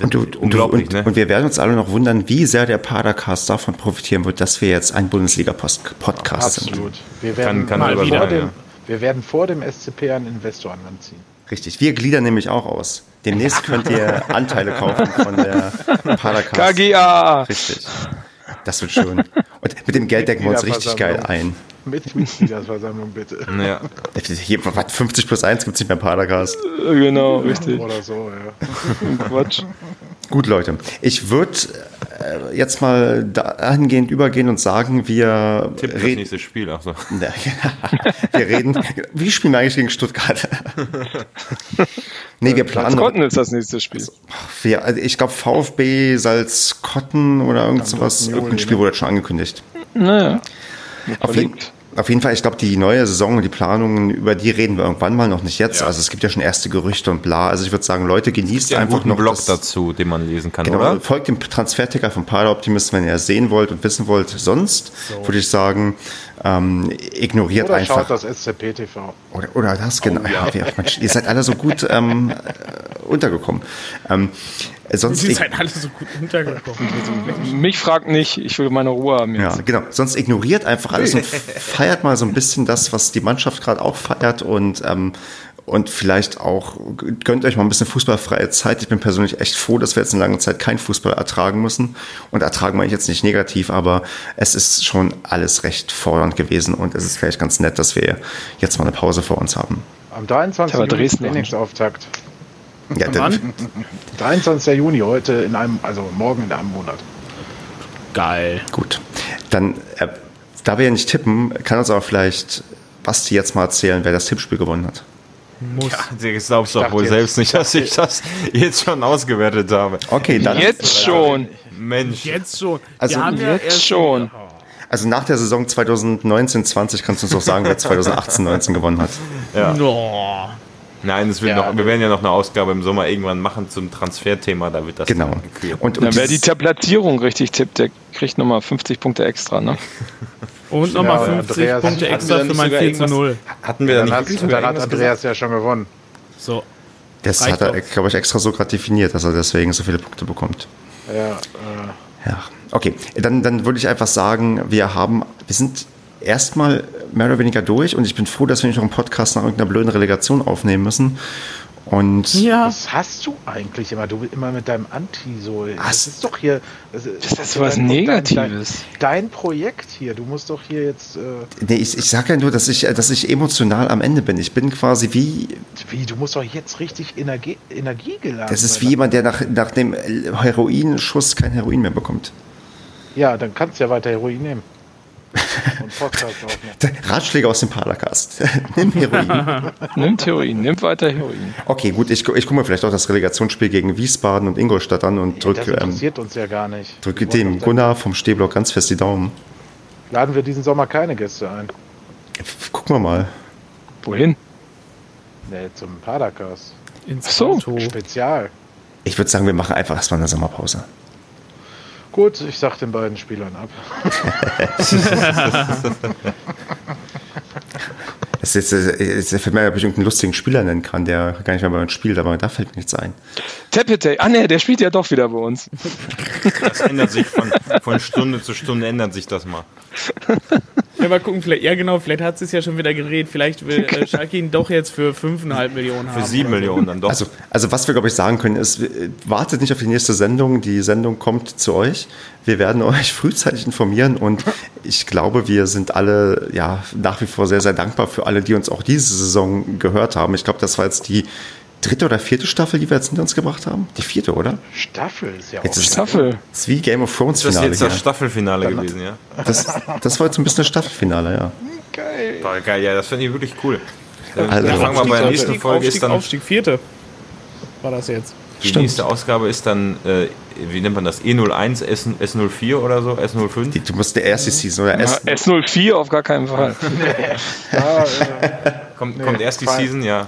und, du, und, du, und, ne? und, wir werden uns alle noch wundern, wie sehr der Padercast davon profitieren wird, dass wir jetzt ein Bundesliga-Podcast sind. Absolut. Wir werden, kann, kann mal wieder, dem, ja. wir werden vor dem SCP einen Investor anziehen. Richtig, wir gliedern nämlich auch aus. Demnächst könnt ihr Anteile kaufen von der Padercast. KGA! Richtig. Das wird schön. Und mit dem Geld decken wir uns richtig geil ein. Mit Mitgliederversammlung bitte. Ja. Hier, 50 plus 1 gibt es nicht mehr Padercast. Genau, richtig. Oder so, ja. Quatsch. Gut, Leute. Ich würde äh, jetzt mal dahingehend übergehen und sagen, wir Tipp das nächste Spiel. Ach so. wir reden. Wie spielen wir eigentlich gegen Stuttgart? nee, wir planen. Salzkotten ist das nächste Spiel. Wir, also ich glaube VfB Salzkotten oder irgend sowas. Irgendein Spiel wurde schon angekündigt. Naja. Auf jeden, auf jeden Fall, ich glaube, die neue Saison und die Planungen, über die reden wir irgendwann mal, noch nicht jetzt. Ja. Also es gibt ja schon erste Gerüchte und bla. Also ich würde sagen, Leute, genießt ja einfach noch Blog das, dazu, den man lesen kann, genau, oder? Folgt dem Transferticker von Pader Optimist, wenn ihr es sehen wollt und wissen wollt. Sonst so. würde ich sagen, ähm, ignoriert oder einfach. Schaut das SCP-TV. Oder, oder das, genau. Oh, ja. Ja, Mensch, ihr seid alle so gut ähm, untergekommen. Ähm, sonst ihr seid alle so gut untergekommen. Mich fragt nicht, ich will meine Ruhe haben. Jetzt. Ja, genau. Sonst ignoriert einfach alles und feiert mal so ein bisschen das, was die Mannschaft gerade auch feiert und ähm, und vielleicht auch gönnt euch mal ein bisschen fußballfreie Zeit. Ich bin persönlich echt froh, dass wir jetzt eine lange Zeit kein Fußball ertragen müssen. Und ertragen meine ich jetzt nicht negativ, aber es ist schon alles recht fordernd gewesen und es ist vielleicht ganz nett, dass wir jetzt mal eine Pause vor uns haben. Am 23. Aber Juni Dresden Trainingsauftakt. Ja, dann, 23. Juni heute in einem, also morgen in einem Monat. Geil. Gut. Dann, äh, da wir ja nicht tippen, kann uns aber vielleicht Basti jetzt mal erzählen, wer das Tippspiel gewonnen hat. Muss. Ja, du glaubst doch wohl jetzt, selbst nicht, dass ich das jetzt schon ausgewertet habe. Okay, dann. Jetzt schon. Mensch. Jetzt schon. Also jetzt schon. Also nach der Saison 2019-20 kannst du uns doch sagen, wer 2018-19 gewonnen hat. Ja. No. Nein, es wird ja, noch, wir werden ja noch eine Ausgabe im Sommer irgendwann machen zum Transferthema, da wird das genau. Und, und dann, wer die Platzierung richtig tippt, der kriegt nochmal 50 Punkte extra, ne? Und nochmal 50 Andreas, Punkte extra für mein 4 zu 0. Hatten wir dann, dann nicht Dann hat Andreas ja schon gewonnen. So. Das hat er, glaube ich, extra so gerade definiert, dass er deswegen so viele Punkte bekommt. Ja, äh. ja. Okay, dann, dann würde ich einfach sagen, wir haben, wir sind erstmal mehr oder weniger durch und ich bin froh, dass wir nicht noch einen Podcast nach irgendeiner blöden Relegation aufnehmen müssen. Und ja. Was hast du eigentlich immer? Du immer mit deinem Anti so. Das ist doch hier. Das ist das so was Negatives. Dein, dein, Projekt hier. Du musst doch hier jetzt. Äh nee, ich, ich sage ja nur, dass ich, dass ich emotional am Ende bin. Ich bin quasi wie. Wie? Du musst doch jetzt richtig Energie, Energie geladen. Das ist wie jemand, der nach, nach dem Heroinschuss kein Heroin mehr bekommt. Ja, dann kannst du ja weiter Heroin nehmen. Ratschläge aus dem Paracast. nimm Heroin. nimm Heroin, nimm weiter Heroin. Okay, gut, ich, ich gucke mir vielleicht auch das Relegationsspiel gegen Wiesbaden und Ingolstadt an und drücke. Das ähm, interessiert ähm, uns ja gar nicht. Drücke dem Gunnar vom Stehblock ganz fest die Daumen. Laden wir diesen Sommer keine Gäste ein. Gucken wir mal. Wohin? Nee, zum Padercast. Ins so. Spezial. Ich würde sagen, wir machen einfach erstmal eine Sommerpause. Gut, ich sag den beiden Spielern ab. Es ist, es fällt mir, ob ich irgendeinen lustigen Spieler nennen kann, der gar nicht mehr bei uns spielt, aber da fällt mir nichts ein. Tepete, ah ne, der spielt ja doch wieder bei uns. Das ändert sich von, von Stunde zu Stunde, ändert sich das mal. Ja, mal gucken, vielleicht, ja genau, vielleicht hat es ja schon wieder gedreht. Vielleicht will äh, Schalke ihn doch jetzt für 5,5 Millionen haben. Für 7 Millionen dann doch. Also, also was wir, glaube ich, sagen können, ist, wartet nicht auf die nächste Sendung. Die Sendung kommt zu euch. Wir werden euch frühzeitig informieren und ich glaube, wir sind alle ja nach wie vor sehr, sehr dankbar für alle, die uns auch diese Saison gehört haben. Ich glaube, das war jetzt die dritte oder vierte Staffel, die wir jetzt hinter uns gebracht haben? Die vierte, oder? Staffel ist ja jetzt auch ist Staffel. Das ist wie Game of Thrones Finale. Das ist jetzt das Staffelfinale Dann gewesen, ja. Das, das war jetzt ein bisschen das Staffelfinale, ja. Geil. War geil, ja, das finde ich wirklich cool. Also, wir fangen mal bei der nächsten Folge Aufstieg, ist dann Aufstieg vierte. War das jetzt? Die Stimmt. nächste Ausgabe ist dann, äh, wie nennt man das? E01, S, S04 oder so? S05? Die, du musst der erste Season oder S. Ja, S04 auf gar keinen Fall. ja, äh, kommt, nee, kommt erst die Season, ja.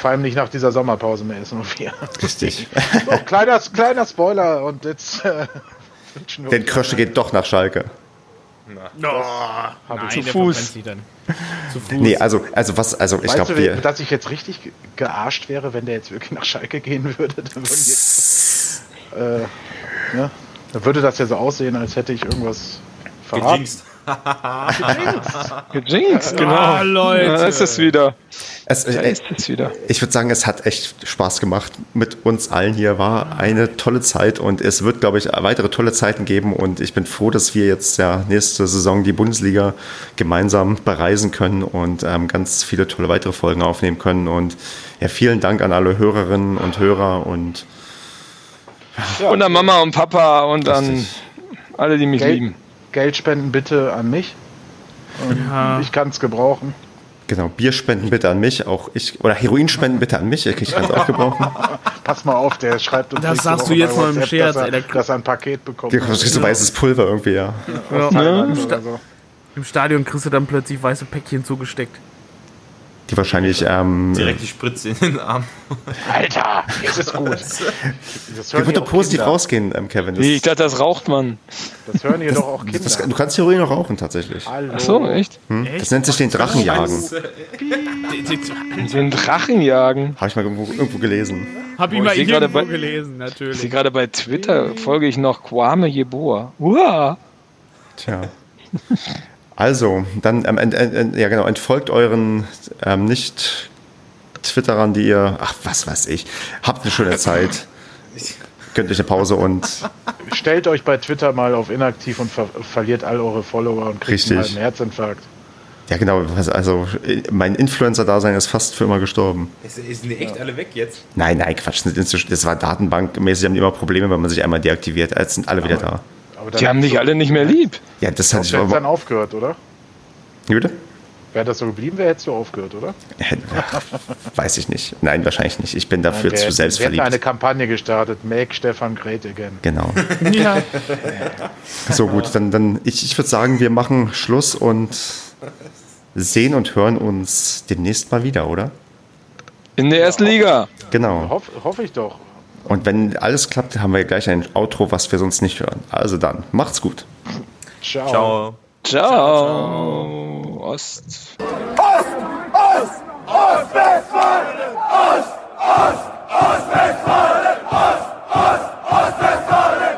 Vor allem nicht nach dieser Sommerpause mehr ist nur vier. Richtig. so, kleiner, kleiner Spoiler und jetzt. Äh, Den Krösche geht doch nach Schalke. No, Nein, zu Fuß. Zu Fuß. Nee, also, also was, also ich glaube, wir. Dass ich jetzt richtig gearscht wäre, wenn der jetzt wirklich nach Schalke gehen würde, dann würden jetzt, äh, ja, dann würde das ja so aussehen, als hätte ich irgendwas verraten. Gejinxt. Gejinxt, genau. Ah, Leute. Da ist es wieder. Es, da ist es wieder. Ich würde sagen, es hat echt Spaß gemacht mit uns allen hier. War eine tolle Zeit und es wird, glaube ich, weitere tolle Zeiten geben. Und ich bin froh, dass wir jetzt ja nächste Saison die Bundesliga gemeinsam bereisen können und ähm, ganz viele tolle weitere Folgen aufnehmen können. Und ja, vielen Dank an alle Hörerinnen und Hörer und ja, und an Mama und Papa und an alle, die mich Geld, lieben. Geld spenden bitte an mich. Ja. Ich kann es gebrauchen. Genau, Bier spenden bitte an mich, auch ich, oder Heroin spenden bitte an mich, ich kann es auch gebrauchen. Pass mal auf, der schreibt uns Das sagst du jetzt mal im Scherz, dass er, dass er ein Paket bekommt. Du kriegst so weißes Pulver irgendwie, ja. ja. ja. Im, Sta so. Im Stadion kriegst du dann plötzlich weiße Päckchen zugesteckt. Die wahrscheinlich. Ähm, Direkt die Spritze in den Arm. Alter, ist gut. Das das wird doch positiv Kinder. rausgehen, ähm, Kevin. Das ich dachte, das raucht man. Das hören hier das, doch auch Kinder. Das, du kannst Theorie noch rauchen, tatsächlich. Hallo. Ach so, echt? Hm? echt? Das nennt sich den Drachenjagen. den Drachenjagen? Habe ich mal irgendwo, irgendwo gelesen. Habe ich oh, mal irgendwo bei, gelesen, natürlich. Ich gerade bei Twitter, folge ich noch Kwame Jeboa. Uah. Tja. Also, dann, ähm, äh, äh, ja genau, entfolgt euren ähm, nicht Twitterern, die ihr, ach, was weiß ich, habt eine schöne Zeit. Könnt euch eine Pause und. Stellt euch bei Twitter mal auf inaktiv und ver verliert all eure Follower und kriegt Richtig. einen Herzinfarkt. Ja, genau. Also, mein Influencer-Dasein ist fast für immer gestorben. Ist, sind die echt ja. alle weg jetzt? Nein, nein, Quatsch. Das war datenbankmäßig, haben die immer Probleme, wenn man sich einmal deaktiviert. Jetzt sind alle wieder da. Die haben dich alle nicht mehr lieb. Ja, das hat ich aber. dann aufgehört, oder? Wie bitte? Wäre das so geblieben, wäre hättest du aufgehört, oder? Weiß ich nicht. Nein, wahrscheinlich nicht. Ich bin dafür Nein, zu selbstverliebt. Wir hätten eine Kampagne gestartet, Make Stefan Great again. Genau. ja. So gut, dann, dann ich, ich würde sagen, wir machen Schluss und sehen und hören uns demnächst mal wieder, oder? In der ersten Liga. Genau. Hoff, hoffe ich doch. Und wenn alles klappt, haben wir gleich ein Outro, was wir sonst nicht hören. Also dann, macht's gut. Ciao. Ciao. Ciao. Ciao. Ost. Ost. Ost. Ostwestfalen. Ost. Ost. Ostwestfalen. Ost. Ost. Ostwestfalen.